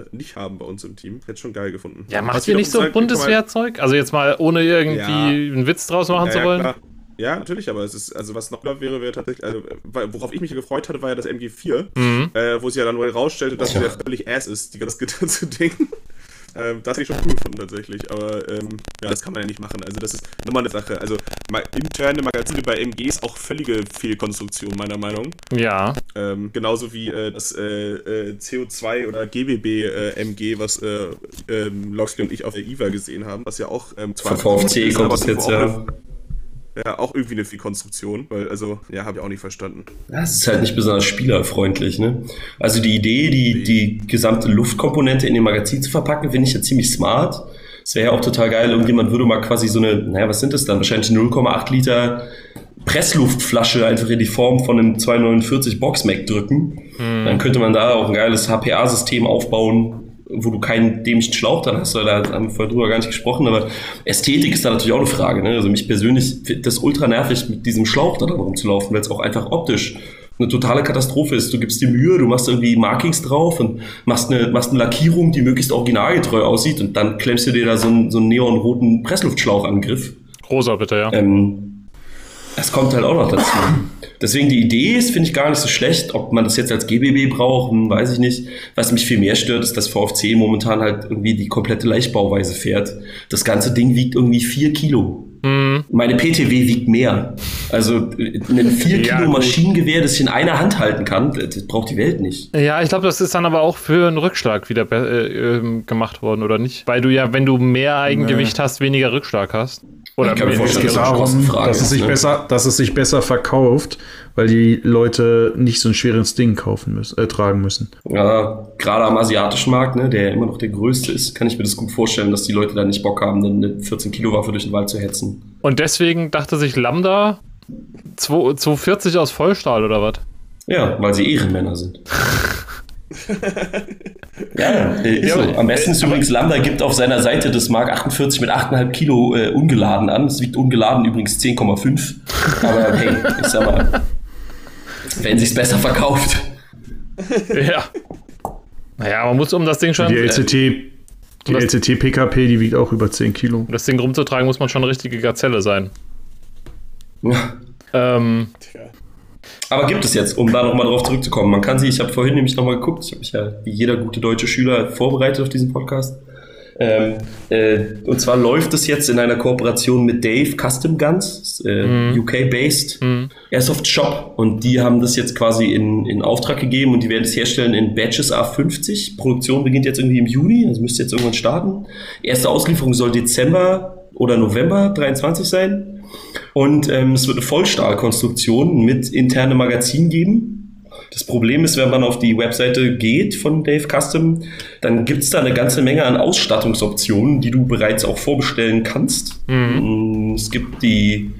äh, nicht haben bei uns im Team. Hätte schon geil gefunden. ja, macht ihr nicht so mal- Bundeswehrzeug? Also jetzt mal, ohne irgendwie Ja. einen Witz draus machen Ja, zu ja, wollen? klar. Ja, natürlich, aber es ist, also was noch cooler wäre, wäre tatsächlich, also, worauf ich mich gefreut hatte, war ja das MG4, Mhm. äh, wo sich ja dann rausstellte, dass Tja. der völlig ass ist, die, das ganze Ding. Ähm, das hätte ich schon cool gefunden tatsächlich, aber ähm, ja, das kann man ja nicht machen. Also das ist nochmal eine Sache. Also ma interne Magazine bei MGs auch völlige Fehlkonstruktion meiner Meinung. Ja. Ähm, genauso wie äh, das äh, äh, CO2 oder GBB äh, MG, was äh, ähm, Loxley und ich auf der IVA gesehen haben, was ja auch ähm, Von VFC ist, kommt das jetzt, ja. eine- ja, auch irgendwie eine Fehlkonstruktion, weil, also, ja, habe ich auch nicht verstanden. Das ist halt nicht besonders spielerfreundlich, ne? Also die Idee, die, die gesamte Luftkomponente in dem Magazin zu verpacken, finde ich ja ziemlich smart. Es wäre ja auch total geil, irgendjemand würde mal quasi so eine, naja, was sind das dann? Wahrscheinlich 0,8 Liter Pressluftflasche einfach in die Form von einem 249 Boxmac drücken. Dann könnte man da auch ein geiles HPA-System aufbauen, wo du keinen dämlichen Schlauch dann hast, weil da haben wir vorher drüber gar nicht gesprochen, aber Ästhetik ist da natürlich auch eine Frage. Ne? Also mich persönlich findet das ultra nervig, mit diesem Schlauch da dran rumzulaufen, weil es auch einfach optisch eine totale Katastrophe ist. Du gibst dir Mühe, du machst irgendwie Markings drauf und machst eine, machst eine Lackierung, die möglichst originalgetreu aussieht und dann klemmst du dir da so einen, so einen neonroten Pressluftschlauch an den Griff. Rosa bitte, ja. Ähm, das kommt halt auch noch dazu. Deswegen die Idee ist, finde ich gar nicht so schlecht. Ob man das jetzt als GBB braucht, hm, weiß ich nicht. Was mich viel mehr stört, ist, dass VFC momentan halt irgendwie die komplette Leichtbauweise fährt. Das ganze Ding wiegt irgendwie vier Kilo. Mhm. Meine PTW wiegt mehr. Also ein 4 Ja, Kilo gut. Maschinengewehr, das ich in einer Hand halten kann, das braucht die Welt nicht. Ja, ich glaube, das ist dann aber auch für einen Rückschlag wieder äh, ähm, gemacht worden, oder nicht? Weil du ja, wenn du mehr Eigengewicht hast, weniger Rückschlag hast. Oder Ich kann mir weniger- vorstellen, Es geht darum, dass es, sich ne? besser, dass es sich besser verkauft, weil die Leute nicht so ein schweres Ding kaufen müssen, äh, tragen müssen. Ja, gerade am asiatischen Markt, ne, der ja immer noch der größte ist, kann ich mir das gut vorstellen, dass die Leute da nicht Bock haben, eine 14 Kilo Waffe durch den Wald zu hetzen. Und deswegen dachte sich Lambda 2 240 aus Vollstahl oder was? Ja, weil sie Ehrenmänner sind. *laughs* ja, äh, ist Ja, so. Am besten ist aber- übrigens, Lambda gibt auf seiner Seite das Mark 48 mit 8,5 Kilo äh, ungeladen an. Es wiegt ungeladen übrigens 10,5. Aber hey, ich sag mal, wenn sich's besser verkauft. ja. Naja, man muss um das Ding schon. Die äh, LCT, die Und das- LCT PKP, die wiegt auch über 10 Kilo. um das Ding rumzutragen, muss man schon eine richtige Gazelle sein. Ähm, Aber gibt es jetzt, um da nochmal drauf zurückzukommen. Man kann sie, ich habe vorhin nämlich nochmal geguckt, ich habe mich ja wie jeder gute deutsche Schüler vorbereitet auf diesen Podcast. Ähm, äh, und zwar läuft es jetzt in einer Kooperation mit Dave Custom Guns, äh, UK-based Airsoft Shop. Und die haben das jetzt quasi in, in Auftrag gegeben und die werden es herstellen in Batches A50. Produktion beginnt jetzt irgendwie im Juni, also müsste jetzt irgendwann starten. Erste Auslieferung soll Dezember oder November 23 sein. Und ähm, es wird eine Vollstahlkonstruktion mit internem Magazin geben. Das Problem ist, wenn man auf die Webseite geht von Dave Custom, dann gibt es da eine ganze Menge an Ausstattungsoptionen, die du bereits auch vorbestellen kannst. Mm, Es gibt die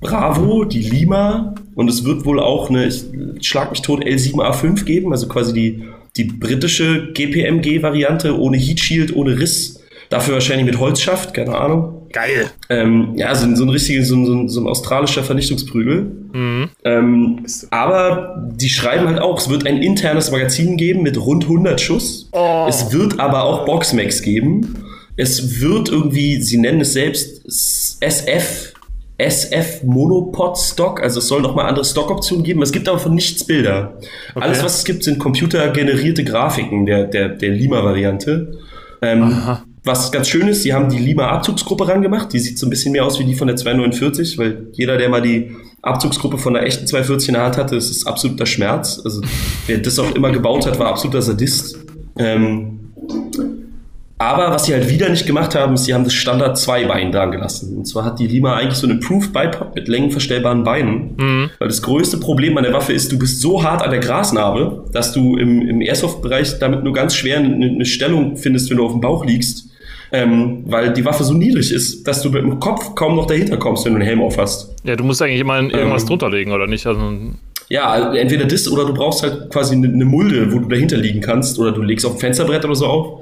Bravo, die Lima und es wird wohl auch eine, ich schlag mich tot, L7A5 geben, also quasi die, die britische GPMG-Variante ohne Heat Shield, ohne Riss. Dafür wahrscheinlich mit Holzschaft, keine Ahnung. Geil. Ähm, ja, so, ein- so ein richtiger, so, ein- so, so ein australischer Vernichtungsprügel. Ähm, aber die schreiben halt auch, es wird ein internes Magazin geben mit rund 100 Schuss. Es wird aber auch Boxmax geben. Es wird irgendwie, sie nennen es selbst SF, SF Monopod Stock, also es soll nochmal andere Stockoptionen geben. Es gibt aber von nichts Bilder. Alles, was es gibt, sind computergenerierte Grafiken der, der, der Lima-Variante. Ähm, was ganz schön ist, sie haben die Lima-Abzugsgruppe rangemacht. Die sieht so ein bisschen mehr aus wie die von der 249, weil jeder, der mal die Abzugsgruppe von einer echten 240 in der Hand hatte, ist es absoluter Schmerz. Also wer das auch immer gebaut hat, war absoluter Sadist. Ähm, aber was sie halt wieder nicht gemacht haben, ist, sie haben das Standard 2 Bein dran gelassen. Und zwar hat die Lima eigentlich so einen Improved Bipod mit längenverstellbaren Beinen. Mhm. Weil das größte Problem an der Waffe ist, du bist so hart an der Grasnarbe, dass du im, im Airsoft-Bereich damit nur ganz schwer eine, eine Stellung findest, wenn du auf dem Bauch liegst. Ähm, weil die Waffe so niedrig ist, dass du mit dem Kopf kaum noch dahinter kommst, wenn du einen Helm auf hast. Ja, du musst eigentlich immer irgendwas Ähm. drunter legen, oder nicht? Also, Ja, entweder das oder du brauchst halt quasi eine, eine Mulde, wo du dahinter liegen kannst, oder du legst auf ein Fensterbrett oder so auf.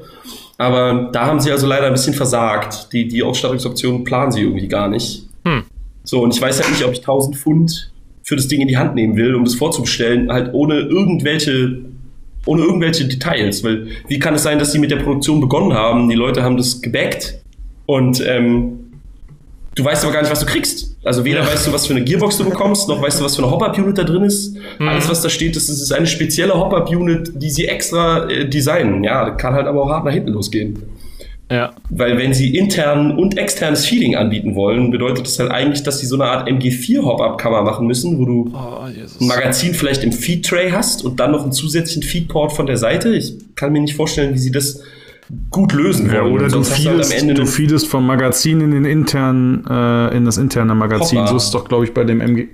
Aber da haben sie also leider ein bisschen versagt. Die, die Ausstattungsoptionen planen sie irgendwie gar nicht. Hm. So, und ich weiß halt nicht, ob ich 1000 Pfund für das Ding in die Hand nehmen will, um das vorzubestellen, halt ohne irgendwelche, ohne irgendwelche Details. Weil wie kann es sein, dass sie mit der Produktion begonnen haben? Die Leute haben das gebackt und ähm, du weißt aber gar nicht, was du kriegst. Also weder weißt du, was für eine Gearbox du bekommst, noch weißt du, was für eine Hop-Up-Unit da drin ist. Alles, was da steht, das ist eine spezielle Hop-Up-Unit, die sie extra äh, designen. Ja, kann halt aber auch hart nach hinten losgehen. Ja. Weil wenn sie intern und externes Feeding anbieten wollen, bedeutet das halt eigentlich, dass sie so eine Art MG4-Hop-Up-Kammer machen müssen, wo du Oh, ein Magazin vielleicht im Feed-Tray hast und dann noch einen zusätzlichen Feed-Port von der Seite. Ich kann mir nicht vorstellen, wie sie das gut lösen Ja, wollen. oder du halt feedest, du einen- feedest vom Magazin in den internen, äh, in das interne Magazin. Hoppa. So ist es doch, glaube ich, bei dem MG.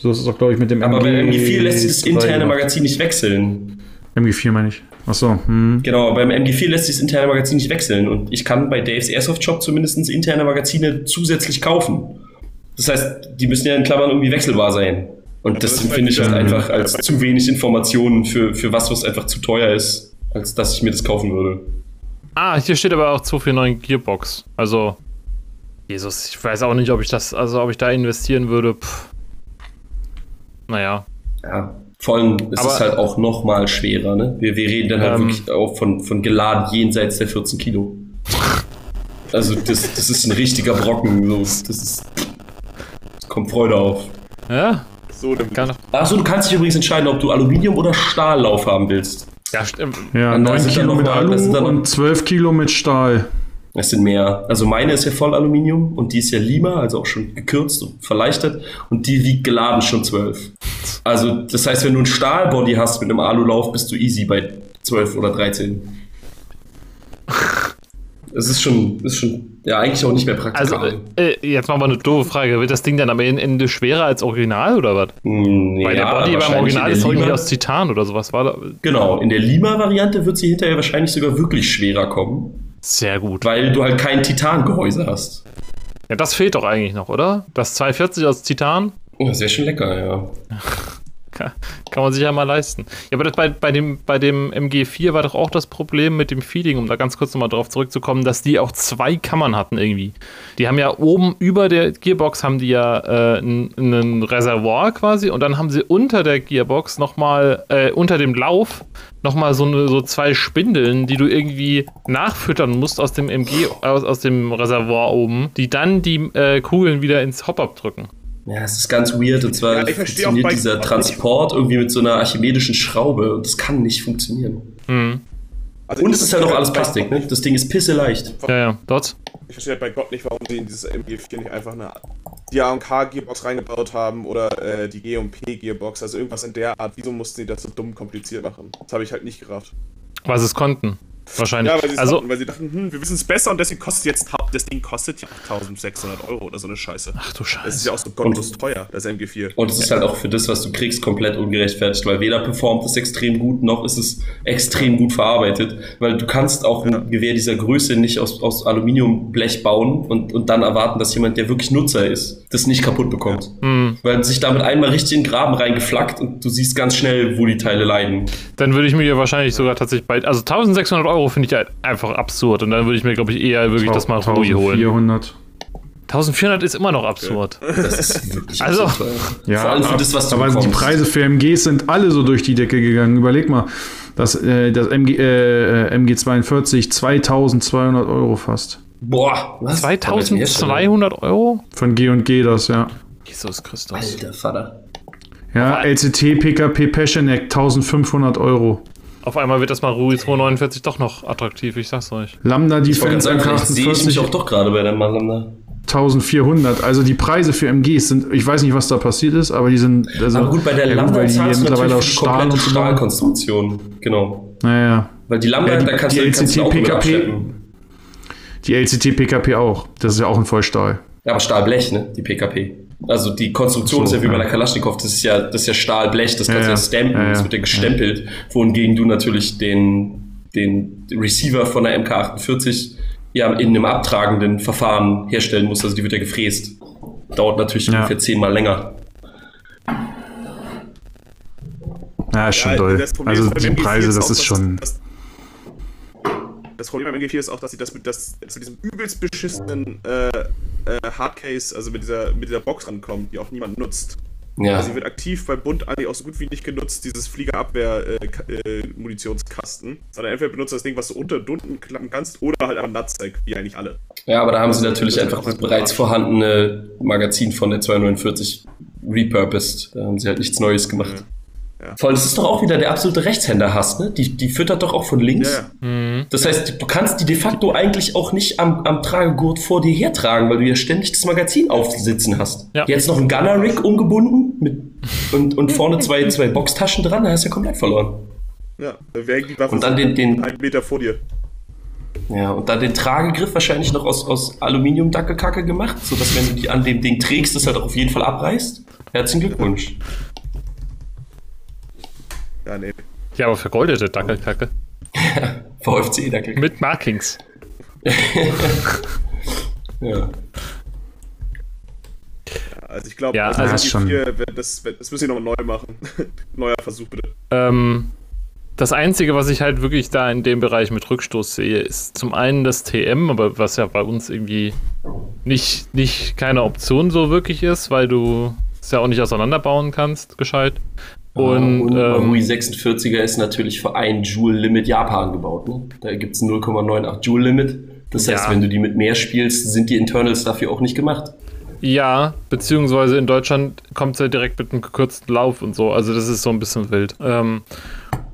So ist es doch, glaube ich, mit dem aber bei MG. MG4 lässt sich das interne. Magazin nicht wechseln. MG4 meine ich. Achso, hm. Genau, beim MG4 lässt sich das interne Magazin nicht wechseln und ich kann bei Daves Airsoft Shop zumindest interne Magazine zusätzlich kaufen. Das heißt, die müssen ja in Klammern irgendwie wechselbar sein. Und das das ist finde ich halt halt einfach als zu wenig Informationen für, für was, was einfach zu teuer ist, als dass ich mir das kaufen würde. Ah, hier steht aber auch 249 Gearbox. Also, Jesus, ich weiß auch nicht, ob ich das, also ob ich da investieren würde. Pff. Naja. Ja, vor allem ist Aber- es halt auch noch mal schwerer, ne? Wir, wir reden dann halt Ähm. wirklich auch von, von geladen jenseits der 14 Kilo. Also das, das ist ein richtiger Brocken. So. Das ist. Es kommt Freude auf. Ja, So, dann kann. Achso, du kannst dich übrigens entscheiden, ob du Aluminium- oder Stahllauf haben willst. Ja, stimmt. Ja, Und da 9 sind dann Kilo mit Alu das und 12 Kilo mit Stahl. Es sind mehr. Also meine ist ja voll Aluminium und die ist ja Lima, also auch schon gekürzt und verleichtert. Und die wiegt geladen schon 12. Also das heißt, wenn du ein Stahlbody hast mit einem Alulauf, bist du easy bei 12 oder 13. Es ist schon, ist schon, ja, eigentlich auch nicht mehr Also, praktikabel. äh, äh, jetzt machen wir eine doofe Frage. Wird das Ding dann am Ende schwerer als Original oder was? Mm, Weil der ja, Body beim Original in ist der irgendwie aus Titan oder sowas. War da Genau, in der Lima-Variante wird sie hinterher wahrscheinlich sogar wirklich schwerer kommen, sehr gut. weil du halt kein Titangehäuse hast. Ja, das fehlt doch eigentlich noch, oder? Das 240 aus Titan Oh, das wäre schon lecker, ja. *laughs* kann, kann man sich ja mal leisten. Ja, aber das bei, bei, dem, bei dem MG4 war doch auch das Problem mit dem Feeding, um da ganz kurz nochmal drauf zurückzukommen, dass die auch zwei Kammern hatten irgendwie. Die haben ja oben über der Gearbox haben die ja äh, ein, ein Reservoir quasi und dann haben sie unter der Gearbox nochmal, äh, unter dem Lauf nochmal so, eine, so zwei Spindeln, die du irgendwie nachfüttern musst aus dem MG, aus, aus dem Reservoir oben, die dann die äh, Kugeln wieder ins Hop-Up drücken. Ja, es ist ganz weird. Und zwar Ja, funktioniert dieser Transport irgendwie mit so einer archimedischen Schraube und das kann nicht funktionieren. Also Und es ist halt auch alles Plastik, ne? Das Ding ist pisse leicht. Ja, ja, dort. Ich verstehe halt bei Gott nicht, warum sie in dieses MG4 nicht einfach eine die A&K-Gearbox reingebaut haben oder äh, die G&P-Gearbox, also irgendwas in der Art. Wieso mussten die das so dumm kompliziert machen? Das habe ich halt nicht gerafft. Was es konnten. Wahrscheinlich. Ja, weil sie, also, konnten, weil sie dachten, hm, wir wissen es besser und deswegen kostet jetzt, das Ding kostet ja 1600 Euro oder so eine Scheiße. ach du Das ist Scheiße. ja auch so gottlos teuer, das MG4. Und es ist halt auch für das, was du kriegst, komplett ungerechtfertigt, weil weder performt es extrem gut, noch ist es extrem gut verarbeitet. Weil du kannst auch ein Gewehr dieser Größe nicht aus, aus Aluminiumblech bauen und, und dann erwarten, dass jemand, der wirklich Nutzer ist, das nicht kaputt bekommt. Weil sich damit einmal richtig in den Graben reingeflackt und du siehst ganz schnell, wo die Teile leiden. Dann würde ich mir wahrscheinlich sogar tatsächlich bei. Also 1600 Euro finde ich halt einfach absurd. Und dann würde ich mir, glaube ich, eher wirklich das mal Rui holen. 400. 1400 ist immer noch absurd. Das ist wirklich *laughs* Also-. Ja, Vor allem für das, was du aber die. Preise für MGs sind alle so durch die Decke gegangen. Überleg mal, das, äh, das MG, äh, MG42 2200 Euro fast. Boah, was? 2200 Euro? Von G&G das, ja. Jesus Christus. Alter Vater. Ja, LCT PKP Pescheneck 1500 Euro. Auf einmal wird das mal Rui 249 doch noch attraktiv, ich sag's euch. Lambda Defense sehe ich mich MK48 auch doch gerade bei der Malanda. 1400. Also die Preise für MGs sind, ich weiß nicht, was da passiert ist, aber die sind. Also, Aber gut, bei der ja, gut, Lambda die zahlst du mittlerweile die Stahl komplette. Stahlkonstruktion. Genau. Naja. Weil die Lambda, Ja, da kannst die du kannst du auch LCT abschleppen. Die LCT PKP auch. Das ist ja auch ein Vollstahl. Ja, aber Stahlblech, ne? Die PKP. Also die Konstruktion So, ist ja wie bei ja. der Kalaschnikow, das ist ja, das ist ja Stahlblech, das kannst du Ja, ja, stampen, Ja, ja. das wird ja gestempelt, wohingegen du natürlich den, den Receiver von der MK48 ja in einem abtragenden Verfahren herstellen musst, also die wird ja gefräst. Dauert natürlich Ja. ungefähr zehnmal länger. Ja, ist schon Ja, doll. das Also die MG4 Preise, das ist schon. dass- Das Problem beim MG4 ist auch, dass sie das mit, das, zu diesem übelst beschissenen äh, äh, Hardcase, also mit dieser, mit dieser Box rankommen, die auch niemand nutzt. Ja. Also sie wird aktiv beim Bund eigentlich auch so gut wie nicht genutzt, dieses Fliegerabwehr-Munitionskasten. Sondern entweder benutzt du das Ding, was du unter und unten klappen kannst, oder halt am Nutsack, wie eigentlich alle. Ja, aber da haben sie Das- natürlich das einfach das bereits vorhandene Magazin von der 249 repurposed. Da haben sie halt nichts Neues gemacht. Ja. Voll, das ist doch auch wieder der absolute Rechtshänder-Hass, ne? Die, die füttert doch auch von links. Ja, ja. Das heißt, du kannst die de facto eigentlich auch nicht am, am Tragegurt vor dir hertragen, weil du ja ständig das Magazin aufsitzen hast. Ja. Jetzt noch ein Gunner-Rig umgebunden mit, und, und vorne zwei, zwei Boxtaschen dran, da hast du ja komplett verloren. Ja, wer hängt die Waffe Und dann den- den- einen Meter vor dir? Ja, und dann den Tragegriff wahrscheinlich noch aus, aus Aluminium-Dackelkacke gemacht, sodass wenn du die an dem Ding trägst, das halt auch auf jeden Fall abreißt. Herzlichen Glückwunsch. Ja, nee. Ja, aber vergoldete Dackelkacke. *laughs* VFC-Dackel. Mit Markings. *laughs* Ja. Also ich glaube, Ja, also also ist schon- vier, das, das müssen sie nochmal neu machen. *laughs* Neuer Versuch bitte. Ähm, das Einzige, was ich halt wirklich da in dem Bereich mit Rückstoß sehe, ist zum einen das TM, aber was ja bei uns irgendwie nicht, nicht keine Option so wirklich ist, weil du es ja auch nicht auseinanderbauen kannst, gescheit. Und, und ähm, Marui 46er ist natürlich für ein Joule-Limit Japan gebaut. Ne? Da gibt es 0,98 Joule-Limit. Das heißt, Ja. wenn du die mit mehr spielst, sind die Internals dafür auch nicht gemacht. Ja, beziehungsweise in Deutschland kommt es ja direkt mit einem gekürzten Lauf und so. Also das ist so ein bisschen wild. Ähm,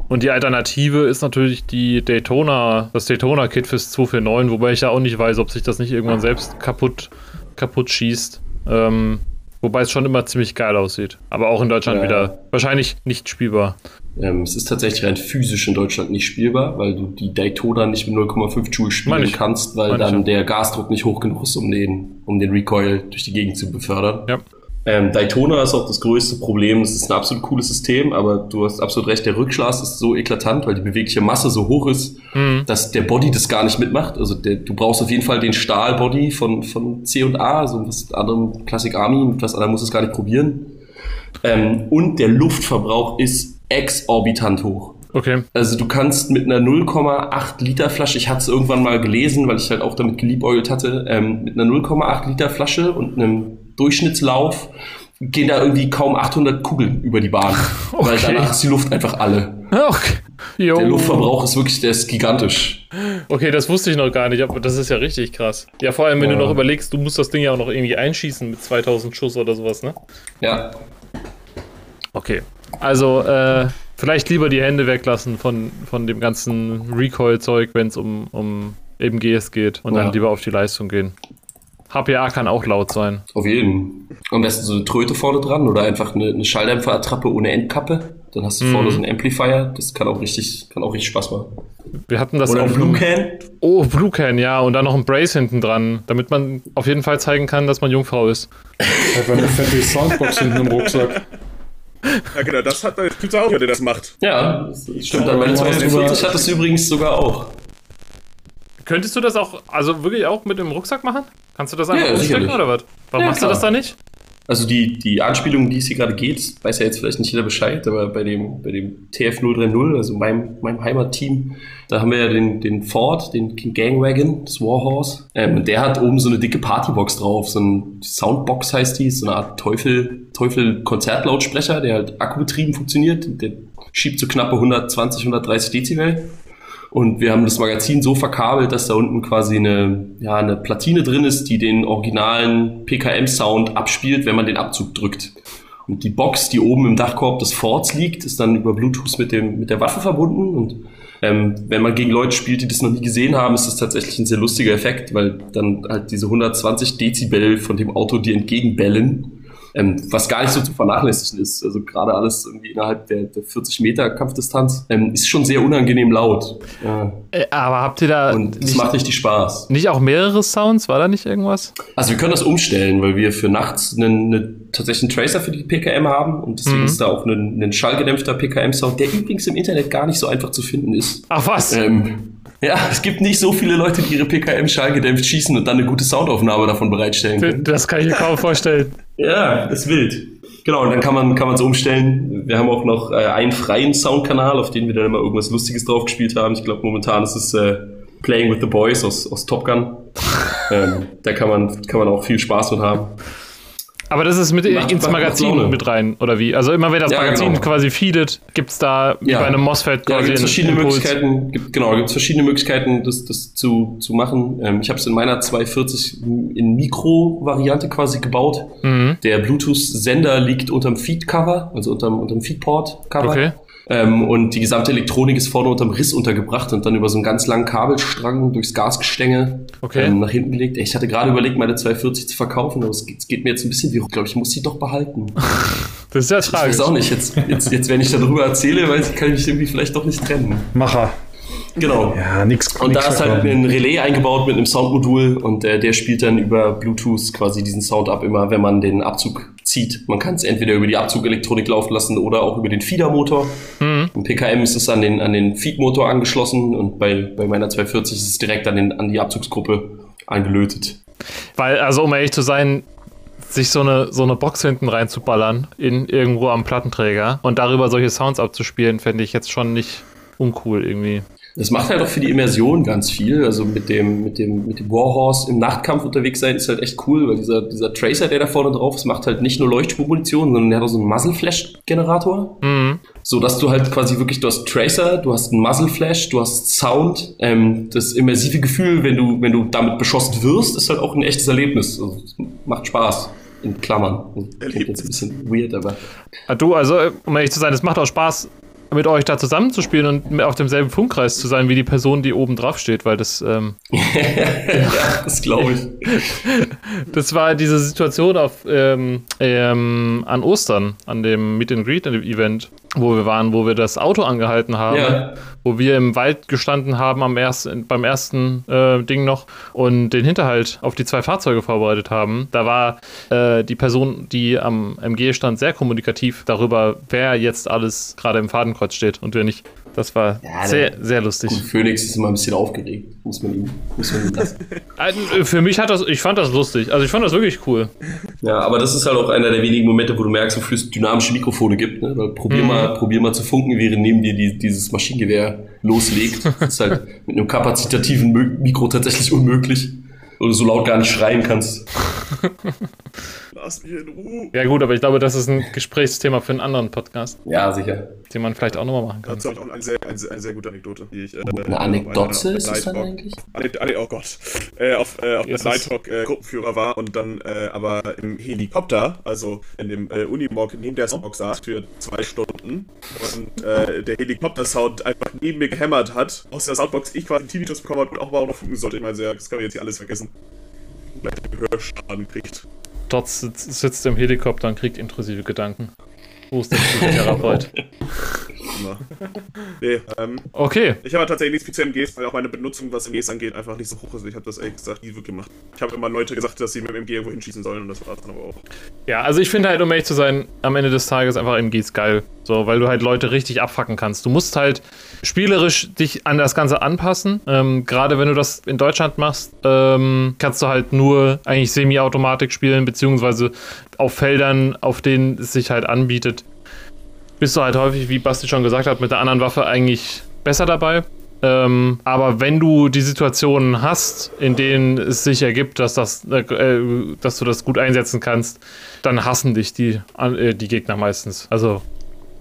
und die Alternative ist natürlich die Daytona, das Daytona-Kit fürs 249, wobei ich ja auch nicht weiß, ob sich das nicht irgendwann selbst kaputt, kaputt schießt. Ähm, wobei es schon immer ziemlich geil aussieht. Aber auch in Deutschland Ja. wieder wahrscheinlich nicht spielbar. Ähm, es ist tatsächlich rein physisch in Deutschland nicht spielbar, weil du die Daytona nicht mit 0,5 Joule spielen Meine ich. kannst, weil Meine ich dann der Gasdruck nicht hoch genug ist, um den, um den Recoil durch die Gegend zu befördern. Ja. Ähm, Daytona ist auch das größte Problem. Es ist ein absolut cooles System, aber du hast absolut recht, der Rückschlag ist so eklatant, weil die bewegliche Masse so hoch ist, Mhm. dass der Body das gar nicht mitmacht. Also der, du brauchst auf jeden Fall den Stahlbody von, von C und A, also was anderem Classic Army, mit was anderem muss es gar nicht probieren. Ähm, und der Luftverbrauch ist exorbitant hoch. Okay. Also du kannst mit einer 0,8 Liter Flasche, ich hatte es irgendwann mal gelesen, weil ich halt auch damit geliebäugelt hatte, ähm, mit einer 0,8 Liter Flasche und einem Durchschnittslauf gehen da irgendwie kaum 800 Kugeln über die Bahn. *laughs* Weil Okay. danach ist die Luft einfach alle. Okay. Der Luftverbrauch ist wirklich, der ist gigantisch. Okay, das wusste ich noch gar nicht, aber das ist ja richtig krass. Ja, vor allem, wenn Ja. du noch überlegst, du musst das Ding ja auch noch irgendwie einschießen mit 2000 Schuss oder sowas, ne? Ja, Okay. Also, äh, vielleicht lieber die Hände weglassen von, von dem ganzen Recoil-Zeug, wenn es um, um eben GS geht und Ja. dann lieber auf die Leistung gehen. HPA kann auch laut sein. auf jeden. Am besten so eine Tröte vorne dran oder einfach eine, eine Schalldämpferattrappe ohne Endkappe. Dann hast du Mhm. vorne so einen Amplifier. Das kann auch richtig, kann auch richtig Spaß machen. Wir hatten das Oder auf ein Blue Can. Oh, Blue Can, ja. Und dann noch ein Brace hinten dran, damit man auf jeden Fall zeigen kann, dass man Jungfrau ist. Einfach eine fette Soundbox hinten im Rucksack. Ja, genau, das hat das gibt's auch, der das macht. Ja, das stimmt. Aber Meine mal 240 drüber- hat das übrigens sogar auch. Könntest du das auch, also wirklich auch mit dem Rucksack machen? Kannst du das einfach Ja, umstecken oder was? Warum Ja, machst du klar. das da nicht? Also die, die Anspielung, die es hier gerade geht, weiß ja jetzt vielleicht nicht jeder Bescheid, aber bei dem, bei dem TF030, also meinem, meinem Heimatteam, da haben wir ja den, den Ford, den King Gangwagon, das Warhorse. Ähm, und der hat oben so eine dicke Partybox drauf, so ein Soundbox heißt die, so eine Art Teufel, Teufel Konzertlautsprecher, der halt akkubetrieben funktioniert. Der schiebt so knappe 120, 130 Dezibel. Und wir haben das Magazin so verkabelt, dass da unten quasi eine, ja, eine Platine drin ist, die den originalen PKM-Sound abspielt, wenn man den Abzug drückt. Und die Box, die oben im Dachkorb des Fords liegt, ist dann über Bluetooth mit, dem, mit der Waffe verbunden. Und Ähm, wenn man gegen Leute spielt, die das noch nie gesehen haben, ist das tatsächlich ein sehr lustiger Effekt, weil dann halt diese 120 Dezibel von dem Auto dir entgegenbellen ähm, was gar nicht so zu vernachlässigen ist. Also gerade alles irgendwie innerhalb der, der 40 Meter Kampfdistanz ähm, ist schon sehr unangenehm laut. Ja. Äh, aber habt ihr da. Und es macht richtig Spaß. Nicht auch mehrere Sounds? War da nicht irgendwas? Also wir können das umstellen, weil wir für nachts einen, einen tatsächlich einen Tracer für die PKM haben und deswegen mhm. ist da auch ein, ein schallgedämpfter PKM-Sound, der übrigens im Internet gar nicht so einfach zu finden ist. Ach was? Ähm, ja, es gibt nicht so viele Leute, die ihre PKM schallgedämpft schießen und dann eine gute Soundaufnahme davon bereitstellen können. Das kann ich mir kaum vorstellen. ja, das ist wild. Genau, und dann kann man kann man es umstellen. Wir haben auch noch äh, einen freien Soundkanal, auf den wir dann immer irgendwas Lustiges drauf gespielt haben. Ich glaube, momentan ist es äh, Playing with the Boys aus, aus Top Gun. *laughs* ähm, da kann man, kann man auch viel Spaß mit haben. Aber das ist mit macht, ins Magazin mit rein, oder wie? Also immer wenn das ja, Magazin genau. quasi feedet, gibt es da ja. bei einem MOSFET quasi ja, gibt's verschiedene Impuls. Möglichkeiten, gibt, genau, gibt es verschiedene Möglichkeiten, das, das zu, zu machen. Ähm, ich habe es in meiner 240 in Mikro-Variante quasi gebaut. Mhm. Der Bluetooth-Sender liegt unterm Feed-Cover, also unterm, unterm Feedport-Cover. Okay. Ähm, und die gesamte Elektronik ist vorne unterm Riss untergebracht und dann über so einen ganz langen Kabelstrang durchs Gasgestänge okay. ähm, nach hinten gelegt. Ich hatte gerade überlegt, meine 240 zu verkaufen, aber es geht, es geht mir jetzt ein bisschen wie, ich glaube, ich muss sie doch behalten. *laughs* das ist ja tragisch. Ich weiß auch nicht, jetzt, jetzt, jetzt wenn ich darüber erzähle, weil kann ich mich irgendwie vielleicht doch nicht trennen. Macher. Genau. Ja, nix. Und nix da ist halt ein Relais eingebaut mit einem Soundmodul und äh, der spielt dann über Bluetooth quasi diesen Sound ab, immer wenn man den Abzug zieht. Man kann es entweder über die Abzugelektronik laufen lassen oder auch über den Feedermotor. Mhm. Im PKM ist es an den, an den Feedmotor angeschlossen und bei, bei meiner 240 ist es direkt an, den, an die Abzugsgruppe angelötet. Weil, also um ehrlich zu sein, sich so eine, so eine Box hinten reinzuballern in irgendwo am Plattenträger und darüber solche Sounds abzuspielen, fände ich jetzt schon nicht uncool irgendwie. Das macht halt auch für die Immersion ganz viel. Also mit dem, mit dem, mit dem Warhorse im Nachtkampf unterwegs sein ist halt echt cool, weil dieser, dieser Tracer, der da vorne drauf ist, macht halt nicht nur Leuchtspurmunition, sondern der hat auch so einen Muzzle-Flash-Generator. Mhm. So dass du halt quasi wirklich, du hast Tracer, du hast einen Muzzle-Flash, du hast Sound. Ähm, das immersive Gefühl, wenn du, wenn du damit beschossen wirst, ist halt auch ein echtes Erlebnis. Also, macht Spaß in Klammern. Klingt jetzt ein bisschen weird, aber. Ah, du, also, um ehrlich zu sein, es macht auch Spaß, mit euch da zusammenzuspielen und auf demselben Funkkreis zu sein wie die Person, die oben drauf steht, weil das. Ähm, *laughs* ja, das glaube ich. *laughs* das war diese Situation auf, ähm, ähm, an Ostern, an dem Meet and Greet Event, wo wir waren, wo wir das Auto angehalten haben, ja. wo wir im Wald gestanden haben am ersten, beim ersten äh, Ding noch und den Hinterhalt auf die zwei Fahrzeuge vorbereitet haben. Da war äh, die Person, die am MG stand, sehr kommunikativ darüber, wer jetzt alles gerade im Fadenkreuz steht und wer nicht. Das war ja, sehr, sehr lustig. Gut, Phoenix ist immer ein bisschen aufgeregt, muss man ihm, muss man ihm lassen. *laughs* Also, für mich hat das, ich fand das lustig. Also ich fand das wirklich cool. Ja, aber das ist halt auch einer der wenigen Momente, wo du merkst, wofür es dynamische Mikrofone gibt. Ne? Weil probier, mhm. mal, probier mal zu funken, während neben dir die, dieses Maschinengewehr loslegt. Das ist halt mit einem kapazitativen Mikro tatsächlich unmöglich. Oder so laut gar nicht schreien kannst. *laughs* Lass mich in Ruhe. Ja, gut, aber ich glaube, das ist ein Gesprächsthema für einen anderen Podcast. Ja, sicher. Den man vielleicht auch nochmal machen kann. Dazu habe ich auch eine sehr, eine, eine sehr gute Anekdote, die ich. Äh, eine Anekdote ist es dann eigentlich? oh Gott. Äh, auf äh, auf yes. der Nighthawk äh, Gruppenführer war und dann äh, aber im Helikopter, also in dem äh, Unimog neben der Soundbox saß für zwei Stunden und äh, der Helikopter-Sound einfach neben mir gehämmert hat, aus der Soundbox ich quasi einen Tinnitus bekommen habe und auch mal noch funken sollte. Ich meine, das kann man jetzt hier alles vergessen. Vielleicht Gehörschaden kriegt. Dort sitzt im Helikopter und kriegt intrusive Gedanken. Wo ist der Therapeut? nee, ähm, okay. Ich habe tatsächlich nichts für MGs, weil auch meine Benutzung, was MGs angeht, einfach nicht so hoch ist. Ich habe das ehrlich gesagt nie wirklich gemacht. Ich habe immer Leute gesagt, dass sie mit dem MG irgendwo hinschießen sollen und das war es dann aber auch. Ja, also ich finde halt, um ehrlich zu sein, am Ende des Tages einfach MGs geil. So, weil du halt Leute richtig abfacken kannst. Du musst halt spielerisch dich an das Ganze anpassen. Ähm, Gerade wenn du das in Deutschland machst, ähm, kannst du halt nur eigentlich Semi-Automatik spielen, beziehungsweise auf Feldern, auf denen es sich halt anbietet, bist du halt häufig, wie Basti schon gesagt hat, mit der anderen Waffe eigentlich besser dabei. Ähm, aber wenn du die Situationen hast, in denen es sich ergibt, dass, das, äh, dass du das gut einsetzen kannst, dann hassen dich die, äh, die Gegner meistens. Also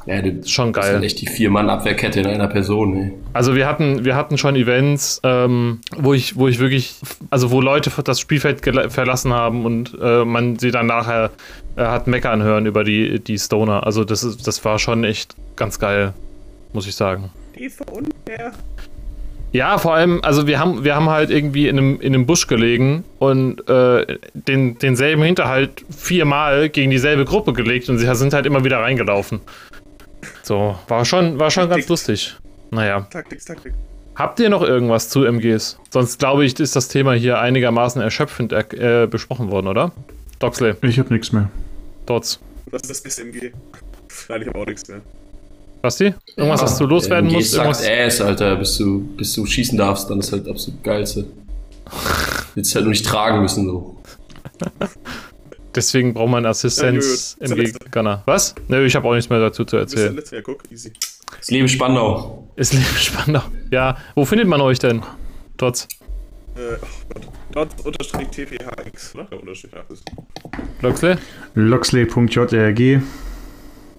ja, das schon geil. Das ist echt die Vier-Mann-Abwehrkette in einer Person. Ey. Also wir hatten, wir hatten schon Events, ähm, wo ich, wo ich wirklich, also wo Leute das Spielfeld verlassen haben und äh, man sie dann nachher äh, hat meckern hören über die, die Stoner. Also das ist, das war schon echt ganz geil, muss ich sagen. Die ist so unfair. Ja, vor allem, also wir haben, wir haben halt irgendwie in einem, in einem Busch gelegen und äh, den, denselben Hinterhalt viermal gegen dieselbe Gruppe gelegt und sie sind halt immer wieder reingelaufen. So, war schon, war schon ganz lustig. Naja. Taktik, Taktik. Habt ihr noch irgendwas zu MGs? Sonst glaube ich, ist das Thema hier einigermaßen erschöpfend äh, besprochen worden, oder? Doxley, Ich hab nichts mehr. Dots. Was ist das beste MG? Nein, ich habe auch nichts mehr. Basti? Irgendwas, was du loswerden MG musst? sagt Irgendwas? Ass, Alter, bis du, bis du schießen darfst, dann ist halt absolut geilste. *laughs* Jetzt halt nur nicht tragen müssen, so. *laughs* Deswegen braucht man Assistenz Ja, das MG Gunner. Was? Nö, ich habe auch nichts mehr dazu zu Du bist der erzählen. letzte, ja, guck, easy. Das Leben Spandau. Ist Leben *laughs* spannender. Ja, wo findet man euch denn? Dots. Äh, oh Gott. Dort unterstrich TPHX, ne? Der Unterstrich. Doxley? Loxley.jrg.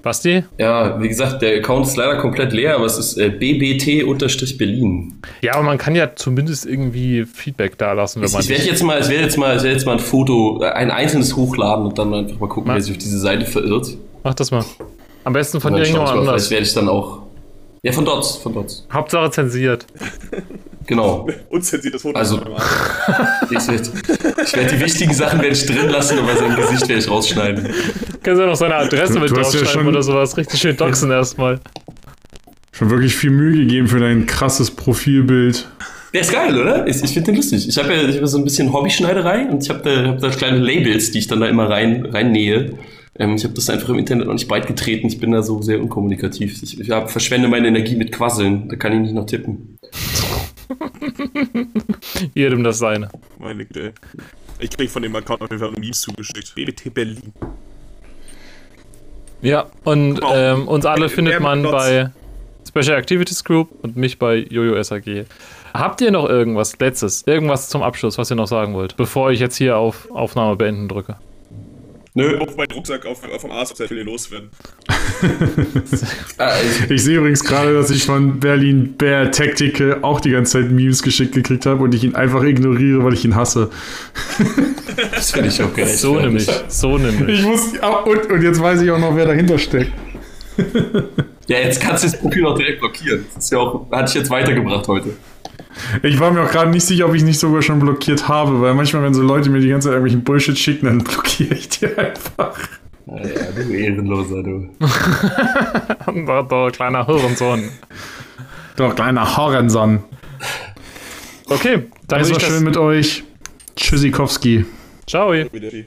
Basti? Ja, wie gesagt, der Account ist leider komplett leer, aber es ist äh, BBT-Berlin. Ja, aber man kann ja zumindest irgendwie Feedback da lassen, wenn Ich, man. ich werde jetzt mal, ich werde jetzt mal, ich werde jetzt mal ein Foto, äh, ein einzelnes hochladen und dann einfach mal gucken, Ma- wer sich auf diese Seite verirrt. Mach das mal. Am besten von irgendjemand mal, anders. Vielleicht werde ich dann auch. Ja, von Dots, von Dots. Hauptsache zensiert. *laughs* Genau. *laughs* Unzensiertes Foto. Also- *laughs* Ich werde ich werd die wichtigen Sachen werde ich drin lassen, aber sein Gesicht werde ich rausschneiden. Kannst ja noch seine Adresse Du- mit du hast ja draufschreiben schon- oder sowas. Richtig schön doxen erstmal. Schon wirklich viel Mühe gegeben für dein krasses Profilbild. Der ist geil, oder? Ich, ich finde den lustig. Ich habe ja, ich hab ja so ein bisschen Hobbyschneiderei und ich habe da, hab da kleine Labels, die ich dann da immer rein, rein nähe. Ähm, ich habe das einfach im Internet noch nicht breit getreten. Ich bin da so sehr unkommunikativ. Ich, ich hab, verschwende meine Energie mit Quasseln. Da kann ich nicht noch tippen. *laughs* Jedem das seine. Meine Güte. Ich krieg von dem Account auf jeden Fall Memes zugeschickt. BBT Berlin. Ja, und ähm, uns alle findet man bei Special Activities Group und mich bei Jojo SAG. Habt ihr noch irgendwas Letztes? Irgendwas zum Abschluss, was ihr noch sagen wollt? Bevor ich jetzt hier auf Aufnahme beenden drücke. Nö. Auf meinen Rucksack auf, auf dem Arsch, ich will den loswerden. *laughs* Ah, ich, Ich sehe übrigens gerade, dass ich von Berlin Bear Tactical auch die ganze Zeit Memes geschickt gekriegt habe und ich ihn einfach ignoriere, weil ich ihn hasse. *laughs* das finde ich auch geil. So nämlich. So nämlich. Ich muss. ah, Und, und jetzt weiß ich auch noch, wer dahinter steckt. Ja, jetzt kannst du das Profil auch direkt blockieren. Das ist ja auch, hat dich jetzt weitergebracht heute. Ich war mir auch gerade nicht sicher, ob ich nicht sogar schon blockiert habe, weil manchmal, wenn so Leute mir die ganze Zeit irgendwelchen Bullshit schicken, dann *laughs* blockiere ich die einfach. Naja, du Ehrenloser, du. *laughs* Da, da, kleiner Hurensohn. Doch, kleiner Horenson. Okay, dann Es würde war ich schön das. mit euch. Tschüssikowski. Ciao. Wieder die.